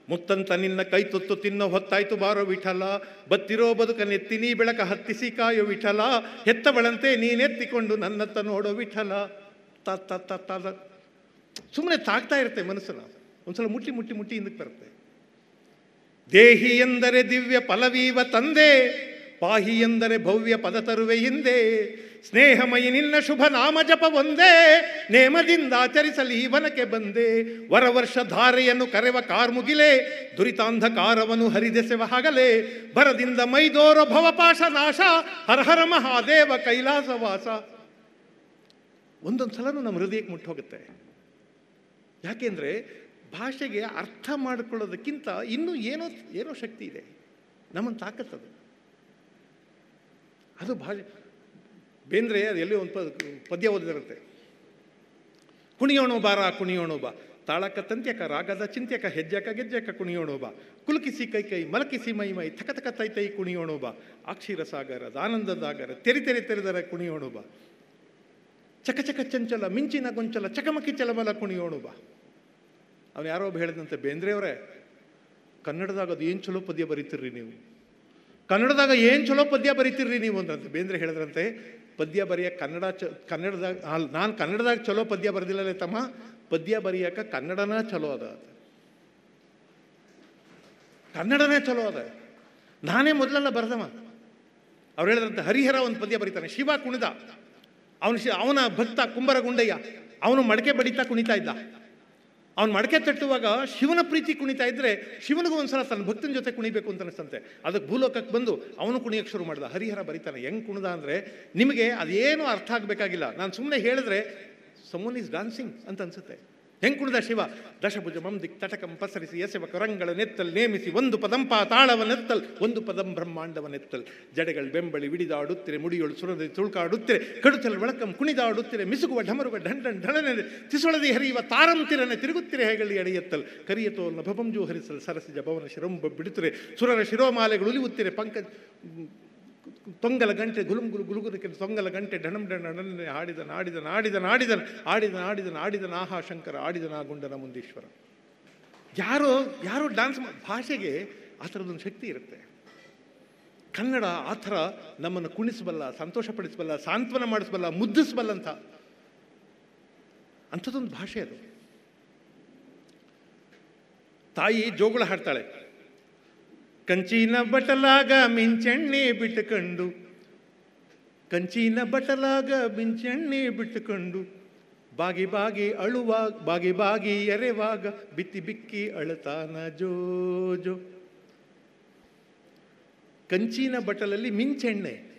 ಮುತ್ತಂತ ನಿನ್ನ ಕೈ ತುತ್ತು ತಿನ್ನೋ ಹೊತ್ತಾಯ್ತು ಬಾರೋ ವಿಠಲ. ಬತ್ತಿರೋ ಬದುಕನ್ನೆತ್ತಿ ನೀ ಬೆಳಕ ಹತ್ತಿಸಿ ಕಾಯೋ ವಿಠಲ. ಹೆತ್ತವಳಂತೆ ನೀನೆತ್ತಿಕೊಂಡು ನನ್ನತ್ತ ನೋಡೋ ವಿಠಲ. ತ ಸುಮ್ಮನೆ ತಾಗ್ತಾ ಇರುತ್ತೆ ಮನಸ್ಸನ್ನ. ಒಂದ್ಸಲ ಮುಟ್ಟಿ ಮುಟ್ಟಿ ಮುಟ್ಟಿ ಹಿಂದಕ್ಕೆ ಬರುತ್ತೆ. ದೇಹಿ ಎಂದರೆ ದಿವ್ಯ ಫಲವೀವ ತಂದೆ, ಪಾಹಿ ಎಂದರೆ ಭವ್ಯ ಪದ ತರುವೆ ಹಿಂದೆ. ಸ್ನೇಹಮಯಿ ನಿನ್ನ ಶುಭ ನಾಮ ಜಪ ಒಂದೇ, ನೇಮದಿಂದ ಆಚರಿಸಲಿ ವನಕ್ಕೆ ಬಂದೆ. ವರವರ್ಷ ಧಾರೆಯನ್ನು ಕರೆವ ಕಾರ್ಮುಗಿಲೆ ದುರಿತಾಂಧಕಾರವನ್ನು ಹರಿದೆಸೆವ ಹಾಗಲೆ. ಬರದಿಂದ ಮೈದೋರ ಭವಪಾಶ ನಾಶ ಹರಹರ ಮಹಾದೇವ ಕೈಲಾಸವಾಸ ಒಂದೊಂದು ಸಲನೂ ನಮ್ಮ ಹೃದಯಕ್ಕೆ ಮುಟ್ಟೋಗುತ್ತೆ. ಯಾಕೆಂದರೆ ಭಾಷೆಗೆ ಅರ್ಥ ಮಾಡಿಕೊಳ್ಳೋದಕ್ಕಿಂತ ಇನ್ನೂ ಏನೋ ಏನೋ ಶಕ್ತಿ ಇದೆ. ನಮ್ಮನ್ನು ತಾಕತ್ತದು. ಅದು ಭಾಷೆ. ಬೇಂದ್ರೆ ಅದು ಎಲ್ಲಿ ಒಂದು ಪದ, ಪದ್ಯ ಓದಿದಿರುತ್ತೆ. ಕುಣಿಯೋಣು ಬಾರ, ಕುಣಿಯೋಣು ಬಾ. ತಾಳಕ ತಂತ್ಯಕ, ರಾಗದ ಚಿಂತ್ಯಕ, ಹೆಜ್ಜಕ, ಗೆಜ್ಜಕ ಬಾ. ಕುಲುಕಿಸಿ ಕೈ ಕೈ, ಮಲಕಿಸಿ ಮೈ ಮೈ ತಕ ತಕ ತೈ ತೈ ಕುಣಿಯೋಣು ಬಾ. ಅಕ್ಷೀರ ಸಾಗರ ಆನಂದದಾಗರ ತೆರಿ ತೆರೆ ತೆರೆದರ ಕುಣಿಯೋಣು ಬಾ. ಚಕ ಚಕ ಚಂಚಲ, ಮಿಂಚಿನ ಗೊಂಚಲ, ಚಕಮಕಿ ಚಲಮಲ ಕುಣಿಯೋಣು ಬಾ. ಅವನು ಯಾರೋ ಒಬ್ಬ ಹೇಳಿದಂತೆ, ಬೇಂದ್ರೆಯವರೇ, ಕನ್ನಡದಾಗ ಅದು ಏನು ಚಲೋ ಪದ್ಯ ಬರೀತಿರ್ರಿ ನೀವು? ಕನ್ನಡದಾಗ ಏನು ಚಲೋ ಪದ್ಯ ಬರೀತಿರ್ರಿ ನೀವು ಅಂದ್ರಂತೆ. ಬೇಂದ್ರೆ ಹೇಳಿದ್ರಂತೆ, ಪದ್ಯ ಬರೆಯ ಕನ್ನಡ ಚ, ಕನ್ನಡದಾಗ ನಾನು ಕನ್ನಡದಾಗ ಚಲೋ ಪದ್ಯ ಬರೆದಿಲ್ಲಲೇ ತಮ್ಮ, ಪದ್ಯ ಬರೆಯಕ ಕನ್ನಡನ ಚಲೋ ಅದ ಕನ್ನಡನೇ ಚಲೋ ಅದ. ನಾನೇ ಮೊದಲೆಲ್ಲ ಬರೆದವ. ಅವ್ರು ಹೇಳಿದ್ರಂತೆ, ಹರಿಹರ ಒಂದು ಪದ್ಯ ಬರೀತಾನೆ, ಶಿವ ಕುಣಿದ. ಅವನು ಶಿ, ಅವನ ಭಕ್ತ ಕುಂಬರ ಗುಂಡಯ್ಯ ಅವನು ಮಡಕೆ ಬಡಿತಾ ಕುಣಿತಾ ಇದ್ದ. ಅವ್ನು ಮಡಕೆ ತಟ್ಟುವಾಗ ಶಿವನ ಪ್ರೀತಿ ಕುಣಿತಾ ಇದ್ರೆ ಶಿವನಿಗೂ ಒಂದ್ಸಲ ತನ್ನ ಭಕ್ತನ ಜೊತೆ ಕುಣಿಬೇಕು ಅಂತ ಅನಿಸ್ತಂತೆ. ಅದಕ್ಕೆ ಭೂಲೋಕಕ್ಕೆ ಬಂದು ಅವನು ಕುಣಿಯಕ್ಕೆ ಶುರು ಮಾಡ್ದ. ಹರಿಹರ ಬರೀತಾನೆ. ಹೆಂಗೆ ಕುಣಿದ ಅಂದರೆ ನಿಮಗೆ ಅದೇನು ಅರ್ಥ ಆಗಬೇಕಾಗಿಲ್ಲ. ನಾನು ಸುಮ್ಮನೆ ಹೇಳಿದ್ರೆ ಸಮೋನ್ ಈಸ್ ಡಾನ್ಸಿಂಗ್ ಅಂತ ಅನ್ಸುತ್ತೆ. ಹೆಂಗೆ ಕುಣಿದ ಶಿವ ದಶಭುಜ ಮಂ ದಿಕ್ ತಟಕಂ ಪಸರಿಸಿ ಎಸೆವ ಕರಂಗಳ ನೆತ್ತಲ್, ನೇಮಿಸಿ ಒಂದು ಪದಂಪ ತಾಳವ ನೆತ್ತಲ್, ಒಂದು ಪದಂ ಬ್ರಹ್ಮಾಂಡವ ನೆತ್ತಲ್. ಜಡೆಗಳು ಬೆಂಬಳಿ ವಿಡಿದಾಡುತ್ತಿರೆ ಮುಡಿಯೊಳು ಸುರದಿ ತುಳುಕಾಡುತ್ತಿರೆ, ಕಡುತಲ್ ಒಳಕಂ ಕುಣಿದಾಡುತ್ತಿರೆ, ಮಿಸುಗುವ ಢಮರುಗ ಢಂಡನ್ ಢಣನೆ ತಿಸುಳದಿ ಹರಿಯುವ ತಾರಂತಿರನೆ ತಿರುಗುತ್ತಿರೆ ಹೇಗಳಿ ಎಡೆಯತ್ತಲ್ ಕರಿಯತೋ ನಭಪಂಜು ಹರಿಸಲ್, ಸರಸಿಜ ಭವನ ಶಿರಂಬ ಬಿಡುತ್ತಿರೆ, ಸುರರ ಶಿರೋಮಾಲೆಗಳು ಉಲಿಯುತ್ತಿರೆ, ಪಂಕಜ ತೊಂಗಲ ಗಂಟೆ ಗುಲುಮ್ ಗುಲು ಗುಲುಗುದಕ್ಕೆ ತೊಂಗಲ ಗಂಟೆ ಡಣಂ ಡಣ ಡಣನೆ ಹಾಡಿದ ನಾಡಿದ ನಾಡಿದ ನಾಡಿದ ಆಡಿದ ನಾಡಿದ ನಾಡಿದ ನಾಹಾ ಶಂಕರ ಆಡಿದ ನಾ ಗುಂಡನ ಮುಂದೀಶ್ವರ. ಯಾರೋ ಯಾರೋ ಡ್ಯಾನ್ಸ್ ಭಾಷೆಗೆ ಆ ಥರದೊಂದು ಶಕ್ತಿ ಇರುತ್ತೆ. ಕನ್ನಡ ಆ ಥರ ನಮ್ಮನ್ನು ಕುಣಿಸಬಲ್ಲ, ಸಂತೋಷಪಡಿಸಬಲ್ಲ, ಸಾಂತ್ವನ ಮಾಡಿಸಬಲ್ಲ ಮುದ್ದಿಸಬಲ್ಲಂತ ಅಂಥದ್ದೊಂದು ಭಾಷೆ ಅದು. ತಾಯಿ ಜೋಗುಳ ಹಾಡ್ತಾಳೆ. ಕಂಚಿನ ಬಟಲಾಗ ಮಿಂಚೆಣ್ಣೆ ಬಿಟ್ಟುಕೊಂಡು. ಕಂಚಿನ ಬಟಲಾಗ ಮಿಂಚೆಣ್ಣೆ ಬಿಟ್ಟುಕೊಂಡು. ಬಾಗಿ ಬಾಗಿ ಅಳುವಾಗ ಬಾಗಿ ಬಾಗಿ ಎರೆವಾಗ ಬಿತ್ತಿ ಬಿಕ್ಕಿ ಅಳತಾನ ಜೋ ಜೋ ಕಂಚಿನ ಬಟ್ಟಲಲ್ಲಿ ಮಿಂಚೆಣ್ಣೆ.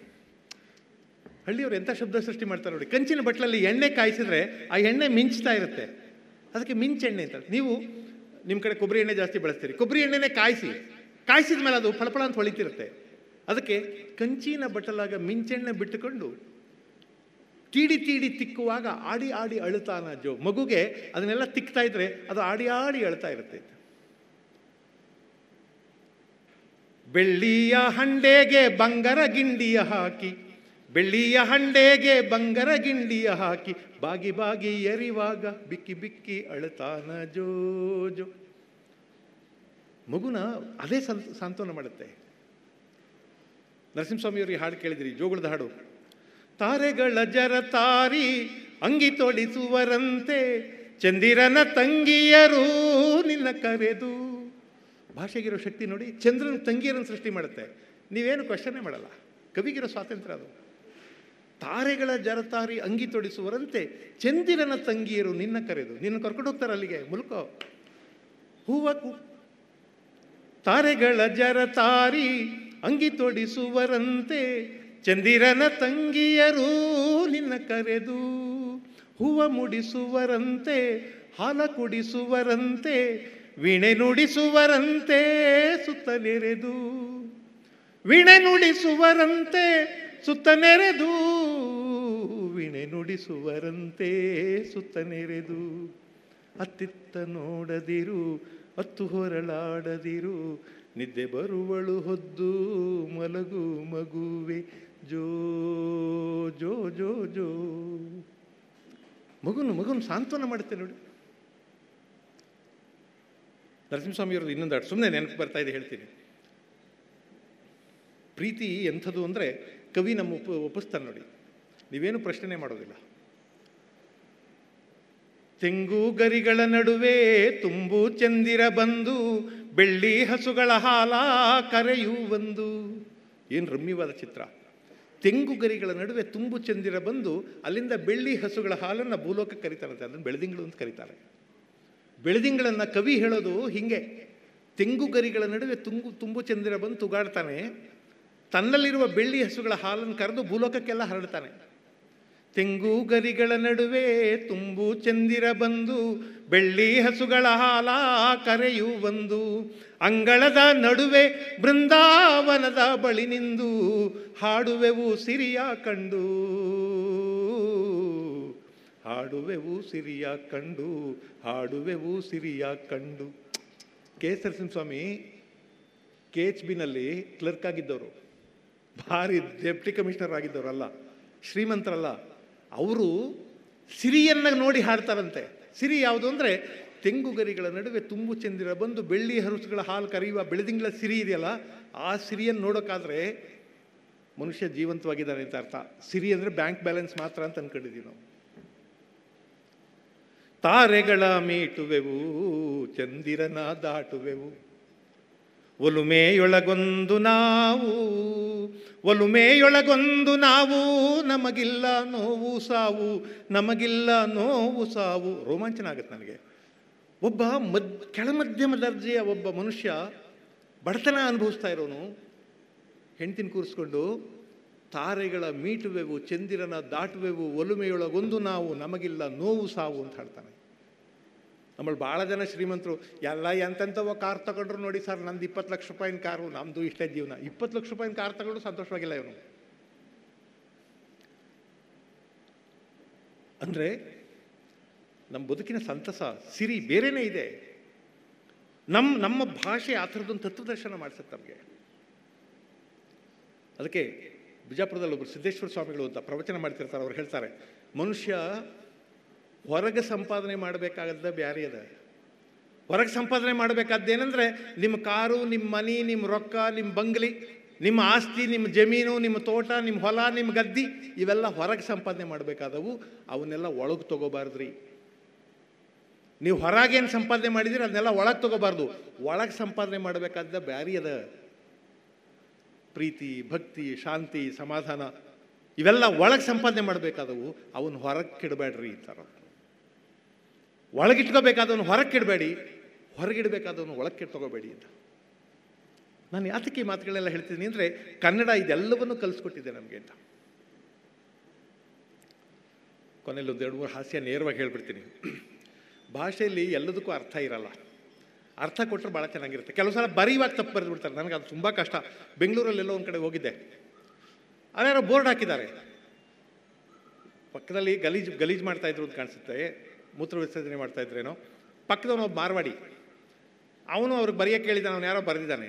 ಹಳ್ಳಿಯವರು ಎಂಥ ಶಬ್ದ ಸೃಷ್ಟಿ ಮಾಡ್ತಾರೆ ನೋಡಿ. ಕಂಚಿನ ಬಟ್ಟಲಲ್ಲಿ ಎಣ್ಣೆ ಕಾಯಿಸಿದ್ರೆ ಆ ಎಣ್ಣೆ ಮಿಂಚ್ತಾ ಇರುತ್ತೆ. ಅದಕ್ಕೆ ಮಿಂಚೆಣ್ಣೆ ಅಂತ ನೀವು ನಿಮ್ಮ ಕಡೆ ಕೊಬ್ಬರಿ ಎಣ್ಣೆ ಜಾಸ್ತಿ ಬಳಸ್ತೀರಿ. ಕೊಬ್ಬರಿ ಎಣ್ಣೆನೇ ಕಾಯಿಸಿ. ಕಾಯಿಸಿದ ಮೇಲೆ ಅದು ಫಳಫಳ ಅಂತ ಹೊಳಿತಿರುತ್ತೆ. ಅದಕ್ಕೆ ಕಂಚಿನ ಬಟ್ಟಲಾಗ ಮಿಂಚೆಣ್ಣೆ ಬಿಟ್ಟುಕೊಂಡು ತೀಡಿ ತೀಡಿ ತಿಕ್ಕುವಾಗ ಆಡಿ ಆಡಿ ಅಳುತ್ತಾನ ಜೋ. ಮಗುಗೆ ಅದನ್ನೆಲ್ಲ ತಿಕ್ತಾ ಇದ್ರೆ ಅದು ಆಡಿ ಆಡಿ ಅಳ್ತಾ ಇರುತ್ತೆ. ಬೆಳ್ಳಿಯ ಹಂಡೆಗೆ ಬಂಗರ ಗಿಂಡಿಯ ಹಾಕಿ, ಬೆಳ್ಳಿಯ ಹಂಡೆಗೆ ಬಂಗರ ಗಿಂಡಿಯ ಹಾಕಿ, ಬಾಗಿ ಬಾಗಿ ಎರಿವಾಗ ಬಿಕ್ಕಿ ಬಿಕ್ಕಿ ಅಳತಾನ ಜೋ ಜೋ. ಮಗುನ ಅದೇ ಸಂ ಸಾಂತ್ವನ ಮಾಡುತ್ತೆ. ನರಸಿಂಹಸ್ವಾಮಿಯವರಿಗೆ ಹಾಡು ಕೇಳಿದಿರಿ, ಜೋಗುಳದ ಹಾಡು. ತಾರೆಗಳ ಜರ ತಾರಿ ಅಂಗಿ ತೊಡಿಸುವರಂತೆ, ಚಂದಿರನ ತಂಗಿಯರು ನಿನ್ನ ಕರೆದು. ಭಾಷೆಗಿರೋ ಶಕ್ತಿ ನೋಡಿ, ಚಂದ್ರನ ತಂಗಿಯರನ್ನು ಸೃಷ್ಟಿ ಮಾಡುತ್ತೆ. ನೀವೇನು ಕ್ವಶನ್ನೇ ಮಾಡಲ್ಲ. ಕವಿಗಿರೋ ಸ್ವಾತಂತ್ರ್ಯ ಅದು. ತಾರೆಗಳ ಜರತಾರಿ ಅಂಗಿ ತೊಡಿಸುವರಂತೆ, ಚಂದಿರನ ತಂಗಿಯರು ನಿನ್ನ ಕರೆದು. ನಿನ್ನ ಕರ್ಕೊಂಡು ಹೋಗ್ತಾರೆ ಅಲ್ಲಿಗೆ, ಮುಲ್ಕೋ. ಹೂವ ತಾರೆಗಳ ಜರತಾರಿ ಅಂಗಿ ತೊಡಿಸುವರಂತೆ ಚಂದಿರನ ತಂಗಿಯರು ನಿನ್ನ ಕರೆದು ಹೂವ ಮುಡಿಸುವರಂತೆ, ಹಾಲ ಕುಡಿಸುವರಂತೆ, ವೀಣೆ ನುಡಿಸುವರಂತೆ ಸುತ್ತ ನೆರೆದು. ವೀಣೆ ನುಡಿಸುವರಂತೆ ಸುತ್ತ ನೆರೆದು, ವೀಣೆ ನುಡಿಸುವರಂತೆ ಸುತ್ತ ನೆರೆದು. ಅತ್ತಿತ್ತ ನೋಡದಿರು ಅತ್ತು ಹೊರಳಾಡದಿರು ನಿದ್ದೆ ಬರುವಳು ಹೊದ್ದು ಮಲಗು ಮಗುವೆ. ಜೋ ಜೋ ಜೋ ಜೋ. ಮಗುನು ಮಗುನು ಸಾಂತ್ವನ ಮಾಡುತ್ತೆ ನೋಡಿ. ನರಸಿಂಹಸ್ವಾಮಿಯವ್ರದ್ದು ಇನ್ನೊಂದು ಹಾಡು. ಸುಮ್ಮನೆ ನೆನಪು ಬರ್ತಾ ಇದೆ, ಹೇಳ್ತೀನಿ. ಪ್ರೀತಿ ಎಂಥದ್ದು ಅಂದರೆ ಕವಿ ನಮ್ಮ ಉಪ, ಒಪ್ಪಿಸ್ತಾನೆ ನೋಡಿ. ನೀವೇನು ಪ್ರಶ್ನೆ ಮಾಡೋದಿಲ್ಲ. ತೆಂಗು ಗರಿಗಳ ನಡುವೆ ತುಂಬು ಚಂದಿರ ಬಂದು ಬೆಳ್ಳಿ ಹಸುಗಳ ಹಾಲ ಕರೆಯೂ ಒಂದು. ಏನು ರಮ್ಯವಾದ ಚಿತ್ರ. ತೆಂಗು ಗರಿಗಳ ನಡುವೆ ತುಂಬು ಚಂದಿರ ಬಂದು ಅಲ್ಲಿಂದ ಬೆಳ್ಳಿ ಹಸುಗಳ ಹಾಲನ್ನು ಭೂಲೋಕಕ್ಕೆ ಕರೀತಾರಂತೆ. ಅದನ್ನು ಬೆಳೆದಿಂಗಳು ಅಂತ ಕರೀತಾರೆ. ಬೆಳೆದಿಂಗಳನ್ನು ಕವಿ ಹೇಳೋದು ಹಿಂಗೆ. ತೆಂಗು ಗರಿಗಳ ನಡುವೆ ತುಂಗು ತುಂಬು ಚಂದಿರ ಬಂದು ತುಗಾಡ್ತಾನೆ. ತನ್ನಲ್ಲಿರುವ ಬೆಳ್ಳಿ ಹಸುಗಳ ಹಾಲನ್ನು ಕರೆದು ಭೂಲೋಕಕ್ಕೆಲ್ಲ ಹರಡ್ತಾನೆ. ತೆಂಗು ಗರಿಗಳ ನಡುವೆ ತುಂಬು ಚಂದಿರ ಬಂದು ಬೆಳ್ಳಿ ಹಸುಗಳ ಹಾಲ ಕರೆಯು ಬಂದು ಅಂಗಳದ ನಡುವೆ ಬೃಂದಾವನದ ಬಳಿ ನಿಂದು ಹಾಡುವೆವು ಸಿರಿಯ ಕಂಡು. ಹಾಡುವೆವು ಸಿರಿಯ ಕಂಡು, ಹಾಡುವೆವು ಸಿರಿಯ ಕಂಡು. K S Narasimhaswamy K H ಬಿನಲ್ಲಿ clerk ಆಗಿದ್ದವರು. ಭಾರಿ ಡೆಪ್ಟಿ ಕಮಿಷನರ್ ಆಗಿದ್ದವರಲ್ಲ, ಶ್ರೀಮಂತರಲ್ಲ. ಅವರು ಸಿರಿಯನ್ನ ನೋಡಿ ಹಾಡ್ತಾರಂತೆ. ಸಿರಿ ಯಾವುದು ಅಂದರೆ ತೆಂಗುಗರಿಗಳ ನಡುವೆ ತುಂಬು ಚಂದಿರ ಬಂದು ಬೆಳ್ಳಿ ಹರುಸುಗಳ ಹಾಲು ಕರೆಯುವ ಬೆಳೆದಿಂಗಳ ಸಿರಿ ಇದೆಯಲ್ಲ, ಆ ಸಿರಿಯನ್ನು ನೋಡೋಕ್ಕಾದರೆ ಮನುಷ್ಯ ಜೀವಂತವಾಗಿದ್ದಾನೆ ಅಂತ ಅರ್ಥ. ಸಿರಿ ಅಂದರೆ ಬ್ಯಾಂಕ್ ಬ್ಯಾಲೆನ್ಸ್ ಮಾತ್ರ ಅಂತ ಅನ್ಕೊಂಡಿದ್ದೀವಿ ನಾವು. ತಾರೆಗಳ ಮೀಟುವೆವು, ಚಂದಿರನ ದಾಟುವೆವು. ಒಲುಮೆಯೊಳಗೊಂದು ನಾವು ಒಲುಮೆಯೊಳಗೊಂದು ನಾವು, ನಮಗಿಲ್ಲ ನೋವು ಸಾವು, ನಮಗಿಲ್ಲ ನೋವು ಸಾವು. ರೋಮಾಂಚನ ಆಗುತ್ತೆ ನನಗೆ. ಒಬ್ಬ ಮದ್, ಕೆಳಮಧ್ಯಮ ದರ್ಜೆಯ ಒಬ್ಬ ಮನುಷ್ಯ ಬಡತನ ಅನುಭವಿಸ್ತಾ ಇರೋನು. ಹೆಂಡ್ತಿನ ಕೂರಿಸ್ಕೊಂಡು ತಾರೆಗಳ ಮೀಟುವೆವು, ಚಂದಿರನ ದಾಟುವೆವು, ಒಲುಮೆಯೊಳಗೊಂದು ನಾವು, ನಮಗಿಲ್ಲ ನೋವು ಸಾವು ಅಂತ ಹೇಳ್ತಾನೆ ನಮ್ಮಲ್ಲಿ ಭಾಳ ಜನ ಶ್ರೀಮಂತರು, ಎಲ್ಲ ಎಂತೆಂಥವ ಕಾರ್ ತಗೊಂಡ್ರು ನೋಡಿ ಸರ್, ನಂದು ಇಪ್ಪತ್ತು ಲಕ್ಷ ರೂಪಾಯಿನ ಕಾರು ನಮ್ಮದು ಇಷ್ಟೇ ಜೀವನ. ಇಪ್ಪತ್ತು ಲಕ್ಷ ರೂಪಾಯಿನ ಕಾರ್ ತಗೊಂಡ್ರು ಸಂತೋಷವಾಗಿಲ್ಲ ಇವನು. ಅಂದರೆ ನಮ್ಮ ಬದುಕಿನ ಸಂತಸ, ಸಿರಿ ಬೇರೆನೇ ಇದೆ. ನಮ್ಮ ನಮ್ಮ ಭಾಷೆ ಆ ಥರದೊಂದು ತತ್ವದರ್ಶನ ಮಾಡಿಸುತ್ತೆ ನಮಗೆ. ಅದಕ್ಕೆ ಬಿಜಾಪುರದಲ್ಲಿ ಒಬ್ಬರು ಸಿದ್ದೇಶ್ವರ ಸ್ವಾಮಿಗಳು ಅಂತ ಪ್ರವಚನ ಮಾಡ್ತಿರ್ತಾರೆ, ಅವ್ರು ಹೇಳ್ತಾರೆ, ಮನುಷ್ಯ ಹೊರಗೆ ಸಂಪಾದನೆ ಮಾಡಬೇಕಾಗದ್ದ ಬ್ಯಾರೆ ಅದ. ಹೊರಗೆ ಸಂಪಾದನೆ ಮಾಡಬೇಕಾದ್ದೇನೆಂದರೆ ನಿಮ್ಮ ಕಾರು, ನಿಮ್ಮ ಮನೆ, ನಿಮ್ಮ ರೊಕ್ಕ, ನಿಮ್ಮ ಬಂಗ್ಲಿ, ನಿಮ್ಮ ಆಸ್ತಿ, ನಿಮ್ಮ ಜಮೀನು, ನಿಮ್ಮ ತೋಟ, ನಿಮ್ಮ ಹೊಲ, ನಿಮ್ಮ ಗದ್ದಿ ಇವೆಲ್ಲ ಹೊರಗೆ ಸಂಪಾದನೆ ಮಾಡಬೇಕಾದವು. ಅವನ್ನೆಲ್ಲ ಒಳಗೆ ತೊಗೋಬಾರ್ದ್ರಿ. ನೀವು ಹೊರಗೇನು ಸಂಪಾದನೆ ಮಾಡಿದಿರಿ ಅದನ್ನೆಲ್ಲ ಒಳಗೆ ತೊಗೋಬಾರ್ದು. ಒಳಗೆ ಸಂಪಾದನೆ ಮಾಡಬೇಕಾದ ಬ್ಯಾರಿ ಅದ. ಪ್ರೀತಿ, ಭಕ್ತಿ, ಶಾಂತಿ, ಸಮಾಧಾನ ಇವೆಲ್ಲ ಒಳಗೆ ಸಂಪಾದನೆ ಮಾಡಬೇಕಾದವು. ಅವನು ಹೊರಗೆ ಕೆಡಬೇಡ್ರಿ ಅಂತಾರ ಒಳಗಿಟ್ಕೋಬೇಕಾದವನು ಹೊರಕ್ಕಿಡಬೇಡಿ ಕೆಡಬೇಡಿ ಹೊರಗಿಡಬೇಕಾದವನು ಒಳಗೆ ಕೆಟ್ಟು ತಗೋಬೇಡಿ ಅಂತ. ನಾನು ಯಾತಕ್ಕೆ ಈ ಮಾತುಗಳೆಲ್ಲ ಹೇಳ್ತೀನಿ ಅಂದರೆ ಕನ್ನಡ ಇದೆಲ್ಲವನ್ನೂ ಕಲಿಸ್ಕೊಟ್ಟಿದೆ ನಮಗೆ ಅಂತ. ಕೊನೆಯಲ್ಲಿ ಒಂದು ಎರಡು ಮೂರು ಹಾಸ್ಯ ನೇರವಾಗಿ ಹೇಳ್ಬಿಡ್ತೀನಿ. ಭಾಷೆಯಲ್ಲಿ ಎಲ್ಲದಕ್ಕೂ ಅರ್ಥ ಇರಲ್ಲ. ಅರ್ಥ ಕೊಟ್ಟರೆ ಭಾಳ ಚೆನ್ನಾಗಿರುತ್ತೆ. ಕೆಲವು ಸಲ ಬರೀವಾಗ ತಪ್ಪು ಬರೆದು ನನಗೆ ಅದು ತುಂಬ ಕಷ್ಟ. ಬೆಂಗಳೂರಲ್ಲೆಲ್ಲೋ ಒಂದು ಕಡೆ ಹೋಗಿದ್ದೆ. ಅದ್ಯಾರೋ ಬೋರ್ಡ್ ಹಾಕಿದ್ದಾರೆ. ಪಕ್ಕದಲ್ಲಿ ಗಲೀಜು ಗಲೀಜು ಮಾಡ್ತಾ ಇದ್ರು ಅಂತ ಕಾಣಿಸುತ್ತೆ. ಮೂತ್ರ ವಿಸರ್ಜನೆ ಮಾಡ್ತಾ ಇದ್ರೇನೋ? ಪಕ್ಕದವನು ಒಬ್ಬ ಮಾರ್ವಾಡಿ. ಅವನು ಅವ್ರಿಗೆ ಬರೆಯೋಕ್ಕೆ ಕೇಳಿದ್ದಾನೆ ಅವನು ಯಾರೋ ಬರೆದಿದ್ದಾನೆ.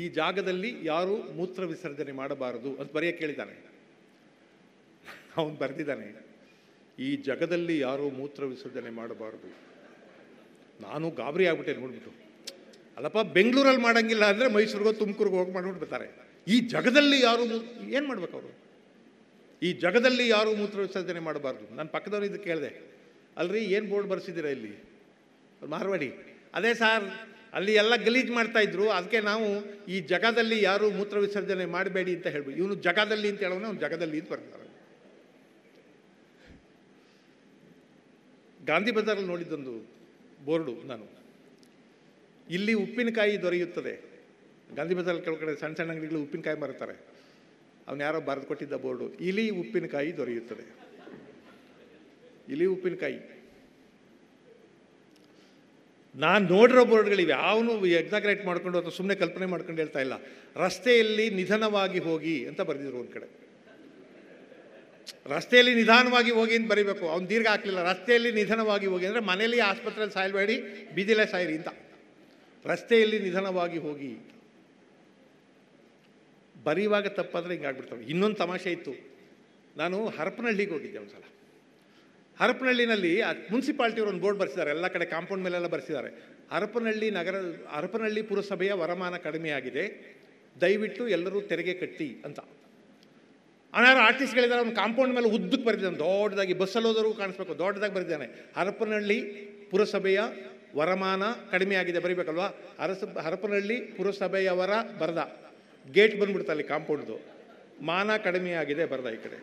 ಈ ಜಾಗದಲ್ಲಿ ಯಾರು ಮೂತ್ರ ವಿಸರ್ಜನೆ ಮಾಡಬಾರದು ಅಂತ ಬರೆಯೋಕ್ಕೆ ಕೇಳಿದ್ದಾನೆ ಅವನು ಬರೆದಿದ್ದಾನೆ, ಈ ಜಗದಲ್ಲಿ ಯಾರೂ ಮೂತ್ರ ವಿಸರ್ಜನೆ ಮಾಡಬಾರದು. ನಾನು ಗಾಬರಿ ಆಗ್ಬಿಟ್ಟೆ ನೋಡ್ಬಿಟ್ಟು. ಅಲ್ಲಪ್ಪ, ಬೆಂಗಳೂರಲ್ಲಿ ಮಾಡೋಂಗಿಲ್ಲ ಅಂದರೆ ಮೈಸೂರಿಗೋ ತುಮಕೂರಿಗೆ ಹೋಗಿ ಮಾಡ್ಬಿಡ್ತಾರೆ ಈ ಜಗದಲ್ಲಿ ಯಾರು ಏನು ಮಾಡ್ಬೇಕು ಅವರು? ಈ ಜಗದಲ್ಲಿ ಯಾರೂ ಮೂತ್ರ ವಿಸರ್ಜನೆ ಮಾಡಬಾರ್ದು. ನಾನು ಪಕ್ಕದವ್ರು ಇದು ಕೇಳಿದೆ ಅಲ್ರಿ, ಏನು ಬೋರ್ಡ್ ಬರ್ಸಿದ್ದೀರ ಇಲ್ಲಿ? ಮಾರ್ವಾಡಿ. ಅದೇ ಸಾರ್, ಅಲ್ಲಿ ಎಲ್ಲ ಗಲೀಜು ಮಾಡ್ತಾ ಇದ್ರು ಅದಕ್ಕೆ ನಾವು ಈ ಜಗದಲ್ಲಿ ಯಾರು ಮೂತ್ರ ವಿಸರ್ಜನೆ ಮಾಡಬೇಡಿ ಅಂತ ಹೇಳ್ಬೋದು ಇವನು ಜಗದಲ್ಲಿ ಅಂತ ಹೇಳೋನು ಅವ್ನು ಜಗದಲ್ಲಿ ಅಂತ ಬರ್ತಾರೆ. ಗಾಂಧಿ ಬಜಾರಲ್ಲಿ ನೋಡಿದ್ದೊಂದು ಬೋರ್ಡು ನಾನು. ಇಲ್ಲಿ ಉಪ್ಪಿನಕಾಯಿ ದೊರೆಯುತ್ತದೆ. ಗಾಂಧಿ ಬಜಾರಲ್ಲಿ ಕೆಳಗಡೆ ಸಣ್ಣ ಸಣ್ಣ ಅಂಗಡಿಗಳು ಉಪ್ಪಿನಕಾಯಿ ಮಾರುತ್ತಾರೆ. ಅವನು ಯಾರೋ ಬರೆದು ಕೊಟ್ಟಿದ್ದ ಬೋರ್ಡು, ಇಲ್ಲಿ ಉಪ್ಪಿನಕಾಯಿ ದೊರೆಯುತ್ತದೆ. ಇಲಿ ಉಪ್ಪಿನಕಾಯಿ. ನಾನು ನೋಡಿರೋ ಬೋರ್ಡ್ಗಳಿವೆ ಯಾವನು ಎಕ್ಸಾಗ್ರೇಟ್ ಮಾಡಿಕೊಂಡು ಅಥವಾ ಸುಮ್ಮನೆ ಕಲ್ಪನೆ ಮಾಡ್ಕೊಂಡು ಹೇಳ್ತಾ ಇಲ್ಲ. ರಸ್ತೆಯಲ್ಲಿ ನಿಧಾನವಾಗಿ ಹೋಗಿ ಅಂತ ಬರೆದಿದ್ರು ಒಂದು ಕಡೆ. ರಸ್ತೆಯಲ್ಲಿ ನಿಧಾನವಾಗಿ ಹೋಗಿ ಅಂತ ಬರೀಬೇಕು. ಅವ್ನು ದೀರ್ಘ ಹಾಕಲಿಲ್ಲ. ರಸ್ತೆಯಲ್ಲಿ ನಿಧಾನವಾಗಿ ಹೋಗಿ ಅಂದರೆ ಮನೆಯಲ್ಲಿ ಆಸ್ಪತ್ರೆಯಲ್ಲಿ ಸಾಯಲ್ಬೇಡಿ ಬೀದಿಲೇ ಸಾಯಿರಿ ಅಂತ. ರಸ್ತೆಯಲ್ಲಿ ನಿಧಾನವಾಗಿ ಹೋಗಿ. ಬರೆಯುವಾಗ ತಪ್ಪಾದರೆ ಹಿಂಗಾಗ್ಬಿಡ್ತವೆ ಇನ್ನೊಂದು ತಮಾಷೆ ಇತ್ತು. ನಾನು ಹರಪನಹಳ್ಳಿಗೆ ಹೋಗಿದ್ದೆ ಒಂದು ಸಲ ಹರಪನಹಳ್ಳಿನಲ್ಲಿ ಒಂದು ಬೋರ್ಡ್ ಬರೆಸಿದ್ದಾರೆ, ಎಲ್ಲ ಕಡೆ ಕಾಂಪೌಂಡ್ ಮೇಲೆಲ್ಲ ಬರೆಸಿದ್ದಾರೆ. ಹರಪನಹಳ್ಳಿ ನಗರ, ಹರಪನಹಳ್ಳಿ ಪುರಸಭೆಯ ವರಮಾನ ಕಡಿಮೆಯಾಗಿದೆ ದಯವಿಟ್ಟು ಎಲ್ಲರೂ ತೆರಿಗೆ ಕಟ್ಟಿ ಅಂತ. ಅನಾರು ಆರ್ಟಿಸ್ಟ್ಗಳಿದ್ದಾರೆ ಅವ್ನು ಕಾಂಪೌಂಡ್ ಮೇಲೆ ಉದ್ದಕ್ಕೆ ಬರೆದಿದ್ದಾನೆ, ದೊಡ್ಡದಾಗಿ ಬಸ್ಸಲ್ಲಿ ಹೋದರೂ ಕಾಣಿಸ್ಬೇಕು, ದೊಡ್ಡದಾಗಿ ಬರೆದಿದ್ದಾನೆ. ಹರಪನಹಳ್ಳಿ ಪುರಸಭೆಯ ವರಮಾನ ಕಡಿಮೆಯಾಗಿದೆ ಬರೀಬೇಕಲ್ವಾ? ಅರಸ, ಹರಪನಹಳ್ಳಿ ಪುರಸಭೆಯವರ ಬರದ, ಗೇಟ್ ಬಂದ್ಬಿಡ್ತಾ ಅಲ್ಲಿ ಕಾಂಪೌಂಡ್ದು. ಮಾನ ಕಡಿಮೆಯಾಗಿದೆ ಬರದ ಈ ಕಡೆ.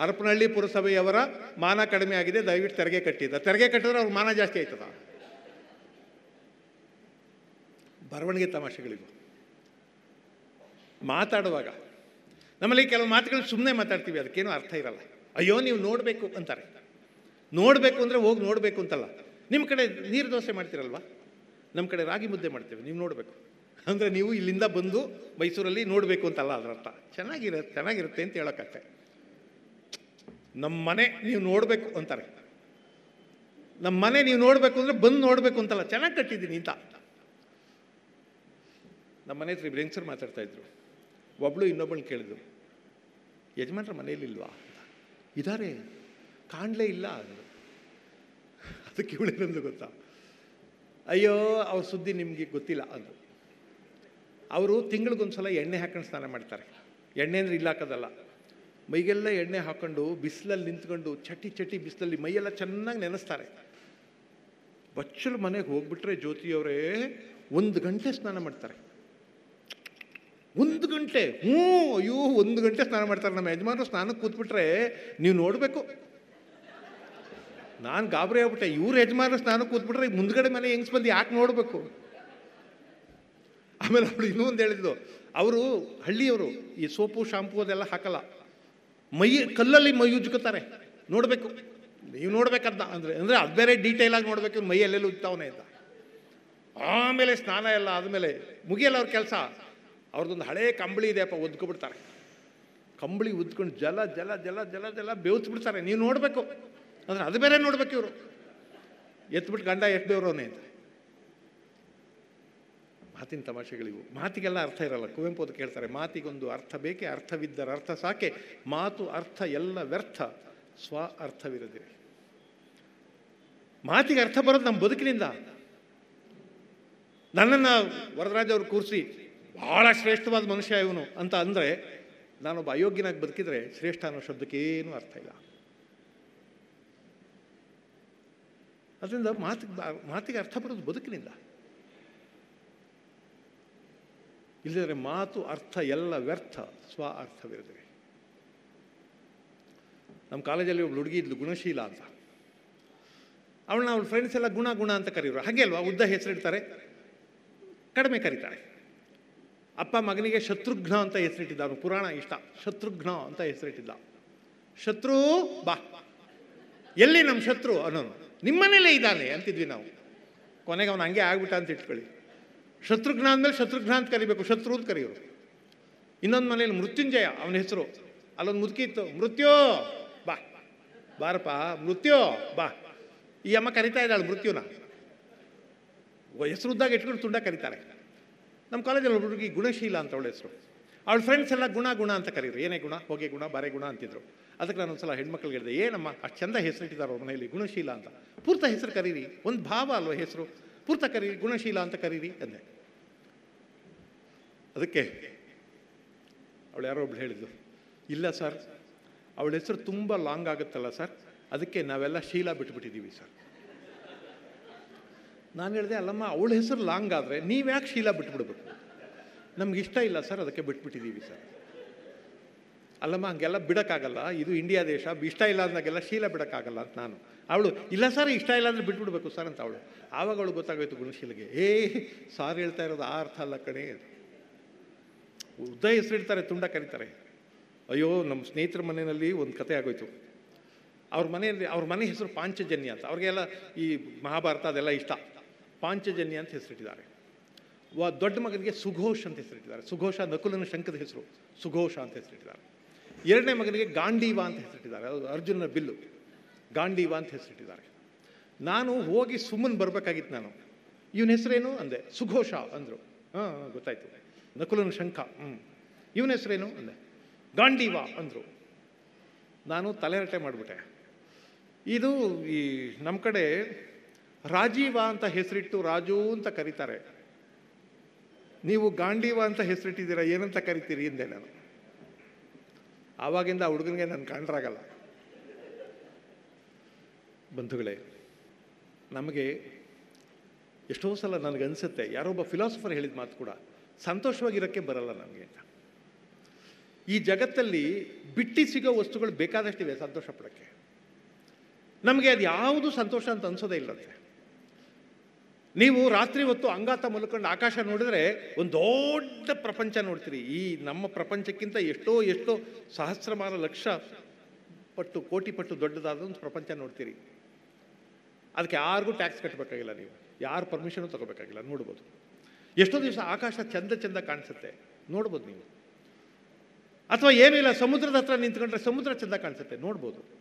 ಹರಪನಹಳ್ಳಿ ಪುರಸಭೆಯವರ ಮಾನ ಕಡಿಮೆ ಆಗಿದೆ, ದಯವಿಟ್ಟು ತೆರಿಗೆ ಕಟ್ಟಿದ್ದ ತೆರಿಗೆ ಕಟ್ಟಿದ್ರೆ ಅವ್ರ ಮಾನ ಜಾಸ್ತಿ ಆಯ್ತದ? ಬರವಣಿಗೆ ತಮಾಷೆಗಳಿಗೂ ಮಾತಾಡುವಾಗ, ನಮ್ಮಲ್ಲಿ ಕೆಲವು ಮಾತುಗಳು ಸುಮ್ಮನೆ ಮಾತಾಡ್ತೀವಿ, ಅದಕ್ಕೇನು ಅರ್ಥ ಇರಲ್ಲ. ಅಯ್ಯೋ, ನೀವು ನೋಡಬೇಕು ಅಂತಾರೆ. ನೋಡಬೇಕು ಅಂದರೆ ಹೋಗಿ ನೋಡಬೇಕು ಅಂತಲ್ಲ. ನಿಮ್ಮ ಕಡೆ ನೀರು ದೋಸೆ ಮಾಡ್ತೀರಲ್ವಾ? ನಮ್ಮ ಕಡೆ ರಾಗಿ ಮುದ್ದೆ ಮಾಡ್ತೇವೆ, ನೀವು ನೋಡಬೇಕು. ಅಂದರೆ ನೀವು ಇಲ್ಲಿಂದ ಬಂದು ಮೈಸೂರಲ್ಲಿ ನೋಡಬೇಕು ಅಂತಲ್ಲ ಅದರ ಅರ್ಥ. ಚೆನ್ನಾಗಿರುತ್ತೆ ಚೆನ್ನಾಗಿರುತ್ತೆ ಅಂತ ಹೇಳೋಕ್ಕಷ್ಟೆ ನಮ್ಮ ಮನೆ ನೀವು ನೋಡಬೇಕು ಅಂತಾರೆ. ನಮ್ಮ ಮನೆ ನೀವು ನೋಡಬೇಕು ಅಂದರೆ ಬಂದು ನೋಡಬೇಕು ಅಂತಲ್ಲ, ಚೆನ್ನಾಗಿ ಕಟ್ಟಿದ್ದೀನಿ ಅಂತ. ನಮ್ಮ ಮನೆ ಹತ್ರ ಇಬ್ಬರು ಮಾತಾಡ್ತಾ ಇದ್ರು? ಒಬ್ಬಳು ಇನ್ನೊಬ್ಬಳು ಕೇಳಿದ್ರು. ಯಜಮಾನ್ರ ಮನೇಲಿಲ್ವಾ ಇದ್ದಾರೆ ಕಾಣಲೇ ಇಲ್ಲ ಅದು ಅದಕ್ಕೆ ಇವಳೇನಂದು ಗೊತ್ತಾ? ಅಯ್ಯೋ, ಅವ್ರ ಸುದ್ದಿ ನಿಮಗೆ ಗೊತ್ತಿಲ್ಲ ಅಂದರು. ಅವರು ತಿಂಗಳಿಗೊಂದ್ಸಲ ಎಣ್ಣೆ ಹಾಕೊಂಡು ಸ್ನಾನ ಮಾಡ್ತಾರೆ. ಎಣ್ಣೆ ಅಂದರೆ ಇಲ್ಲ ಹಾಕೋದಲ್ಲ. ಮೈಗೆಲ್ಲ ಎಣ್ಣೆ ಹಾಕೊಂಡು ಬಿಸಿಲಲ್ಲಿ ನಿಂತ್ಕೊಂಡು ಚಟಿ ಚಟಿ ಬಿಸಿಲಲ್ಲಿ ಮೈಯೆಲ್ಲ ಚೆನ್ನಾಗಿ ನೆನೆಸ್ತಾರೆ. ಬಚ್ಚಲು ಮನೆಗೆ ಹೋಗ್ಬಿಟ್ರೆ ಜ್ಯೋತಿಯವರೇ ಒಂದು ಗಂಟೆ ಸ್ನಾನ ಮಾಡ್ತಾರೆ. ಒಂದು ಗಂಟೆ, ಹ್ಞೂ, ಅಯ್ಯೋ, ಒಂದು ಗಂಟೆ ಸ್ನಾನ ಮಾಡ್ತಾರೆ ನಮ್ಮ ಯಜಮಾನರು ಸ್ನಾನಕ್ಕೆ ಕೂತ್ಬಿಟ್ರೆ ನೀವು ನೋಡಬೇಕು. ನಾನು ಗಾಬರಿ ಆಗ್ಬಿಟ್ಟೆ, ಇವ್ರ ಯಜಮಾನರು ಸ್ನಾನಕ್ಕೆ ಕೂತ್ಬಿಟ್ರೆ ಈಗ ಮುಂದ್ಗಡೆ ಮನೆ ಹೆಂಗ್ಸ್ ಬಂದು ಯಾಕೆ ನೋಡಬೇಕು? ಆಮೇಲೆ ಅವಳು ಇನ್ನೂ ಒಂದು ಹೇಳಿದ್ದು, ಅವರು ಹಳ್ಳಿಯವರು, ಈ ಸೋಪು, ಶಾಂಪು ಅದೆಲ್ಲ ಹಾಕಲ್ಲ. ಮೈ ಕಲ್ಲಲ್ಲಿ ಮೈ ಉಜ್ಕೋತಾರೆ ನೋಡಬೇಕು. ನೀವು ನೋಡ್ಬೇಕಂತ ಅಂದರೆ ಅಂದರೆ ಅದು ಬೇರೆ ಡೀಟೇಲ್ ಆಗಿ ನೋಡಬೇಕು, ಮೈ ಎಲ್ಲೆಲ್ಲಿ ಉಜ್ತಾವನೆ ಅಂತ. ಆಮೇಲೆ ಸ್ನಾನ ಎಲ್ಲ ಆದಮೇಲೆ ಮುಗಿಯಲ್ಲ ಅವ್ರ ಕೆಲಸ. ಅವ್ರದ್ದೊಂದು ಹಳೇ ಕಂಬಳಿ ಇದೆಯಪ್ಪ ಒದ್ಕೊಬಿಡ್ತಾರೆ. ಕಂಬಳಿ ಉದ್ಕೊಂಡು ಜಲ ಜಲ ಜಲ ಜಲ ಜಲ ಬೇವ್ತ್ಬಿಡ್ತಾರೆ. ನೀವು ನೋಡಬೇಕು. ಅಂದರೆ ಅದು ಬೇರೆ ನೋಡ್ಬೇಕು ಇವರು. ಎತ್ಬಿಟ್ಟು ಗಂಡ ಎಷ್ಟು ದೇವ್ರವನೇ ಅಂತ. ಮಾತಿನ ತಮಾಷೆಗಳಿವು. ಮಾತಿಗೆಲ್ಲ ಅರ್ಥ ಇರಲ್ಲ. ಕುವೆಂಪು ಅದು ಕೇಳ್ತಾರೆ, ಮಾತಿಗೊಂದು ಅರ್ಥ ಬೇಕೆ, ಅರ್ಥವಿದ್ದರ ಅರ್ಥ ಸಾಕೆ. ಮಾತು ಅರ್ಥ ಎಲ್ಲ ವ್ಯರ್ಥ, ಸ್ವ ಅರ್ಥವಿರದಿರಿ. ಮಾತಿಗೆ ಅರ್ಥ ಬರೋದು ನಮ್ಮ ಬದುಕಿನಿಂದ. ನನ್ನನ್ನು ವರದರಾಜ್ ಅವರು ಕೂರಿಸಿ ಭಾಳ ಶ್ರೇಷ್ಠವಾದ ಮನುಷ್ಯ ಇವನು ಅಂತ ಅಂದರೆ, ನಾನೊಬ್ಬ ಅಯೋಗ್ಯನಾಗಿ ಬದುಕಿದ್ರೆ ಶ್ರೇಷ್ಠ ಅನ್ನೋ ಶಬ್ದಕ್ಕೇನು ಅರ್ಥ ಇಲ್ಲ. ಅದರಿಂದ ಮಾತಿಗೆ ಮಾತಿಗೆ ಅರ್ಥ ಬರೋದು ಬದುಕಿನಿಂದ. ಇಲ್ಲದ್ರೆ ಮಾತು ಅರ್ಥ ಎಲ್ಲ ವ್ಯರ್ಥ, ಸ್ವ ಅರ್ಥವಿರುತ್ತವೆ ನಮ್ಮ ಕಾಲೇಜಲ್ಲಿ ಒಬ್ಳು ಹುಡುಗಿ ಇದ್ಲು ಗುಣಶೀಲ ಅಂತ. ಅವಳನ್ನ ಅವಳ ಫ್ರೆಂಡ್ಸ್ ಎಲ್ಲ ಗುಣ ಗುಣ ಅಂತ ಕರೀರು ಹಾಗೆ ಅಲ್ವಾ? ಉದ್ದ ಹೆಸರಿಡ್ತಾರೆ. ಕಡಿಮೆ ಕರೀತಾರೆ ಅಪ್ಪ ಮಗನಿಗೆ ಶತ್ರುಘ್ನ ಅಂತ ಹೆಸರಿಟ್ಟಿದ್ದ ಅವನು. ಪುರಾಣ ಇಷ್ಟ. ಶತ್ರುಘ್ನ ಅಂತ ಹೆಸರಿಟ್ಟಿದ್ದ. ಶತ್ರು ಬಾ. ಎಲ್ಲಿ ನಮ್ಮ ಶತ್ರು? ಅನ್ನೋನು. ನಿಮ್ಮನೇಲೇ ಇದ್ದಾನೆ ಅಂತಿದ್ವಿ ನಾವು. ಕೊನೆಗೆ ಅವನು ಹಂಗೆ ಆಗ್ಬಿಟ್ಟ ಅಂತ ಇಟ್ಕೊಳ್ಳಿ. ಶತ್ರುಘ್ನ ಅಂದಮೇಲೆ ಶತ್ರುಘ್ನ ಅಂತ ಕರಿಬೇಕು. ಶತ್ರು ಅಂತ ಕರೆಯೋರು. ಇನ್ನೊಂದು ಮನೇಲಿ ಮೃತ್ಯುಂಜಯ ಅವನ ಹೆಸರು. ಅಲ್ಲೊಂದು ಮುದುಕಿ ಇತ್ತು. ಮೃತ್ಯೋ! ಬಾ. ಬಾರಪ್ಪ. ಮೃತ್ಯೋ! ಬಾ. ಈ ಅಮ್ಮ ಕರಿತಾ ಇದ್ದಾಳೆ ಮೃತ್ಯುನ. ಹೆಸರು ಉದ್ದಾಗ ಇಟ್ಕೊಂಡು ತುಂಡ ಕರೀತಾರೆ. ನಮ್ಮ ಕಾಲೇಜಲ್ಲಿ ಹುಡುಗಿ ಗುಣಶೀಲ ಅಂತ ಅವಳ ಹೆಸರು. ಅವಳ ಫ್ರೆಂಡ್ಸ್ ಎಲ್ಲ ಗುಣ ಗುಣ ಅಂತ ಕರೀರು. ಏನೇ ಗುಣ, ಹೋಗಿ ಗುಣ, ಬಾರೆ ಗುಣ ಅಂತಿದ್ರು. ಅದಕ್ಕೆ ನಾನು ಒಂದ್ಸಲ ಹೆಣ್ಮಕ್ಳಿಗೆ ಹೇಳಿದೆ, ಏನಮ್ಮ, ಅಷ್ಟು ಚಂದ ಹೆಸರಿಟ್ಟಿದ್ದಾರೆ ಅವ್ರ ಮನೆಯಲ್ಲಿ ಗುಣಶೀಲ ಅಂತ. ಪೂರ್ತ ಹೆಸರು ಕರೀರಿ. ಒಂದು ಭಾವ ಅಲ್ವ ಹೆಸರು? ಪೂರ್ತ ಕರೀರಿ ಗುಣಶೀಲ ಅಂತ ಕರೀರಿ ಅಂದೆ. ಅದಕ್ಕೆ ಅವಳು ಯಾರೋ ಒಬ್ಳು ಹೇಳಿದ್ಲು ಇಲ್ಲ ಸರ್, ಅವಳ ಹೆಸರು ತುಂಬ ಲಾಂಗ್ ಆಗುತ್ತಲ್ಲ ಸರ್, ಅದಕ್ಕೆ ನಾವೆಲ್ಲ ಶೀಲ ಬಿಟ್ಬಿಟ್ಟಿದ್ದೀವಿ ಸರ್. ನಾನು ಹೇಳಿದೆ, ಅಲ್ಲಮ್ಮ, ಅವಳ ಹೆಸರು ಲಾಂಗ್ ಆದರೆ ನೀವ್ಯಾಕೆ ಶೀಲ ಬಿಟ್ಬಿಡ್ಬೇಕು? ನಮ್ಗೆ ಇಷ್ಟ ಇಲ್ಲ ಸರ್, ಅದಕ್ಕೆ ಬಿಟ್ಬಿಟ್ಟಿದ್ದೀವಿ ಸರ್. ಅಲ್ಲಮ್ಮ, ಹಂಗೆಲ್ಲ ಬಿಡೋಕ್ಕಾಗಲ್ಲ. ಇದು ಇಂಡಿಯಾ ದೇಶ ಇಷ್ಟ ಇಲ್ಲ ಅಂದಾಗೆಲ್ಲ ಶೀಲ ಬಿಡೋಕ್ಕಾಗಲ್ಲ ಅಂತ ನಾನು. ಅವಳು, ಇಲ್ಲ ಸರ್, ಇಷ್ಟ ಇಲ್ಲ ಅಂದರೆ ಬಿಟ್ಬಿಡ್ಬೇಕು ಸರ್ ಅಂತ ಅವಳು. ಆವಾಗ ಅವಳು ಗೊತ್ತಾಗೋಯ್ತು ಗುಣಶೀಲಿಗೆ, ಏ, ಸಾರ್ ಹೇಳ್ತಾ ಇರೋದು ಆ ಅರ್ಥ ಅಲ್ಲ ಕಣೆ. ಉದ್ದ ಹೆಸರಿಡ್ತಾರೆ ತುಂಡ ಕರೀತಾರೆ. ಅಯ್ಯೋ, ನಮ್ಮ ಸ್ನೇಹಿತರ ಮನೆಯಲ್ಲಿ ಒಂದು ಕತೆ ಆಗೋಯ್ತು. ಅವ್ರ ಮನೆಯಲ್ಲಿ, ಅವ್ರ ಮನೆ ಹೆಸರು ಪಾಂಚಜನ್ಯ ಅಂತ. ಅವ್ರಿಗೆಲ್ಲ ಈ ಮಹಾಭಾರತ ಅದೆಲ್ಲ ಇಷ್ಟ. ಪಾಂಚಜನ್ಯ ಅಂತ ಹೆಸರಿಟ್ಟಿದ್ದಾರೆ ವ ದೊಡ್ಡ ಮಗನಿಗೆ ಸುಘೋಷ್ ಅಂತ ಹೆಸರಿಟ್ಟಿದ್ದಾರೆ ಸುಘೋಷ ನಕುಲನ ಶಂಕದ ಹೆಸರು. ಸುಘೋಷ ಅಂತ ಹೆಸರಿಟ್ಟಿದ್ದಾರೆ ಎರಡನೇ ಮಗನಿಗೆ ಗಾಂಡೀವ ಅಂತ ಹೆಸರಿಟ್ಟಿದ್ದಾರೆ. ಅದು ಅರ್ಜುನನ ಬಿಲ್ಲು. ಗಾಂಡೀವ ಅಂತ ಹೆಸರಿಟ್ಟಿದ್ದಾರೆ. ನಾನು ಹೋಗಿ ಸುಮ್ಮನೆ ಬರಬೇಕಾಗಿತ್ತು ನಾನು. ಇವನ ಹೆಸರೇನು? ಅಂದೆ. ಸುಘೋಷ ಅಂದರು. ಹಾಂ ಗೊತ್ತಾಯ್ತು. ನಕುಲನ ಶಂಖ. ಹ್ಞೂ ಇವನ ಹೆಸರೇನು? ಅಂದೆ. ಗಾಂಡೀವ ಅಂದರು. ನಾನು ತಲೆರಟೆ ಮಾಡಿಬಿಟ್ಟೆ. ಇದು ಈ ನಮ್ಮ ಕಡೆ ರಾಜೀವ ಅಂತ ಹೆಸರಿಟ್ಟು ರಾಜು ಅಂತ ಕರೀತಾರೆ. ನೀವು ಗಾಂಡೀವ ಅಂತ ಹೆಸರಿಟ್ಟಿದ್ದೀರಾ? ಏನಂತ ಕರಿತೀರಿ? ಎಂದೆ ನಾನು. ಆವಾಗಿಂದ ಆ ಹುಡುಗನಿಗೆ ನಾನು ಕಂಡ್ರಾಗಲ್ಲ ಬಂಧುಗಳೇ, ನಮಗೆ ಎಷ್ಟೋ ಸಲ ನನಗನ್ಸುತ್ತೆ ಒಬ್ಬ ಫಿಲಾಸಫರ್ ಹೇಳಿದ ಮಾತು ಕೂಡ, ಸಂತೋಷವಾಗಿರೋಕ್ಕೆ ಬರಲ್ಲ ನಮಗೆ ಅಂತ. ಈ ಜಗತ್ತಲ್ಲಿ ಬಿಟ್ಟಿ ಸಿಗೋ ವಸ್ತುಗಳು ಬೇಕಾದಷ್ಟಿವೆ ಸಂತೋಷ ಪಡೋಕ್ಕೆ. ನಮಗೆ ಅದು ಯಾವುದು ಸಂತೋಷ ಅಂತ ಅನ್ಸೋದೇ ಇಲ್ಲಂತೆ. ನೀವು ರಾತ್ರಿ ಹೊತ್ತು ಅಂಗಾತ ಮಲ್ಕೊಂಡು ಆಕಾಶ ನೋಡಿದ್ರೆ ಒಂದು ದೊಡ್ಡ ಪ್ರಪಂಚ ನೋಡ್ತೀರಿ. ಈ ನಮ್ಮ ಪ್ರಪಂಚಕ್ಕಿಂತ ಎಷ್ಟೋ ಎಷ್ಟೋ ಸಹಸ್ರಮಾನ ಲಕ್ಷ ಪಟ್ಟು, ಕೋಟಿ ಪಟ್ಟು ದೊಡ್ಡದಾದ ಒಂದು ಪ್ರಪಂಚ ನೋಡ್ತೀರಿ. ಅದಕ್ಕೆ ಯಾರಿಗೂ ಟ್ಯಾಕ್ಸ್ ಕಟ್ಟಬೇಕಾಗಿಲ್ಲ ನೀವು. ಯಾರು ಪರ್ಮಿಷನು ತಗೋಬೇಕಾಗಿಲ್ಲ. ನೋಡ್ಬೋದು. ಎಷ್ಟೋ ದಿವಸ ಆಕಾಶ ಚಂದ ಚಂದ ಕಾಣಿಸುತ್ತೆ. ನೋಡ್ಬೋದು ನೀವು. ಅಥವಾ ಏನಿಲ್ಲ, ಸಮುದ್ರದ ಹತ್ರ ನಿಂತ್ಕೊಂಡ್ರೆ ಸಮುದ್ರ ಚಂದ ಕಾಣಿಸುತ್ತೆ. ನೋಡ್ಬೋದು.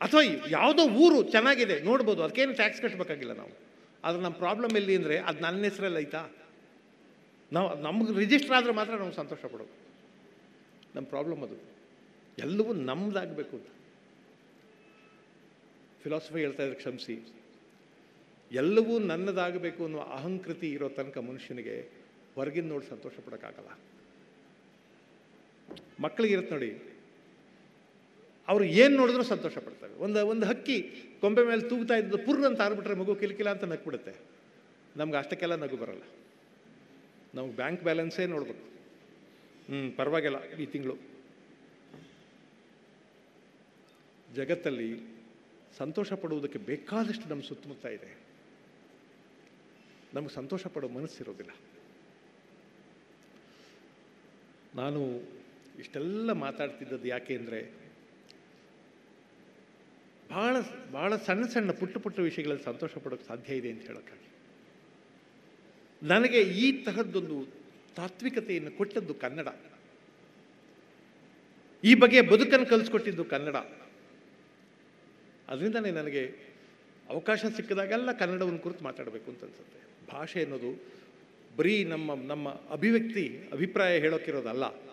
ಅಥವಾ ಯಾವುದೋ ಊರು ಚೆನ್ನಾಗಿದೆ, ನೋಡ್ಬೋದು. ಅದಕ್ಕೇನು ಟ್ಯಾಕ್ಸ್ ಕಟ್ಟಬೇಕಾಗಿಲ್ಲ ನಾವು. ಆದರೆ ನಮ್ಮ ಪ್ರಾಬ್ಲಮ್ ಎಲ್ಲಿ ಅಂದರೆ ಅದು ನನ್ನ ಹೆಸರಲ್ಲಿ ಆಯ್ತಾ? ನಾವು ನಮ್ಗೆ ರಿಜಿಸ್ಟರ್ ಆದರೆ ಮಾತ್ರ ನಾವು ಸಂತೋಷ ಪಡೋದು. ನಮ್ಮ ಪ್ರಾಬ್ಲಮ್ ಅದು. ಎಲ್ಲವೂ ನಮ್ಮದಾಗಬೇಕು ಅಂತ. ಫಿಲಾಸಫಿ ಹೇಳ್ತಾ ಇದ್ರೆ ಕ್ಷಮಿಸಿ. ಎಲ್ಲವೂ ನನ್ನದಾಗಬೇಕು ಅನ್ನೋ ಅಹಂಕೃತಿ ಇರೋ ತನಕ ಮನುಷ್ಯನಿಗೆ ಹೊರಗಿನ ನೋಡಿ ಸಂತೋಷ ಪಡೋಕ್ಕಾಗಲ್ಲ. ಮಕ್ಕಳಿಗಿರುತ್ತೆ ನೋಡಿ ಅವರು ಏನು ನೋಡಿದ್ರೂ ಸಂತೋಷ ಪಡ್ತವೆ ಒಂದು ಒಂದು ಹಕ್ಕಿ ಕೊಂಬೆ ಮೇಲೆ ತೂಗ್ತಾ ಇದ್ದು ಪುರ್ ಅಂತ ಆರ್ಬಿಟ್ರೆ ಮಗು ಕಿಲಕಿಲ ಅಂತ ನಕ್ಬಿಡುತ್ತೆ ನಮ್ಗೆ ಅಷ್ಟಕ್ಕೆಲ್ಲ ನಗು ಬರಲ್ಲ. ನಮ್ಗೆ ಬ್ಯಾಂಕ್ ಬ್ಯಾಲೆನ್ಸೇ ನೋಡ್ಬೇಕು. ಹ್ಞೂ ಪರವಾಗಿಲ್ಲ ಈ ತಿಂಗಳು. ಜಗತ್ತಲ್ಲಿ ಸಂತೋಷ ಪಡುವುದಕ್ಕೆ ಬೇಕಾದಷ್ಟು ನಮ್ಮ ಸುತ್ತಮುತ್ತ ಇದೆ. ನಮಗೆ ಸಂತೋಷ ಪಡೋ ಮನಸ್ಸಿರೋದಿಲ್ಲ. ನಾನು ಇಷ್ಟೆಲ್ಲ ಮಾತಾಡ್ತಿದ್ದದ್ದು ಯಾಕೆ ಅಂದರೆ ಭಾಳ ಭಾಳ ಸಣ್ಣ ಸಣ್ಣ ಪುಟ್ಟ ಪುಟ್ಟ ವಿಷಯಗಳಲ್ಲಿ ಸಂತೋಷ ಪಡೋಕ್ಕೆ ಸಾಧ್ಯ ಇದೆ ಅಂತ ಹೇಳೋಕ್ಕಾಗಿ. ನನಗೆ ಈ ತರಹದ್ದೊಂದು ತಾತ್ವಿಕತೆಯನ್ನು ಕೊಟ್ಟದ್ದು ಕನ್ನಡ. ಈ ಬಗ್ಗೆ ಬದುಕನ್ನು ಕಲಿಸ್ಕೊಟ್ಟಿದ್ದು ಕನ್ನಡ. ಅದರಿಂದನೇ ನನಗೆ ಅವಕಾಶ ಸಿಕ್ಕಿದಾಗೆಲ್ಲ ಕನ್ನಡವನ್ನು ಕುರಿತು ಮಾತಾಡಬೇಕು ಅಂತ ಅನ್ಸುತ್ತೆ. ಭಾಷೆ ಅನ್ನೋದು ಬರೀ ನಮ್ಮ ನಮ್ಮ ಅಭಿವ್ಯಕ್ತಿ, ಅಭಿಪ್ರಾಯ ಹೇಳೋಕ್ಕಿರೋದಲ್ಲ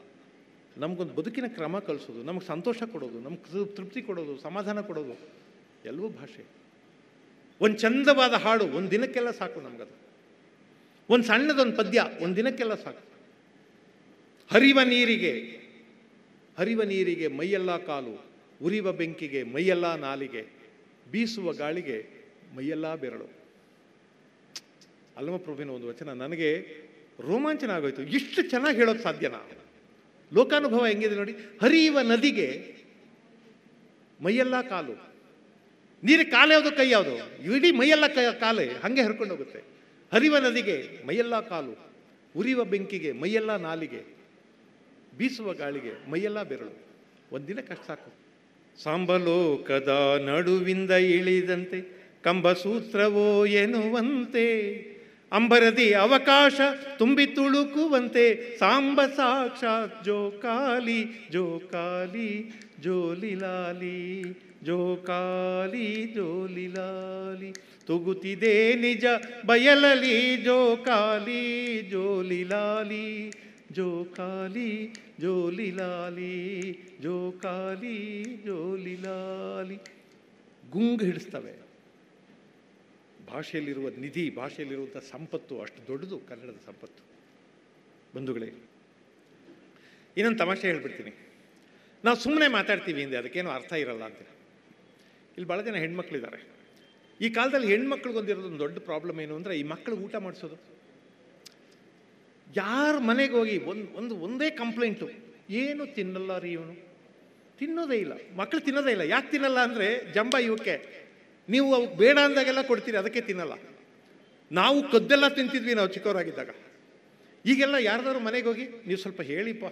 ನಮಗೊಂದು ಬದುಕಿನ ಕ್ರಮ ಕಲಿಸೋದು ನಮಗೆ ಸಂತೋಷ ಕೊಡೋದು, ನಮ್ಗೆ ತೃಪ್ತಿ ಕೊಡೋದು, ಸಮಾಧಾನ ಕೊಡೋದು, ಎಲ್ಲವೂ ಭಾಷೆ. ಒಂದು ಚಂದವಾದ ಹಾಡು, ಒಂದು ದಿನಕ್ಕೆಲ್ಲ ಸಾಕು ನಮಗದು. ಒಂದು ಸಣ್ಣದೊಂದು ಪದ್ಯ, ಒಂದು ದಿನಕ್ಕೆಲ್ಲ ಸಾಕು. ಹರಿವ ನೀರಿಗೆ ಹರಿವ ನೀರಿಗೆ ಮೈಯೆಲ್ಲ ಕಾಲು, ಉರಿವ ಬೆಂಕಿಗೆ ಮೈಯೆಲ್ಲ ನಾಲಿಗೆ, ಬೀಸುವ ಗಾಳಿಗೆ ಮೈಯೆಲ್ಲ ಬೆರಳು. ಅಲ್ಲಮ ಪ್ರಭುವಿನ ಒಂದು ವಚನ, ನನಗೆ ರೋಮಾಂಚನ ಆಗೋಯ್ತು. ಇಷ್ಟು ಚೆನ್ನಾಗಿ ಹೇಳೋದು ಸಾಧ್ಯನಾ? ಲೋಕಾನುಭವ ಹೆಂಗಿದೆ ನೋಡಿ, ಹರಿಯುವ ನದಿಗೆ ಮೈಯೆಲ್ಲ ಕಾಲು. ನೀರಿಗೆ ಕಾಲು ಯಾವುದು, ಕೈ ಯಾವುದು? ಇಡೀ ಮೈಯೆಲ್ಲ ಕೈ, ಕಾಲೇ ಹಾಗೆ ಹರ್ಕೊಂಡು ಹೋಗುತ್ತೆ. ಹರಿವ ನದಿಗೆ ಮೈಯೆಲ್ಲ ಕಾಲು, ಉರಿಯುವ ಬೆಂಕಿಗೆ ಮೈಯೆಲ್ಲ ನಾಲಿಗೆ, ಬೀಸುವ ಗಾಳಿಗೆ ಮೈಯೆಲ್ಲ ಬೆರಳು. ಒಂದಿನ ಕಷ್ಟ ಸಾಕು. ಸಾಂಬಲೋಕದ ನಡುವಿಂದ ಇಳಿದಂತೆ ಕಂಬಸೂತ್ರವೋ ಎನ್ನುವಂತೆ ಅಂಬರದಿ ಅವಕಾಶ ತುಂಬಿ ತುಳುಕುವಂತೆ ಸಾಂಬ ಸಾಕ್ಷಾತ್ ಜೋಕಾಲಿ ಜೋಕಾಲಿ ಜೋಲಿಲಾಲಿ ಜೋಕಾಲಿ ಜೋಲಿಲಾಲಿ ತುಗುತಿದೆ ನಿಜ ಬಯಲಲಿ ಜೋಕಾಲಿ ಜೋಲಿಲಾಲಿ ಜೋಕಾಲಿ ಜೋಲಿ ಲಾಲಿ ಜೋಕಾಲಿ ಜೋಲಿಲಾಲಿ ಲಾಲಿ ಗುಂಗು ಹಿಡಿಸ್ತವೆ. ಭಾಷೆಯಲ್ಲಿರುವ ನಿಧಿ, ಭಾಷೆಯಲ್ಲಿರುವಂಥ ಸಂಪತ್ತು, ಅಷ್ಟು ದೊಡ್ಡದು ಕನ್ನಡದ ಸಂಪತ್ತು. ಬಂಧುಗಳೇ, ಇನ್ನೊಂದು ತಮಾಷೆ ಹೇಳ್ಬಿಡ್ತೀನಿ. ನಾವು ಸುಮ್ಮನೆ ಮಾತಾಡ್ತೀವಿ ಹಿಂದೆ, ಅದಕ್ಕೇನು ಅರ್ಥ ಇರಲ್ಲ ಅಂತ. ಇಲ್ಲಿ ಭಾಳ ಜನ ಹೆಣ್ಮಕ್ಳಿದ್ದಾರೆ. ಈ ಕಾಲದಲ್ಲಿ ಹೆಣ್ಮಕ್ಳಿಗೊಂದಿರೋದು ಒಂದು ದೊಡ್ಡ ಪ್ರಾಬ್ಲಮ್ ಏನು ಅಂದರೆ, ಈ ಮಕ್ಕಳು ಊಟ ಮಾಡಿಸೋದು. ಯಾರ ಮನೆಗೆ ಹೋಗಿ ಒಂದು ಒಂದು, ಒಂದೇ ಕಂಪ್ಲೇಂಟು ಏನು ತಿನ್ನಲ್ಲ ರೀ ಇವನು? ತಿನ್ನೋದೇ ಇಲ್ಲ. ಮಕ್ಕಳು ತಿನ್ನೋದೇ ಇಲ್ಲ. ಯಾಕೆ ತಿನ್ನಲ್ಲ ಅಂದರೆ, ಜಂಬ ಇವಕ್ಕೆ ನೀವು ಅವ್ಕೆ ಬೇಡ ಅಂದಾಗೆಲ್ಲ ಕೊಡ್ತೀರಿ, ಅದಕ್ಕೆ ತಿನ್ನಲ್ಲ. ನಾವು ಕದ್ದೆಲ್ಲ ತಿಂತಿದ್ವಿ ನಾವು ಚಿಕ್ಕವರಾಗಿದ್ದಾಗ. ಈಗೆಲ್ಲ ಯಾರ್ದಾದ್ರು ಮನೆಗೆ ಹೋಗಿ, ನೀವು ಸ್ವಲ್ಪ ಹೇಳಿಪ್ಪ.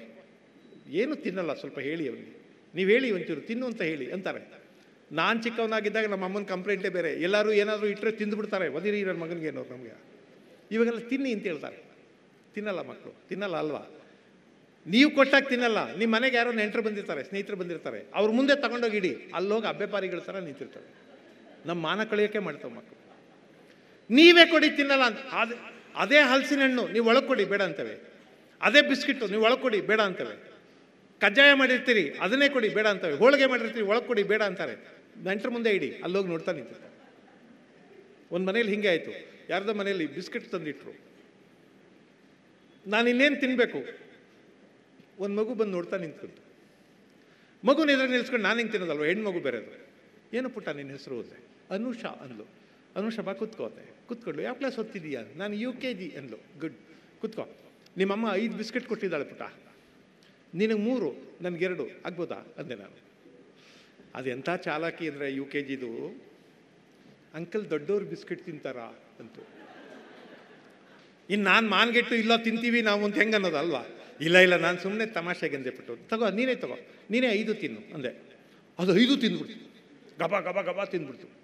ಏನು ತಿನ್ನಲ್ಲ, ಸ್ವಲ್ಪ ಹೇಳಿ ಅವನಿಗೆ. ನೀವು ಹೇಳಿ ಒಂಚೂರು, ತಿನ್ನು ಅಂತ ಹೇಳಿ, ಅಂತಾರೆ. ನಾನು ಚಿಕ್ಕವನಾಗಿದ್ದಾಗ ನಮ್ಮ ಅಮ್ಮನ ಕಂಪ್ಲೇಂಟೇ ಬೇರೆ. ಎಲ್ಲರೂ ಏನಾದರೂ ಇಟ್ಟರೆ ತಿಂದುಬಿಡ್ತಾರೆ. ಒದಿರಿ ನನ್ನ ಮಗನಿಗೆ ಏನೋ ನಮಗೆ. ಇವಾಗೆಲ್ಲ ತಿನ್ನಿ ಅಂತ ಹೇಳ್ತಾರೆ. ತಿನ್ನಲ್ಲ ಮಕ್ಕಳು ತಿನ್ನಲ್ಲ ಅಲ್ವಾ? ನೀವು ಕೊಟ್ಟಾಗ ತಿನ್ನಲ್ಲ. ನಿಮ್ಮ ಮನೆಗೆ ಯಾರೋ ನೆಂಟರು ಬಂದಿರ್ತಾರೆ, ಸ್ನೇಹಿತರು ಬಂದಿರ್ತಾರೆ. ಅವ್ರ ಮುಂದೆ ತಗೊಂಡೋಗಿ ಇಡಿ. ಅಲ್ಲೋಗಿ ಅಬ್ಬೆಪಾರಿಗಳ ಥರ ನಿಂತಿರ್ತಾರೆ ನಮ್ಮ ಮಾನ ಕಳಿಯೋಕೆ ಮಾಡ್ತಾವೆ ಮಕ್ಕಳು ನೀವೇ ಕೊಡಿ ತಿನ್ನಲ್ಲ ಅಂತ. ಅದೇ ಅದೇ ಹಲಸಿನ ಹಣ್ಣು ನೀವು ಒಳಗೆ ಕೊಡಿ, ಬೇಡ ಅಂತವೆ. ಅದೇ ಬಿಸ್ಕಿಟ್ಟು, ನೀವು ಒಳಗೆ ಕೊಡಿ, ಬೇಡ ಅಂತವೆ. ಕಜ್ಜಾಯ ಮಾಡಿರ್ತೀರಿ, ಅದನ್ನೇ ಕೊಡಿ, ಬೇಡ ಅಂತವೆ. ಹೋಳಿಗೆ ಮಾಡಿರ್ತೀರಿ, ಒಳಗೆ ಕೊಡಿ, ಬೇಡ ಅಂತಾರೆ. ನೆಂಟ್ರ ಮುಂದೆ ಇಡಿ, ಅಲ್ಲೋಗಿ ನೋಡ್ತಾ ನಿಂತಿರ್ತಾರೆ. ಒಂದು ಮನೇಲಿ ಹಿಂಗೆ ಆಯಿತು. ಯಾರ್ದೋ ಮನೇಲಿ ಬಿಸ್ಕಿಟ್ ತಂದಿಟ್ರು. ನಾನು ಇನ್ನೇನು ತಿನ್ನಬೇಕು ಒಂದು ಮಗು ಬಂದು ನೋಡ್ತಾ ನಿಂತ್ಕೊಂತು ಮಗು ಎದುರು ನಿಲ್ಸ್ಕೊಂಡು ನಾನು ಹಿಂಗೆ ತಿನ್ನೋದಲ್ವ? ಹೆಣ್ಮಗು ಬೇರೆದು. ಏನು ಪುಟ್ಟ ನಿನ್ನ ಹೆಸರು ಓದೆ ಅನುಷಾ ಅಂದ್ಲು. ಅನುಷ ಬಾ ಕೂತ್ಕೋತೆ ಕೂತ್ಕೊಂಡು, ಯಾವ ಕ್ಲಾಸ್ ಓದ್ತಿದ್ದೀಯಾ ನಾನು ಯು ಕೆ ಜಿ ಅಂದ್ಲು. ಗುಡ್ ಕೂತ್ಕೋ. ನಿಮ್ಮಮ್ಮ ಐದು ಬಿಸ್ಕೆಟ್ ಕೊಟ್ಟಿದ್ದಾಳೆ ಪುಟ ನಿನಗೆ ಮೂರು ನನಗೆರಡು ಆಗ್ಬೋದಾ? ಅಂದೆ ನಾನು. ಅದು ಎಂಥ ಚಾಲಾಕಿ ಅಂದರೆ ಯು ಕೆ ಜಿದು ಅಂಕಲ್ ದೊಡ್ಡವ್ರು ಬಿಸ್ಕೆಟ್ ತಿಂತಾರಾ? ಅಂತು. ಇನ್ನು ನಾನು ಮಾನ್ಗೆಟ್ಟು ಇಲ್ಲ ತಿಂತೀವಿ ನಾವು ಅಂತ ಹೆಂಗೆ ಅನ್ನೋದಲ್ವಾ ಇಲ್ಲ ಇಲ್ಲ, ನಾನು ಸುಮ್ಮನೆ ತಮಾಷೆಗೆ ಅಂದೆ ಬಿಟ್ಟು ತಗೋ, ನೀನೇ ತಗೋ. ನೀನೇ ಐದು ತಿನ್ನು, ಅಂದೆ. ಅದು ಐದು ತಿಂದ್ಬಿಡ್ತು. ಗಬ ಗಬ ಗಬ ತಿಂದ್ಬಿಡ್ತು.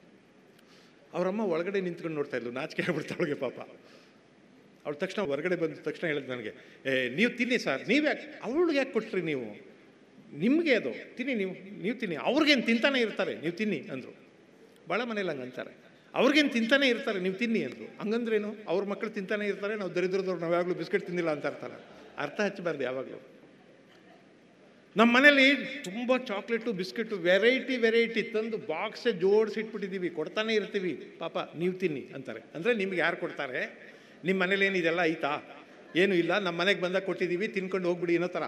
ಅವರಮ್ಮ ಒಳಗಡೆ ನಿಂತ್ಕೊಂಡು ನೋಡ್ತಾ ಇದ್ಲು, ನಾಚಿಕೆ ಆಗ್ಬಿಡ್ತಾವಳಿಗೆ ಪಾಪ. ಅವಳು ತಕ್ಷಣ ಹೊರಗಡೆ ಬಂದ ತಕ್ಷಣ ಹೇಳಿದ್ ನನಗೆ, ಏ, ನೀವು ತಿನ್ನಿ ಸರ್, ನೀವು ಯಾಕೆ ಅವಳಿಗೆ ಯಾಕೆ ಕೊಟ್ರಿ ನೀವು? ನಿಮಗೆ ಅದು, ತಿನ್ನಿ ನೀವು ನೀವು ತಿನ್ನಿ, ಅವ್ರಿಗೇನು ತಿಂತಾನೆ ಇರ್ತಾರೆ, ನೀವು ತಿನ್ನಿ, ಅಂದರು. ಭಾಳ ಮನೇಲಿ ಹಂಗೆ ಅಂತಾರೆ, ಅವ್ರಿಗೇನು ತಿಂತಾನೆ ಇರ್ತಾರೆ, ನೀವು ತಿನ್ನಿ, ಅಂದರು. ಹಂಗಂದ್ರೇನು, ಅವ್ರ ಮಕ್ಕಳು ತಿಂತಾನೆ ಇರ್ತಾರೆ, ನಾವು ದರಿದ್ರದವ್ರು ನಾವು ಯಾವಾಗಲೂ ಬಿಸ್ಕೆಟ್ ತಿಂದಿಲ್ಲ ಅಂತ ಇರ್ತಾರೆ ಅರ್ಥ ಹಚ್ಚಬಾರ್ದು ಯಾವಾಗಲೂ. ನಮ್ಮ ಮನೇಲಿ ತುಂಬ ಚಾಕ್ಲೇಟು, ಬಿಸ್ಕೆಟು ವೆರೈಟಿ ವೆರೈಟಿ ತಂದು ಬಾಕ್ಸೇ ಜೋಡಿಸಿ ಇಟ್ಬಿಟ್ಟಿದ್ದೀವಿ ಕೊಡ್ತಾನೆ ಇರ್ತೀವಿ. ಪಾಪ, ನೀವು ತಿನ್ನಿ ಅಂತಾರೆ. ಅಂದರೆ ನಿಮ್ಗೆ ಯಾರು ಕೊಡ್ತಾರೆ? ನಿಮ್ಮ ಮನೇಲಿ ಏನು ಇದೆಲ್ಲ ಐತಾ ಏನೂ ಇಲ್ಲ ನಮ್ಮ ಮನೆಗೆ ಬಂದಾಗ ಕೊಟ್ಟಿದ್ದೀವಿ ತಿನ್ಕೊಂಡು ಹೋಗ್ಬಿಡಿ ಅನ್ನೋ ಥರ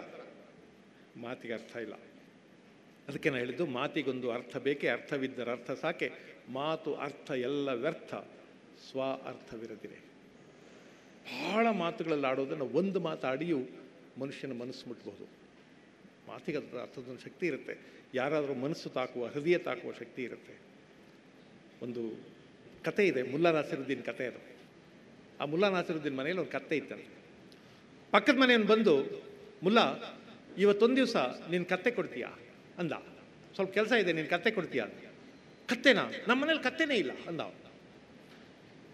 ಮಾತಿಗೆ ಅರ್ಥ ಇಲ್ಲ. ಅದಕ್ಕೆ ನಾನು ಹೇಳಿದ್ದು, ಮಾತಿಗೊಂದು ಅರ್ಥ ಬೇಕೇ, ಅರ್ಥವಿದ್ದರ ಅರ್ಥ ಸಾಕೆ. ಮಾತು, ಅರ್ಥ ಎಲ್ಲ ವ್ಯರ್ಥ. ಸ್ವ ಅರ್ಥವಿರದಿರೆ. ಭಾಳ ಮಾತುಗಳಲ್ಲಿ ಆಡೋದನ್ನು ಒಂದು ಮಾತಾಡಿಯೂ ಮನುಷ್ಯನ ಮನಸ್ಸು ಮುಟ್ಬೋದು. ಮಾತಿಗೆ ಅದರ ಅರ್ಥದೊಂದು ಶಕ್ತಿ ಇರುತ್ತೆ. ಯಾರಾದರೂ ಮನಸ್ಸು ತಾಕುವ, ಹೃದಯ ತಾಕುವ ಶಕ್ತಿ ಇರುತ್ತೆ. ಒಂದು ಕತೆ ಇದೆ, ಮುಲ್ಲಾ ನಾಸಿರುದ್ದೀನ್ ಕತೆ ಅದು. ಆ ಮುಲ್ಲಾ ನಾಸಿರುದ್ದೀನ್ ಮನೆಯಲ್ಲಿ ಒಂದು ಕತ್ತೆ ಇತ್ತಂತೆ. ಪಕ್ಕದ ಮನೆಯನ್ನು ಬಂದು, ಮುಲ್ಲಾ, ಇವತ್ತೊಂದು ದಿವಸ ನೀನು ಕತ್ತೆ ಕೊಡ್ತೀಯಾ? ಅಂದ. ಸ್ವಲ್ಪ ಕೆಲಸ ಇದೆ, ನೀನು ಕತ್ತೆ ಕೊಡ್ತೀಯಾ? ಕತ್ತೆನಾ? ನಮ್ಮ ಮನೇಲಿ ಕತ್ತೆನೇ ಇಲ್ಲ, ಅಂದ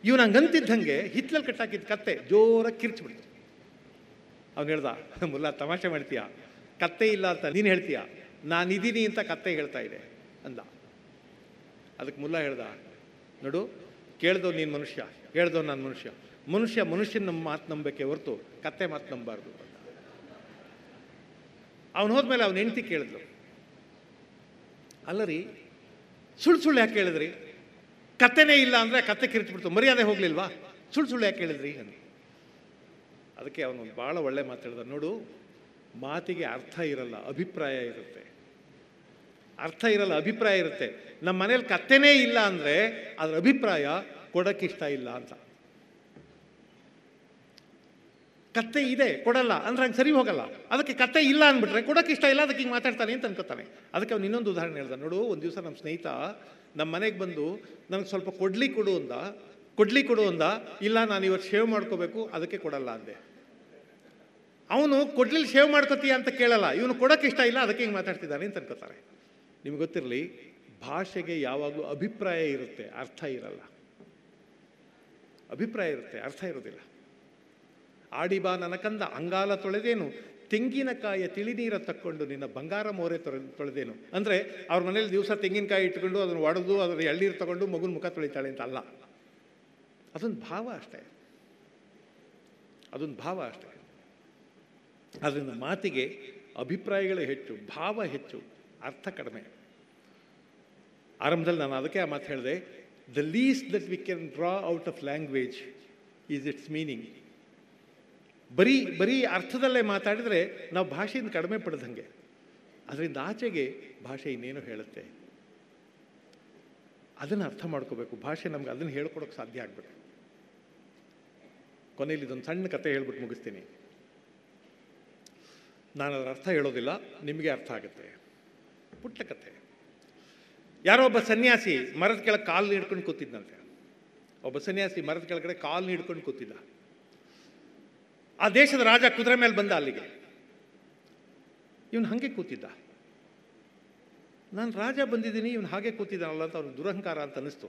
ಇವನು ಹಂಗಂತಿದ್ದಂಗೆ ಹಿತ್ಲಲ್ಲಿ ಕಟ್ಟಾಕಿದ್ದ ಕತ್ತೆ ಜೋರಾಗಿ ಕಿರ್ಚ್ಬಿಡ್ತು. ಅವ್ನು ಹೇಳ್ದ, ಮುಲ್ಲ, ತಮಾಷೆ ಮಾಡ್ತೀಯಾ? ಕತ್ತೆ ಇಲ್ಲ ಅಂತ ನೀನು ಹೇಳ್ತೀಯಾ? ನಾನಿದ್ದೀನಿ ಅಂತ ಕತ್ತೆ ಹೇಳ್ತಾ ಇದೆ ಅಂದ. ಅದಕ್ಕೆ ಮುಲ್ಲ ಹೇಳ್ದ, ನೋಡು ಕೇಳ್ದೋ ನೀನು ಮನುಷ್ಯ ಹೇಳ್ದವ್ ನಾನು ಮನುಷ್ಯ. ಮನುಷ್ಯ ಮನುಷ್ಯನ ಮಾತು ನಂಬಬೇಕೆ ಹೊರತು ಕತ್ತೆ ಮಾತು ನಂಬಾರ್ದು ಅವನು ಹೋದ್ಮೇಲೆ ಅವನು ಹೆಂಡತಿ ಕೇಳಿದ್ಲು. ಅಲ್ಲ ರೀ ಸುಳ್ಳು ಸುಳ್ಳು ಯಾಕೆ ಕೇಳಿದ್ರಿ? ಕತ್ತೆನೇ ಇಲ್ಲ ಅಂದರೆ ಕತ್ತೆ ಕಿರಿಚ್ಬಿಡ್ತು, ಮರ್ಯಾದೆ ಹೋಗ್ಲಿಲ್ವಾ? ಸುಳ್ಳು ಸುಳ್ಳು ಯಾಕೆ ಕೇಳಿದ್ರಿ? ಅಂತ ಅದಕ್ಕೆ ಅವನು ಭಾಳ ಒಳ್ಳೆ ಮಾತಾಡಿದ ನೋಡು ಮಾತಿಗೆ ಅರ್ಥ ಇರಲ್ಲ, ಅಭಿಪ್ರಾಯ ಇರುತ್ತೆ. ಅರ್ಥ ಇರಲ್ಲ, ಅಭಿಪ್ರಾಯ ಇರುತ್ತೆ. ನಮ್ಮ ಮನೇಲಿ ಕತ್ತೆನೇ ಇಲ್ಲ ಅಂದರೆ ಅದರ ಅಭಿಪ್ರಾಯ ಕೊಡೋಕ್ಕಿಷ್ಟ ಇಲ್ಲ ಅಂತ. ಕತ್ತೆ ಇದೆ, ಕೊಡಲ್ಲ, ಅಂದ್ರೆ ಹಂಗೆ ಸರಿ ಹೋಗಲ್ಲ. ಅದಕ್ಕೆ ಕತ್ತೆ ಇಲ್ಲ ಅಂದ್ಬಿಟ್ರೆ ಕೊಡೋಕೆ ಇಷ್ಟ ಇಲ್ಲ, ಅದಕ್ಕೆ ಹಿಂಗೆ ಮಾತಾಡ್ತಾನೆ ಅಂತ ಅನ್ಕೋತಾನೆ. ಅದಕ್ಕೆ ಅವ್ನು ಇನ್ನೊಂದು ಉದಾಹರಣೆ ಹೇಳ್ದ ನೋಡು, ಒಂದು ದಿವಸ ನಮ್ಮ ಸ್ನೇಹಿತ ನಮ್ಮ ಮನೆಗೆ ಬಂದು ನನಗೆ ಸ್ವಲ್ಪ ಕೊಡ್ಲಿ ಕೊಡು ಅಂದ. ಕೊಡ್ಲಿ ಕೊಡು ಅಂದ. ಇಲ್ಲ, ನಾನು ಇವತ್ತು ಶೇವ್ ಮಾಡ್ಕೋಬೇಕು, ಅದಕ್ಕೆ ಕೊಡಲ್ಲ ಅಂದೆ. ಅವನು ಕೊಡ್ಲಿಲ್ಲಿ ಶೇವ್ ಮಾಡ್ಕೋತೀಯ ಅಂತ ಕೇಳಲ್ಲ. ಇವನು ಕೊಡೋಕೆ ಇಷ್ಟ ಇಲ್ಲ, ಅದಕ್ಕೆ ಹಿಂಗೆ ಮಾತಾಡ್ತಿದ್ದಾನೆ ಅಂತ ಅನ್ಕೋತಾರೆ. ನಿಮ್ಗೆ ಗೊತ್ತಿರಲಿ, ಭಾಷೆಗೆ ಯಾವಾಗಲೂ ಅಭಿಪ್ರಾಯ ಇರುತ್ತೆ, ಅರ್ಥ ಇರಲ್ಲ. ಅಭಿಪ್ರಾಯ ಇರುತ್ತೆ, ಅರ್ಥ ಇರೋದಿಲ್ಲ. ಆಡಿಬಾ ನನಕಂದ ಅಂಗಾಲ ತೊಳೆದೇನು ತೆಂಗಿನಕಾಯಿಯ ತಿಳಿನೀರ ತಕ್ಕೊಂಡು ನಿನ್ನ ಬಂಗಾರ ಮೋರೆ ತೊಳೆ, ತೊಳೆದೇನು. ಅಂದರೆ ಅವ್ರ ಮನೇಲಿ ದಿವಸ ತೆಂಗಿನಕಾಯಿ ಇಟ್ಕೊಂಡು ಅದನ್ನು ಒಡೆದು ಅದರ ಎಳ್ನೀರು ತಗೊಂಡು ಮಗುನ ಮುಖ ತೊಳಿತಾಳೆ ಅಂತ ಅಲ್ಲ. ಅದೊಂದು ಭಾವ ಅಷ್ಟೇ. ಅದೊಂದು ಭಾವ ಅಷ್ಟೇ. ಅದರಿಂದ ಮಾತಿಗೆ ಅಭಿಪ್ರಾಯಗಳೇ ಹೆಚ್ಚು, ಭಾವ ಹೆಚ್ಚು, ಅರ್ಥ ಕಡಿಮೆ. ಆರಂಭದಲ್ಲಿ ನಾನು ಅದಕ್ಕೆ ಆ ಮಾತು ಹೇಳಿದೆ the least that we can draw out of language is its meaning ಬರೀ ಬರೀ ಅರ್ಥದಲ್ಲೇ ಮಾತಾಡಿದರೆ ನಾವು ಭಾಷೆಯಿಂದ ಕಡಿಮೆ ಪಡೆದಂಗೆ. ಅದರಿಂದ ಆಚೆಗೆ ಭಾಷೆ ಇನ್ನೇನು ಹೇಳುತ್ತೆ. ಅದನ್ನು ಅರ್ಥ ಮಾಡ್ಕೋಬೇಕು. ಭಾಷೆ ನಮ್ಗೆ ಅದನ್ನು ಹೇಳ್ಕೊಡೋಕೆ ಸಾಧ್ಯ ಆಗ್ಬೇಕು ಕೊನೆಯಲ್ಲಿ ಇದೊಂದು ಸಣ್ಣ ಕತೆ ಹೇಳ್ಬಿಟ್ಟು ಮುಗಿಸ್ತೀನಿ. ನಾನು ಅದರ ಅರ್ಥ ಹೇಳೋದಿಲ್ಲ, ನಿಮಗೆ ಅರ್ಥ ಆಗುತ್ತೆ. ಪುಟ್ಟ ಕತೆ. ಯಾರೋ ಒಬ್ಬ ಸನ್ಯಾಸಿ ಮರದ ಕೆಳಗೆ ಕಾಲು ಹಿಡ್ಕೊಂಡು ಕೂತಿದ್ದಂತೆ ಒಬ್ಬ ಸನ್ಯಾಸಿ ಮರದ ಕೆಳಗಡೆ ಕಾಲು ಹಿಡ್ಕೊಂಡು ಕೂತಿದ್ದ. ಆ ದೇಶದ ರಾಜ ಕುದುರೆ ಮೇಲೆ ಬಂದ ಅಲ್ಲಿಗೆ. ಇವನು ಹಾಗೆ ಕೂತಿದ್ದ. ನಾನು ರಾಜ ಬಂದಿದ್ದೀನಿ, ಇವನು ಹಾಗೆ ಕೂತಿದ್ದಾನಲ್ಲ ಅಂತ ಅವ್ನಿಗೆ ದುರಹಂಕಾರ ಅಂತ ಅನ್ನಿಸ್ತು.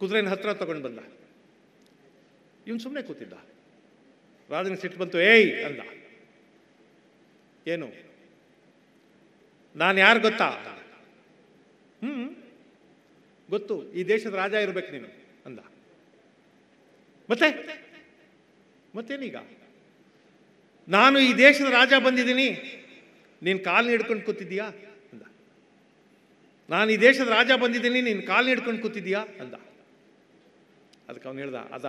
ಕುದುರೆನ ಹತ್ರ ತಗೊಂಡು ಬಂದ. ಇವನು ಸುಮ್ಮನೆ ಕೂತಿದ್ದ. ರಾಜನಿಗೆ ಸಿಟ್ಟು ಬಂತು, ಏಯ್ ಅಂದ. ಏನು? ನಾನು ಯಾರು ಗೊತ್ತಾ? ಹ್ಞೂ ಗೊತ್ತು. ಈ ದೇಶದ ರಾಜ ಇರ್ಬೇಕು ನೀನು, ಅಂದ. ಮತ್ತೆ? ಮತ್ತೇನೀಗ? ನಾನು ಈ ದೇಶದ ರಾಜ ಬಂದಿದ್ದೀನಿ. ನೀನು ಕಾಲು ಹಿಡ್ಕೊಂಡು ಕೂತಿದ್ದೀಯಾ? ಅಂದ. ನಾನು ಈ ದೇಶದ ರಾಜ ಬಂದಿದ್ದೀನಿ, ನೀನು ಕಾಲು ಹಿಡ್ಕೊಂಡು ಕೂತಿದ್ದೀಯಾ? ಅಂದ. ಅದಕ್ಕೆ ಅವನು ಹೇಳ್ದ, ಅದ?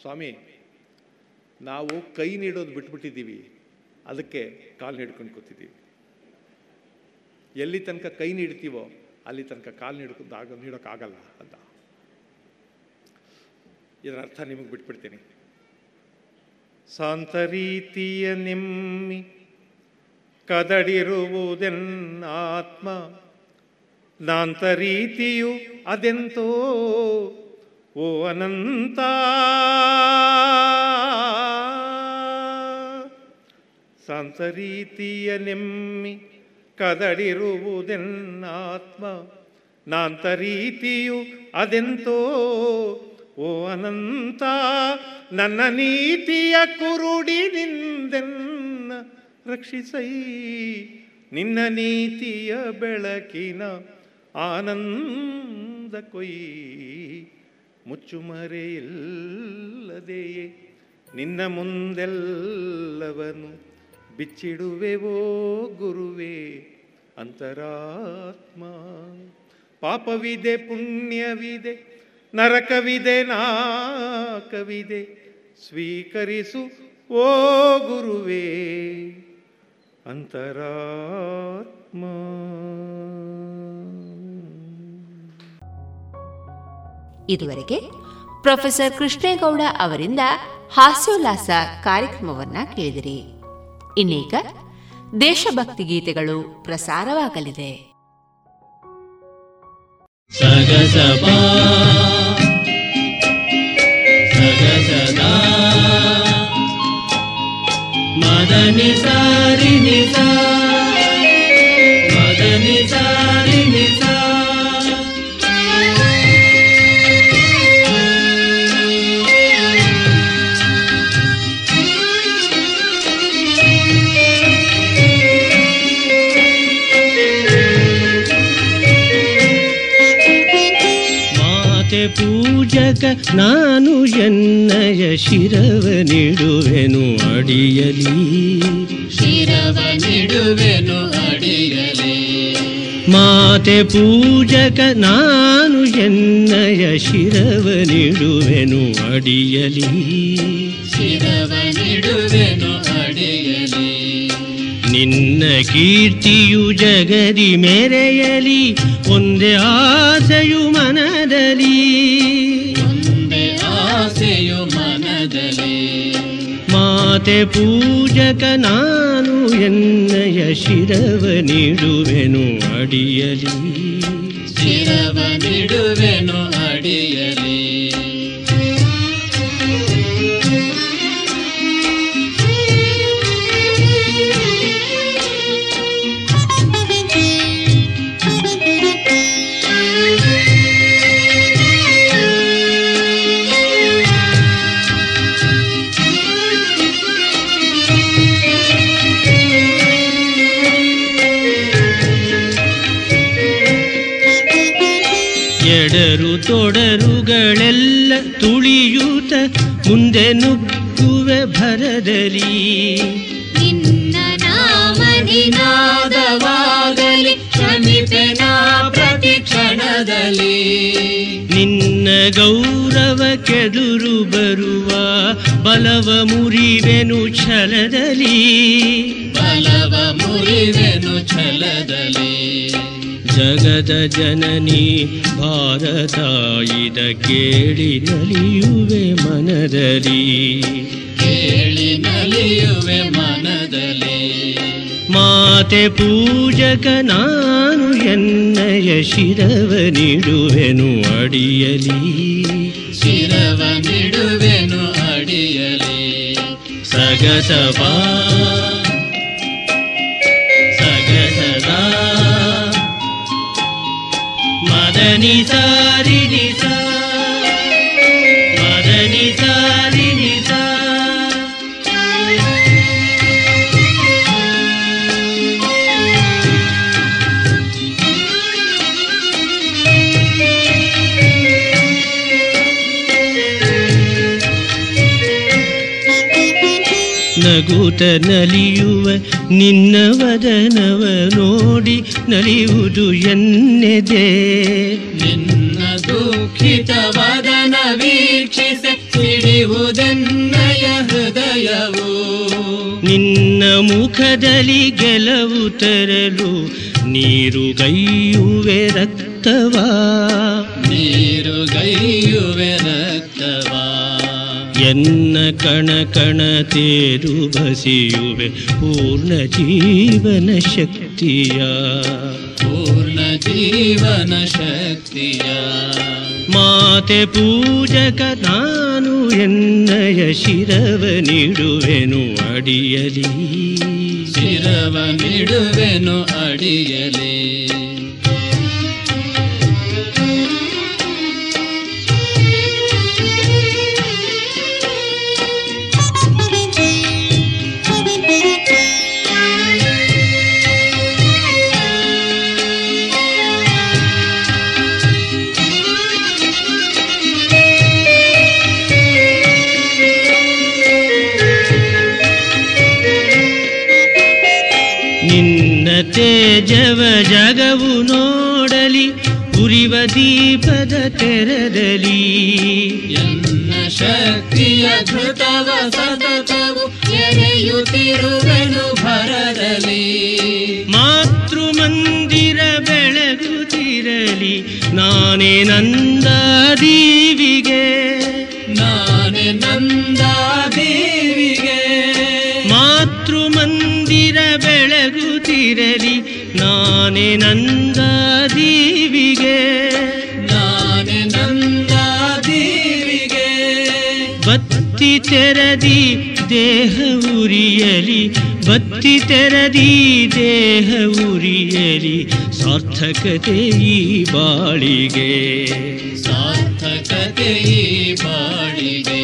ಸ್ವಾಮಿ ನಾವು ಕೈ ನೀಡೋದು ಬಿಟ್ಬಿಟ್ಟಿದ್ದೀವಿ. ಅದಕ್ಕೆ ಕಾಲು ನೀಡ್ಕೊಂಡು ಕೂತಿದ್ದೀವಿ. ಎಲ್ಲಿ ತನಕ ಕೈ ನೀಡ್ತೀವೋ ಅಲ್ಲಿ ತನಕ ಕಾಲು ನೀಡ್ಕೊಂಡು ಆಗ ನೀಡೋಕ್ಕಾಗಲ್ಲ ಅಂತ. ಇದರ ಅರ್ಥ ನಿಮಗೆ ಬಿಟ್ಬಿಡ್ತೀನಿ. ಸಾಂತರೀತಿಯ ನಿಮ್ಮಿ ಕದಡಿರುವುದೆನ್ನಾತ್ಮ ನಾಂತರೀತಿಯು ಅದೆಂತೋ ಓ ಅನಂತ. ಸಾಂತರೀತಿಯ ನೆಮ್ಮಿ ಕದಡಿರುವುದೆನ್ನಾತ್ಮ. ನಾಂತರೀತಿಯು ಅದೆಂತೋ? ಓ ಅನಂತ, ನನ್ನ ನೀತಿಯ ಕುರುಡಿ ನಿಂದೆನ್ನ ರಕ್ಷಿಸೈ. ನಿನ್ನ ನೀತಿಯ ಬೆಳಕಿನ ಆನಂದ ಕೊಯ್. ಮುಚ್ಚುಮರೆಯಿಲ್ಲದೆಯೇ ನಿನ್ನ ಮುಂದೆಲ್ಲವನು ಬಿಚ್ಚಿಡುವೆವೋ ಗುರುವೇ ಅಂತರಾತ್ಮ. ಪಾಪವಿದೆ, ಪುಣ್ಯವಿದೆ, ನರಕವಿದೆ, ನಾಕವಿದೆ, ಸ್ವೀಕರಿಸು ಓ ಗುರುವೇ ಅಂತರಾತ್ಮ. ಇದುವರೆಗೆ ಪ್ರೊಫೆಸರ್ ಕೃಷ್ಣೇಗೌಡ ಅವರಿಂದ ಹಾಸ್ಯೋಲ್ಲಾಸ ಕಾರ್ಯಕ್ರಮವನ್ನ ಕೇಳಿದಿರಿ. ಇನ್ನೀಗ ದೇಶಭಕ್ತಿ ಗೀತೆಗಳು ಪ್ರಸಾರವಾಗಲಿದೆ. ಮದನಿ ಸಾರಿ ನಿಸಾ ಮದನಿ ಸಾರಿ ಪೂಜಕ ನಾನು ಎನ್ನಯ ಶಿರವನಿಡುವೆನು ಅಡಿಯಲಿ. ಶಿರವ ನಿಡುವೆನು ಅಡಿಯಲಿ. ಮಾತೆ ಪೂಜಕ ನಾನು ಎನ್ನಯ ಶಿರವನಿಡುವೆನು ಅಡಿಯಲಿ. ಶಿರವ ನಿಡುವೆನು ಅಡಿಯಲಿ. ನಿನ್ನ ಕೀರ್ತಿಯು ಜಗದಿ ಮೆರೆಯಲಿ ಒಂದೇ ಆಸೆಯು ಮನದಲ್ಲಿ. ಒಂದೇ ಆಸೆಯು ಮನದಲ್ಲಿ. ಮಾತೆ ಪೂಜಕ ನಾನು ಎನ್ನಯ ಶಿರವ ನೀಡುವೆನು ಅಡಿಯಲಿ. ಶಿರವ ನೀಡುವೆನು ಅಡಿಯಲಿ. ಎಡರು ತೊಡರುಗಳೆಲ್ಲ ತುಳಿಯೂತ ಮುಂದೆ ನುಗ್ಗುವೆ ಭರದಲ್ಲಿ. ನಿನ್ನ ನಾಮನಿನಾದವಾಗಲಿ ಕ್ಷಮಿಪೆನ ಪ್ರತಿ ಕ್ಷಣದಲ್ಲಿ. ನಿನ್ನ ಗೌರವ ಕೆದುರು ಬರುವ ಬಲವ ಮುರಿವೆನು ಛಲದಲ್ಲಿ. ಬಲವ ಮುರಿವೆನು ಛಲದಲ್ಲಿ. ಜಗದ ಜನನಿ ಭಾರತಾಯಿದ ಕೇಳಿ ನಲಿಯುವೆ ಮನದಲ್ಲಿ. ಕೇಳಿ ನಲಿಯುವೆ ಮನದಲ್ಲಿ. ಮಾತೆ ಪೂಜಕ ನಾನು ಎನ್ನಯ ಶಿರವ ನೀಡುವೆನು ಅಡಿಯಲಿ. ಶಿರವ ನೀಡುವೆನು ಅಡಿಯಲಿ. ಸಗಸವಾ ಮದನಿ ಸಾರಿನಿ ನಗುತ ನಲಿಯುವ ನಿನ್ನ ವದನವ ನೋಡಿ ನಲಿಯುವುದು ಎನ್ನೆದೆ? ನಿನ್ನ ದುಃಖಿತ ವದನ ವೀಕ್ಷಿಸಿ ಸಿಡಿಯುವುದೆನ್ನಯ ಹೃದಯವು. ನಿನ್ನ ಮುಖದಲ್ಲಿ ಗೆಲವು ತರಲು ನೀರು ಗೈಯುವೆ ರಕ್ತವಾ? ನೀರು ಗೈಯುವೆ ರಕ್ತವಾ ಎನ್ನ ಕಣ ಕಣ ತೇರು ಬಸಿಯುವೆ ಪೂರ್ಣ ಜೀವನ ಶಕ್ತಿಯ ಪೂರ್ಣ ಜೀವನ ಶಕ್ತಿಯ ಮಾತೆ ಪೂಜಕ ನಾನು ಎನ್ನಯ ಶಿರವ ನೀಡುವೆನು ಅಡಿಯಲಿ ಶಿರವ ನಿಡುವೆನು ಅಡಿಯಲಿ ತೇಜವ ಜಗವು ನೋಡಲಿ ಉರಿವ ದೀಪದ ತೆರದಲಿ. ಎನ್ನ ಶಕ್ತಿಯ ಧೃತವ ಸತತವು ಎರೆಯುತ್ತಿರುವೆನು ಭರದಲ್ಲಿ. ಮಾತೃ ಮಂದಿರ ಬೆಳಗುತ್ತಿರಲಿ ನಾನೇ ನಂದಾದೀವಿಗೆ ನಾನೇ ಬೆಳಗುತ್ತಿರಲಿ ನಾನೇ ನಂದಾದೀವಿಗೆ ನಾನೇ ನಂದಾದೇವಿಗೆ ಬತ್ತಿ ತೆರದಿ ದೇಹ ಉರಿಯಲಿ ಬತ್ತಿ ತೆರದಿ ದೇಹ ಉರಿಯಲಿ ಸಾರ್ಥಕತೆ ಈ ಬಾಳಿಗೆ. ಸಾರ್ಥಕತೆ ಈ ಬಾಳಿಗೆ.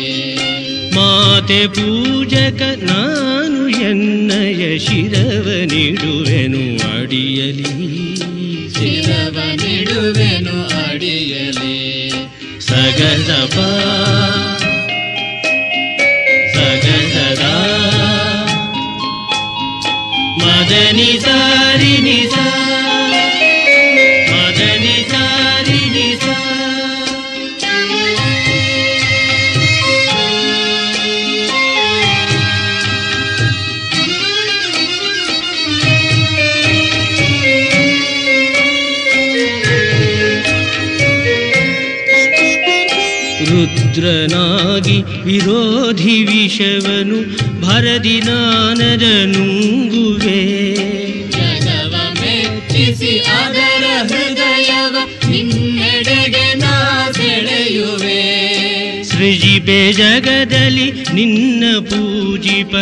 ಮಾತೆ ಪೂಜಕ ನಾನು ಎನ್ನಯ ಶಿರವ ನೀಡುವೆನು ಅಡಿಯಲಿ. ಶಿರವ ನೀಡುವೆನು ಅಡಿಯಲಿ. ಸಗದಪ ಸಗದದಾ ಮದನಿ ಸಾರಿ ಸಾ ರುದ್ರನಾಗಿ ವಿರೋಧಿ ವಿಷವನು ಭರದಿ ನಾನದ ನುಂಗುವೆ ಜಗವ ಮೆಚ್ಚಿಸಿ ಅದರ ಹೃದಯವ ನಿನ್ನೆಡೆಗೆ ನಾ ಸೆಳೆಯುವೆ. ಜಗದಲ್ಲಿ ನಿನ್ನ ಪೂಜಿಪ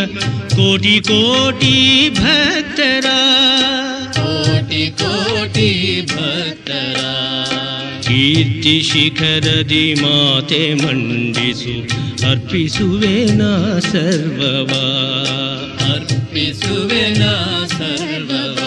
ಕೋಟಿ ಕೋಟಿ ಭಕ್ತರ. ಕೋಟಿ ಕೋಟಿ ಭಕ್ತರ. ಕೀರ್ತಿ ಶಿಖರದಿ ಮಾತೆ ಮಂಡಿಸು ಅರ್ಪಿಸುವೆ ನಾ ಸರ್ವವಾ. ಅರ್ಪಿಸುವೆ ನಾ ಸರ್ವವ.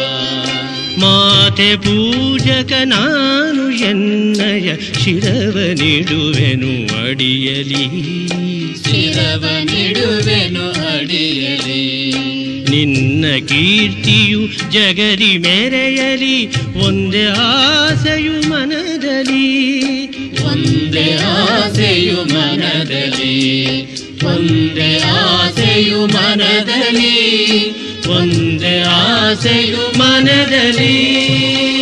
ಮಾತೆ ಪೂಜಕ ನಾನು ಎನ್ನಯ ಶಿರವನಿಡುವೆನು ಅಡಿಯಲಿ. ಶಿರವನಿಡುವೆನು ಅಡಿಯಲಿ. ನಿನ್ನ ಕೀರ್ತಿಯು ಜಗರಿ ಮೆರೆಯಲಿ, ಒಂದೇ ಆಸೆಯು ಮನದಲ್ಲಿ. ಒಂದೇ ಆಸೆಯು ಮನದಲ್ಲಿ, ಒಂದೇ ಆಸೆಯು ಮನದಲ್ಲಿ, ಒಂದೇ ಆಸೆಯು ಮನದಲ್ಲಿ.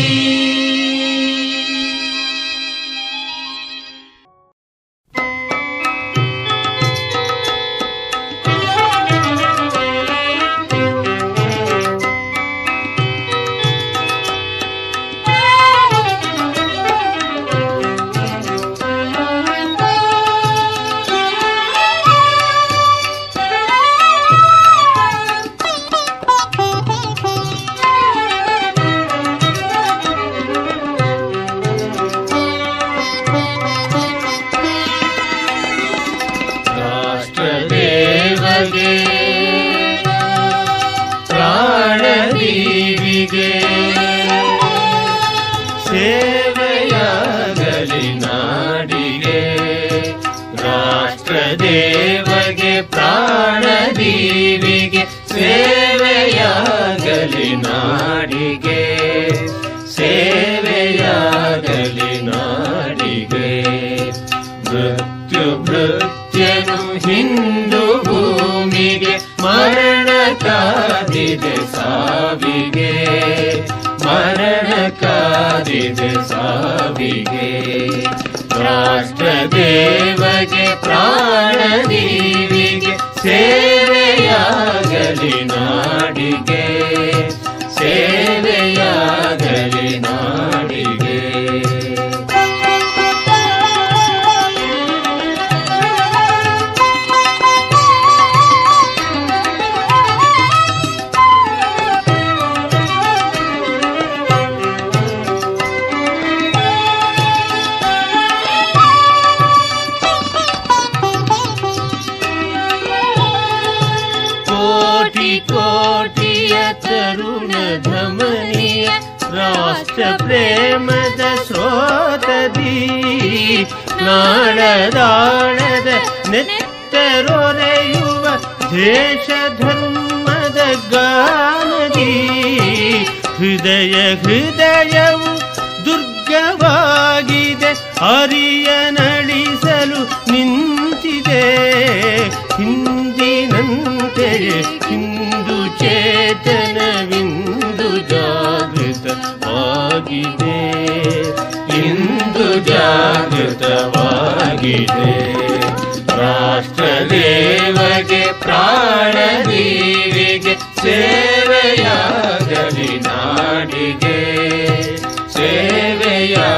ಹೃದಯ ಹೃದಯವು ದುರ್ಗವಾಗಿದೆ. ಅರಿಯ ನಳಿಸಲು ನಿಂತಿದೆ. ಹಿಂದಿನಂತೆಯೇ ಹಿಂದು ಚೇತನವಿಂದು ಜಾಗೃತವಾಗಿದೆ. ಇಂದು ಜಾಗೃತವಾಗಿದೆ. ष्ट्रदेव प्राणदेव सेवया ग सेवया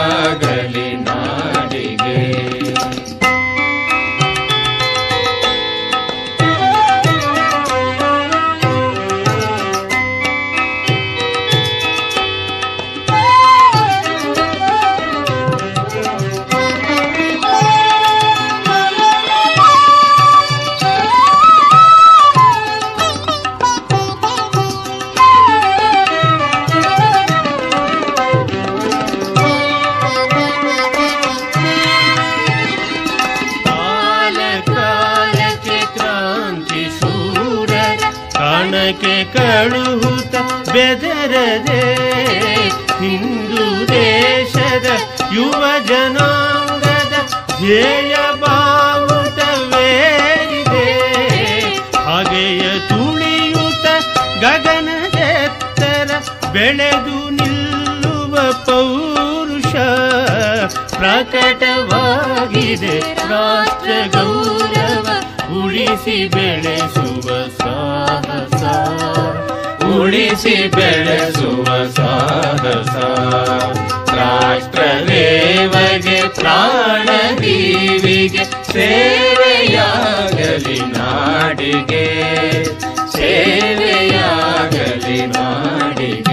ಯುವ ಜನಾಂಗದ ಧ್ಯೇಯ ಬಾವುಟವೇರಿದೆ ಹಾಗೆಯ ತುಳಿಯುತ್ತ ಗಗನದೆತ್ತರ ಬೆಳೆದು ನಿಲ್ಲುವ ಪೌರುಷ ಪ್ರಕಟವಾಗಿದೆ ರಾಷ್ಟ್ರ ಗೌರವ. ಉಳಿಸಿ ಬೆಳೆಸುವ ಸಾಹಸ ಉಳಿಸಿ ಬೆಳೆಸುವ ಸಾಹಸ ರಾಷ್ಟ್ರದೇವಗೆ ಪ್ರಾಣದೀವಿಗೆ ಸೇವೆಯಾಗಲಿ ನಾಡಿಗೆ ಸೇವೆಯಾಗಲಿ ನಾಡಿಗೆ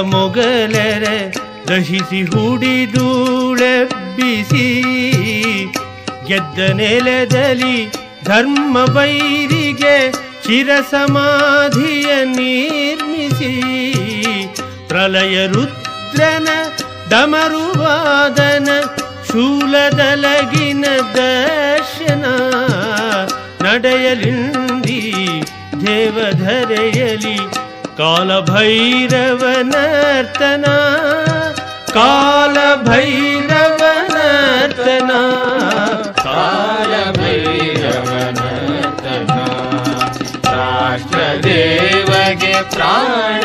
ಮೊಘಲರ ದಹಿಸಿ ಹುಡಿದೂಳೆಬ್ಬಿಸಿ ಗೆದ್ದ ನೆಲದಲ್ಲಿ ಧರ್ಮ ಬೈರಿಗೆ ಚಿರಸಮಾಧಿಯ ನಿರ್ಮಿಸಿ, ಪ್ರಲಯ ರುದ್ರನ ಡಮರುವಾದನ ಶೂಲದಲಗಿನ ದರ್ಶನ, ನಡೆಯಲಿಂದಿ ದೇವಧರೆಯಲಿ कालभैरवनर्तना कालभैरवनर्तना काल भैरवनर्तना काल भैरवन नाडिगे प्राण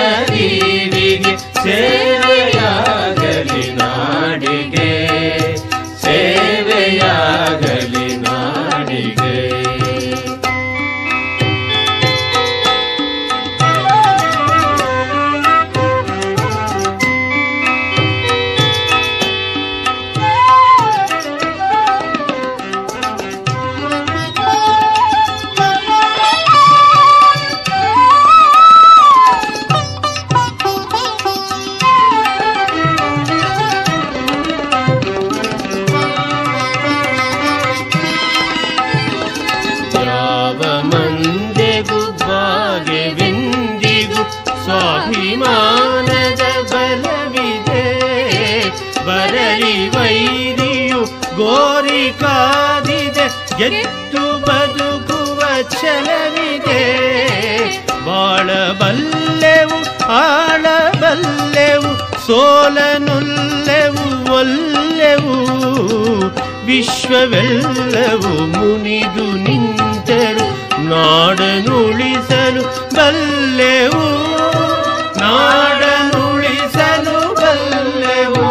गलि ಮಂದೆಗೂ ಭಾಗ್ಯವೆಂದಿಗೂ ಸ್ವಾಭಿಮಾನದ ಬಲವಿದೆ. ಬರಲಿ ವೈರಿಯು, ಗೋರಿ ಕಾದಿದೆ ಗೆದ್ದು ಬದುಕುವ ಛಲವಿದೆ ಬಾಳಬಲ್ಲೆವು, ಆಳಬಲ್ಲೆವು, ಸೋಲನುಲ್ಲೆವು, ಒಲ್ಲೆವು. ವಿಶ್ವವೆಲ್ಲವೂ ಮುನಿದು ನಿಂತರು ನಾಡನುಳಿಸಲು ಬಲ್ಲೆವು? ನಾಡನುಳಿಸಲು ಬಲ್ಲೆವು?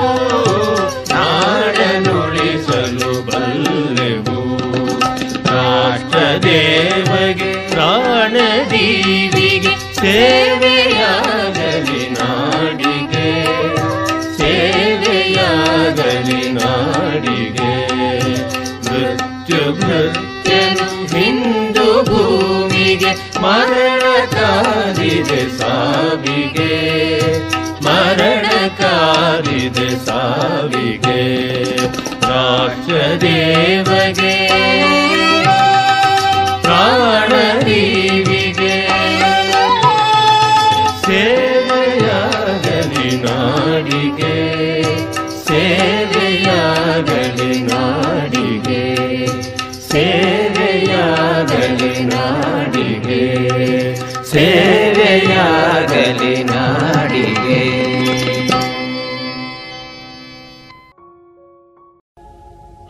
ನಾಡನುಳಿಸಲು ಬಲ್ಲೆವು? ರಾಷ್ಟ್ರದೇವಗೆ ಪ್ರಾಣದೀವಿಗೆ ಸೇವೆಯಾಗಲಿ ಮೃತ್ಯು ಹಿಂದು ಭೂಮಿಗೆ ಮರಣ ಕಾದಿದೆ ಸಾವಿಗೆ. ಮರಣ ಕಾದಿದೆ ಸಾವಿಗೆ. ರಾಷ್ಟ್ರದೇವಗೆ ಸೇವೆಯಾಗಲಿ ನಾಡಿಗೆ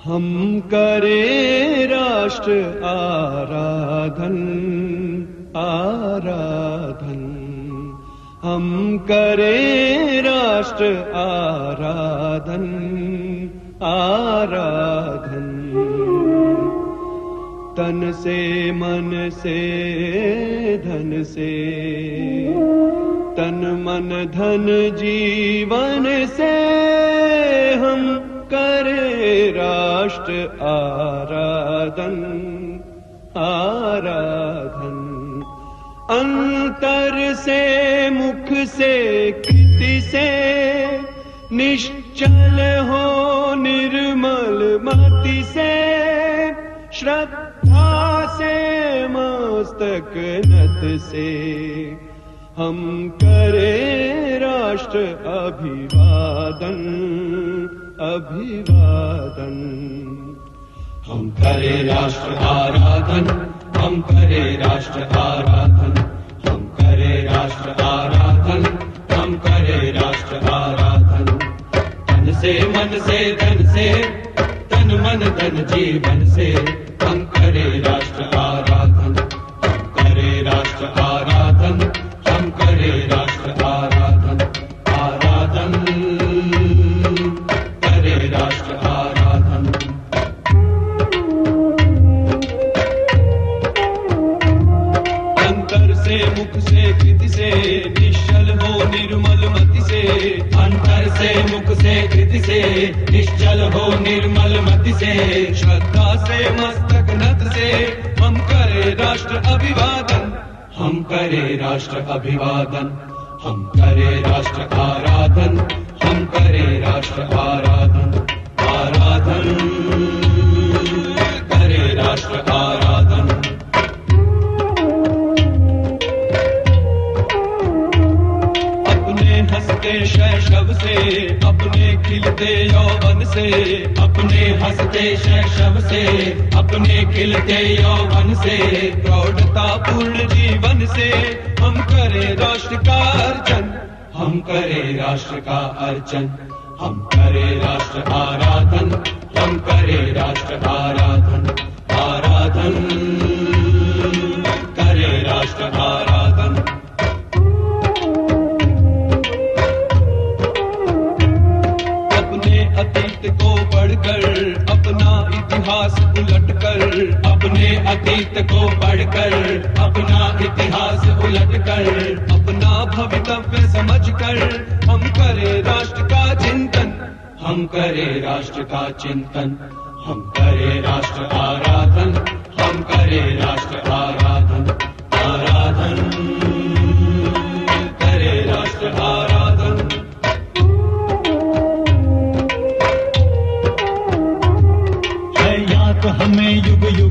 हम करे राष्ट्र आराधन आराधन हम करे राष्ट्र आराधन आराधन तन से मन से धन से। तन मन धन जीवन से हम करे राष्ट्र आराधन आराधन। अंतर से मुख से कृति से निश्चल हो निर्मल मति से श्रद्धा से मस्तक नत से हम करे राष्ट्र अभिवादन अभिवादन। हम करे राष्ट्र आराधन हम करे राष्ट्र आराधन। हम करे राष्ट्र आराधन हम करे राष्ट्र आराधन। तन से मन से धन से मन धन जीवन से। हम करे राष्ट्र आराधन, हम करे राष्ट्र आराधन, हम करे राष्ट्र आराधन। आराधन, करे राष्ट्र आराधन। अंतर से, मुख से कृति से, निश्चल हो, निर्मल मति से, अंतर से मुख निश्चल हो निर्मल मत से, श्रद्धा से, मस्तक नत से, हम करे राष्ट्र अभिवादन, हम करे राष्ट्र अभिवादन, हम करे राष्ट्र आराधन, हम करे राष्ट्र आराधन आराधन। हँसते शैशव से, अपने खिलते यौवन से, अपने हँसते शैशव से, अपने खिलते यौवन से। प्रौढ़ता पूर्ण जीवन से हम करे राष्ट्र का अर्चन, हम करे राष्ट्र का अर्चन, हम करे राष्ट्र आराधन, हम करे राष्ट्र आराधन आराधन, करे राष्ट्र आराधन। इतिहास उलट कर, अपने अतीत को पढ़कर, अपना इतिहास उलट कर, अपना भवितव्य समझ कर हम करें राष्ट्र का चिंतन, हम करें राष्ट्र का चिंतन, हम करें राष्ट्र आराधन, हम करें राष्ट्र आराधन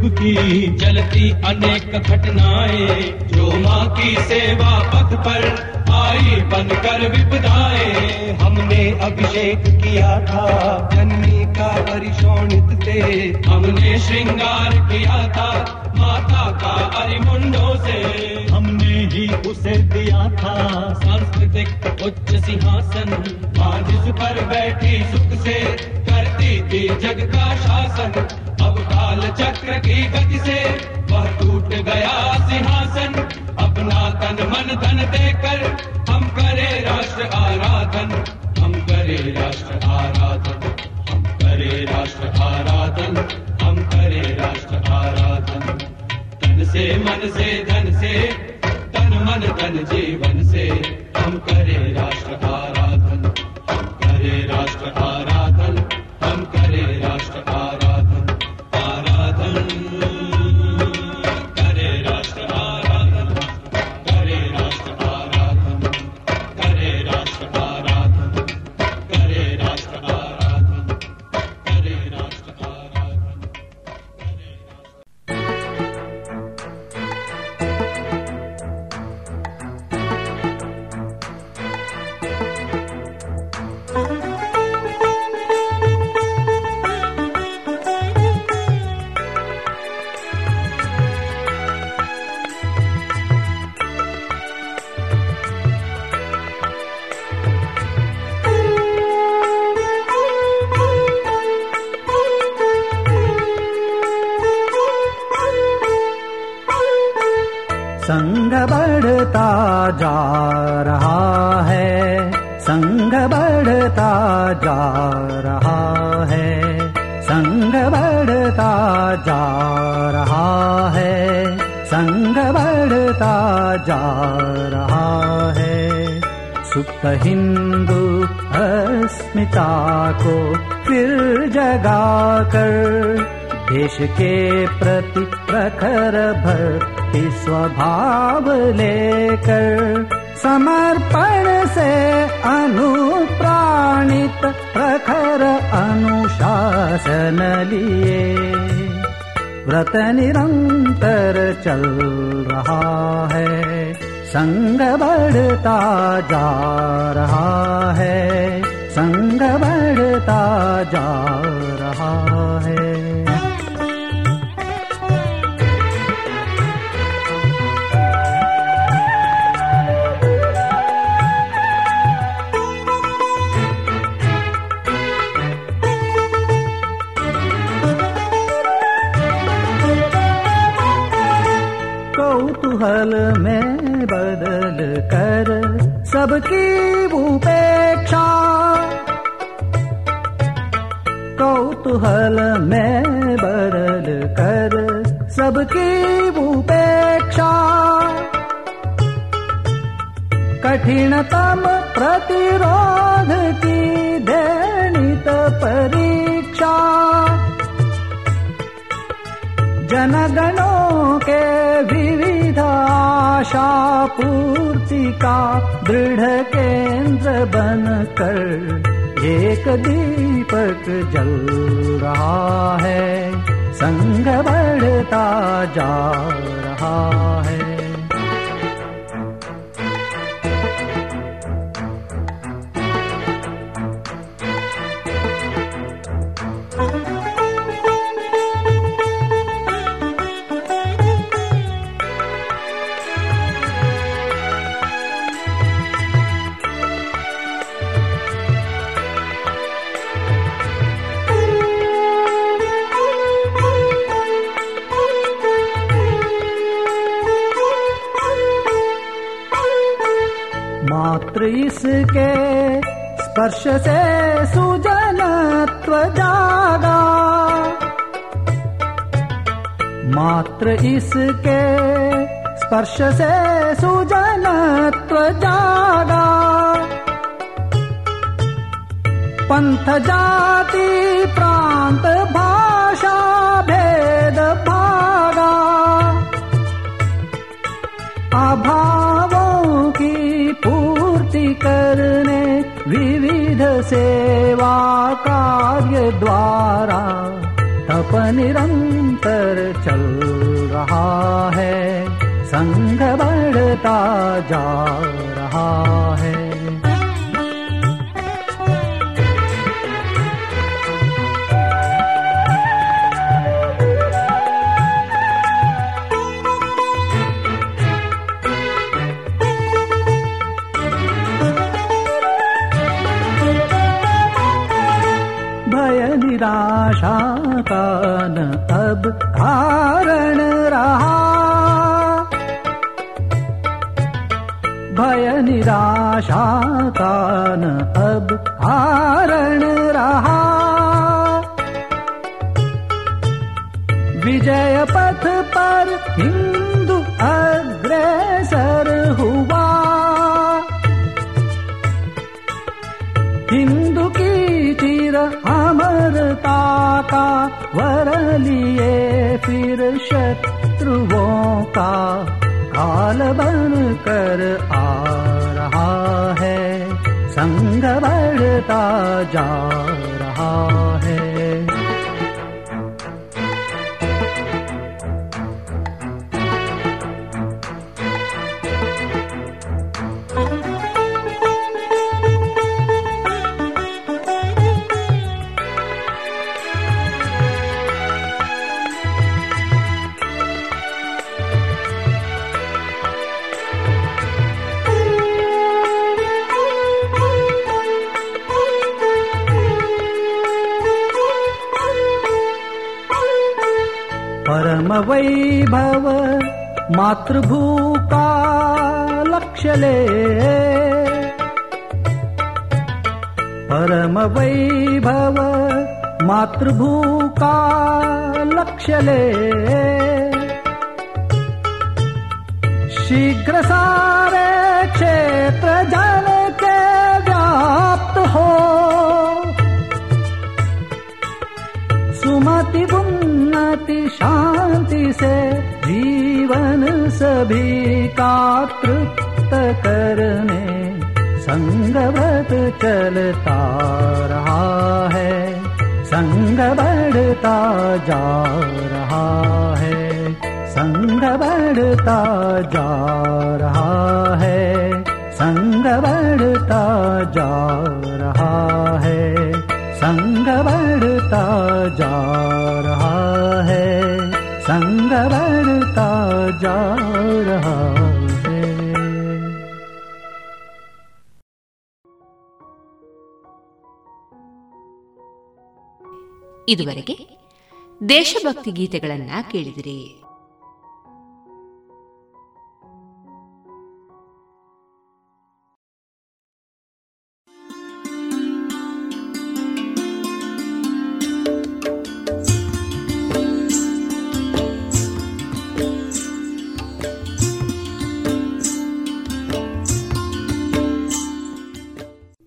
की जलती अनेक घटनाएँ, जो माँ की सेवा पथ पर आई बनकर विपदाएँ। हमने अभिषेक किया था जननी का परिशोणित से हमने श्रृंगार किया था, माता का अरिमुंडों से। हमने ही उसे दिया था, सांस्कृतिक उच्च सिंहासन। जिस पर बैठी सुख से करती थी जग का शासन। अब काल चक्र की गति से वह टूट गया सिंहासन। अपना तन मन धन देकर हम करे राष्ट्र आराधन। हम करे राष्ट्र आराधन। हम करे राष्ट्र आराधन। हम करे राष्ट्र आराधन। तन से मन से धन से, तन मन धन जीवन से हम करे राष्ट्र आराधन। अस्मिता को फिर जगाकर देश के प्रति प्रखर भक्ति स्वभाव लेकर समर्पण से अनुप्राणित प्रखर अनुशासन लिए व्रत निरंतर चल रहा है, संग बढ़ता जा रहा है। जा रहा है। कौतूहल में बदल कर सबकी कुतूहल में बरल कर सबकी उपेक्षा। कठिनतम प्रतिरोध की दैनित परीक्षा। जनगणों के विविध आशा पूर्ति का दृढ़ केंद्र बनकर एक दीपक जल रहा है संग बढ़ता जा रहा है। Shazam. वैभव मातृभूता लक्षले परमवैभव मातृभूका लक्षले शीघ्रसा से जीवन सभी का तृप्त करने संगवत चलता रहा है संग बढ़ता जा रहा है संग बढ़ता जा रहा है संग बढ़ता जा रहा है संग बढ़ता जा रगड़ता जा रहा ಇದುವರೆಗೆ ದೇಶಭಕ್ತಿ ಗೀತೆಗಳನ್ನ ಕೇಳಿದಿರಿ.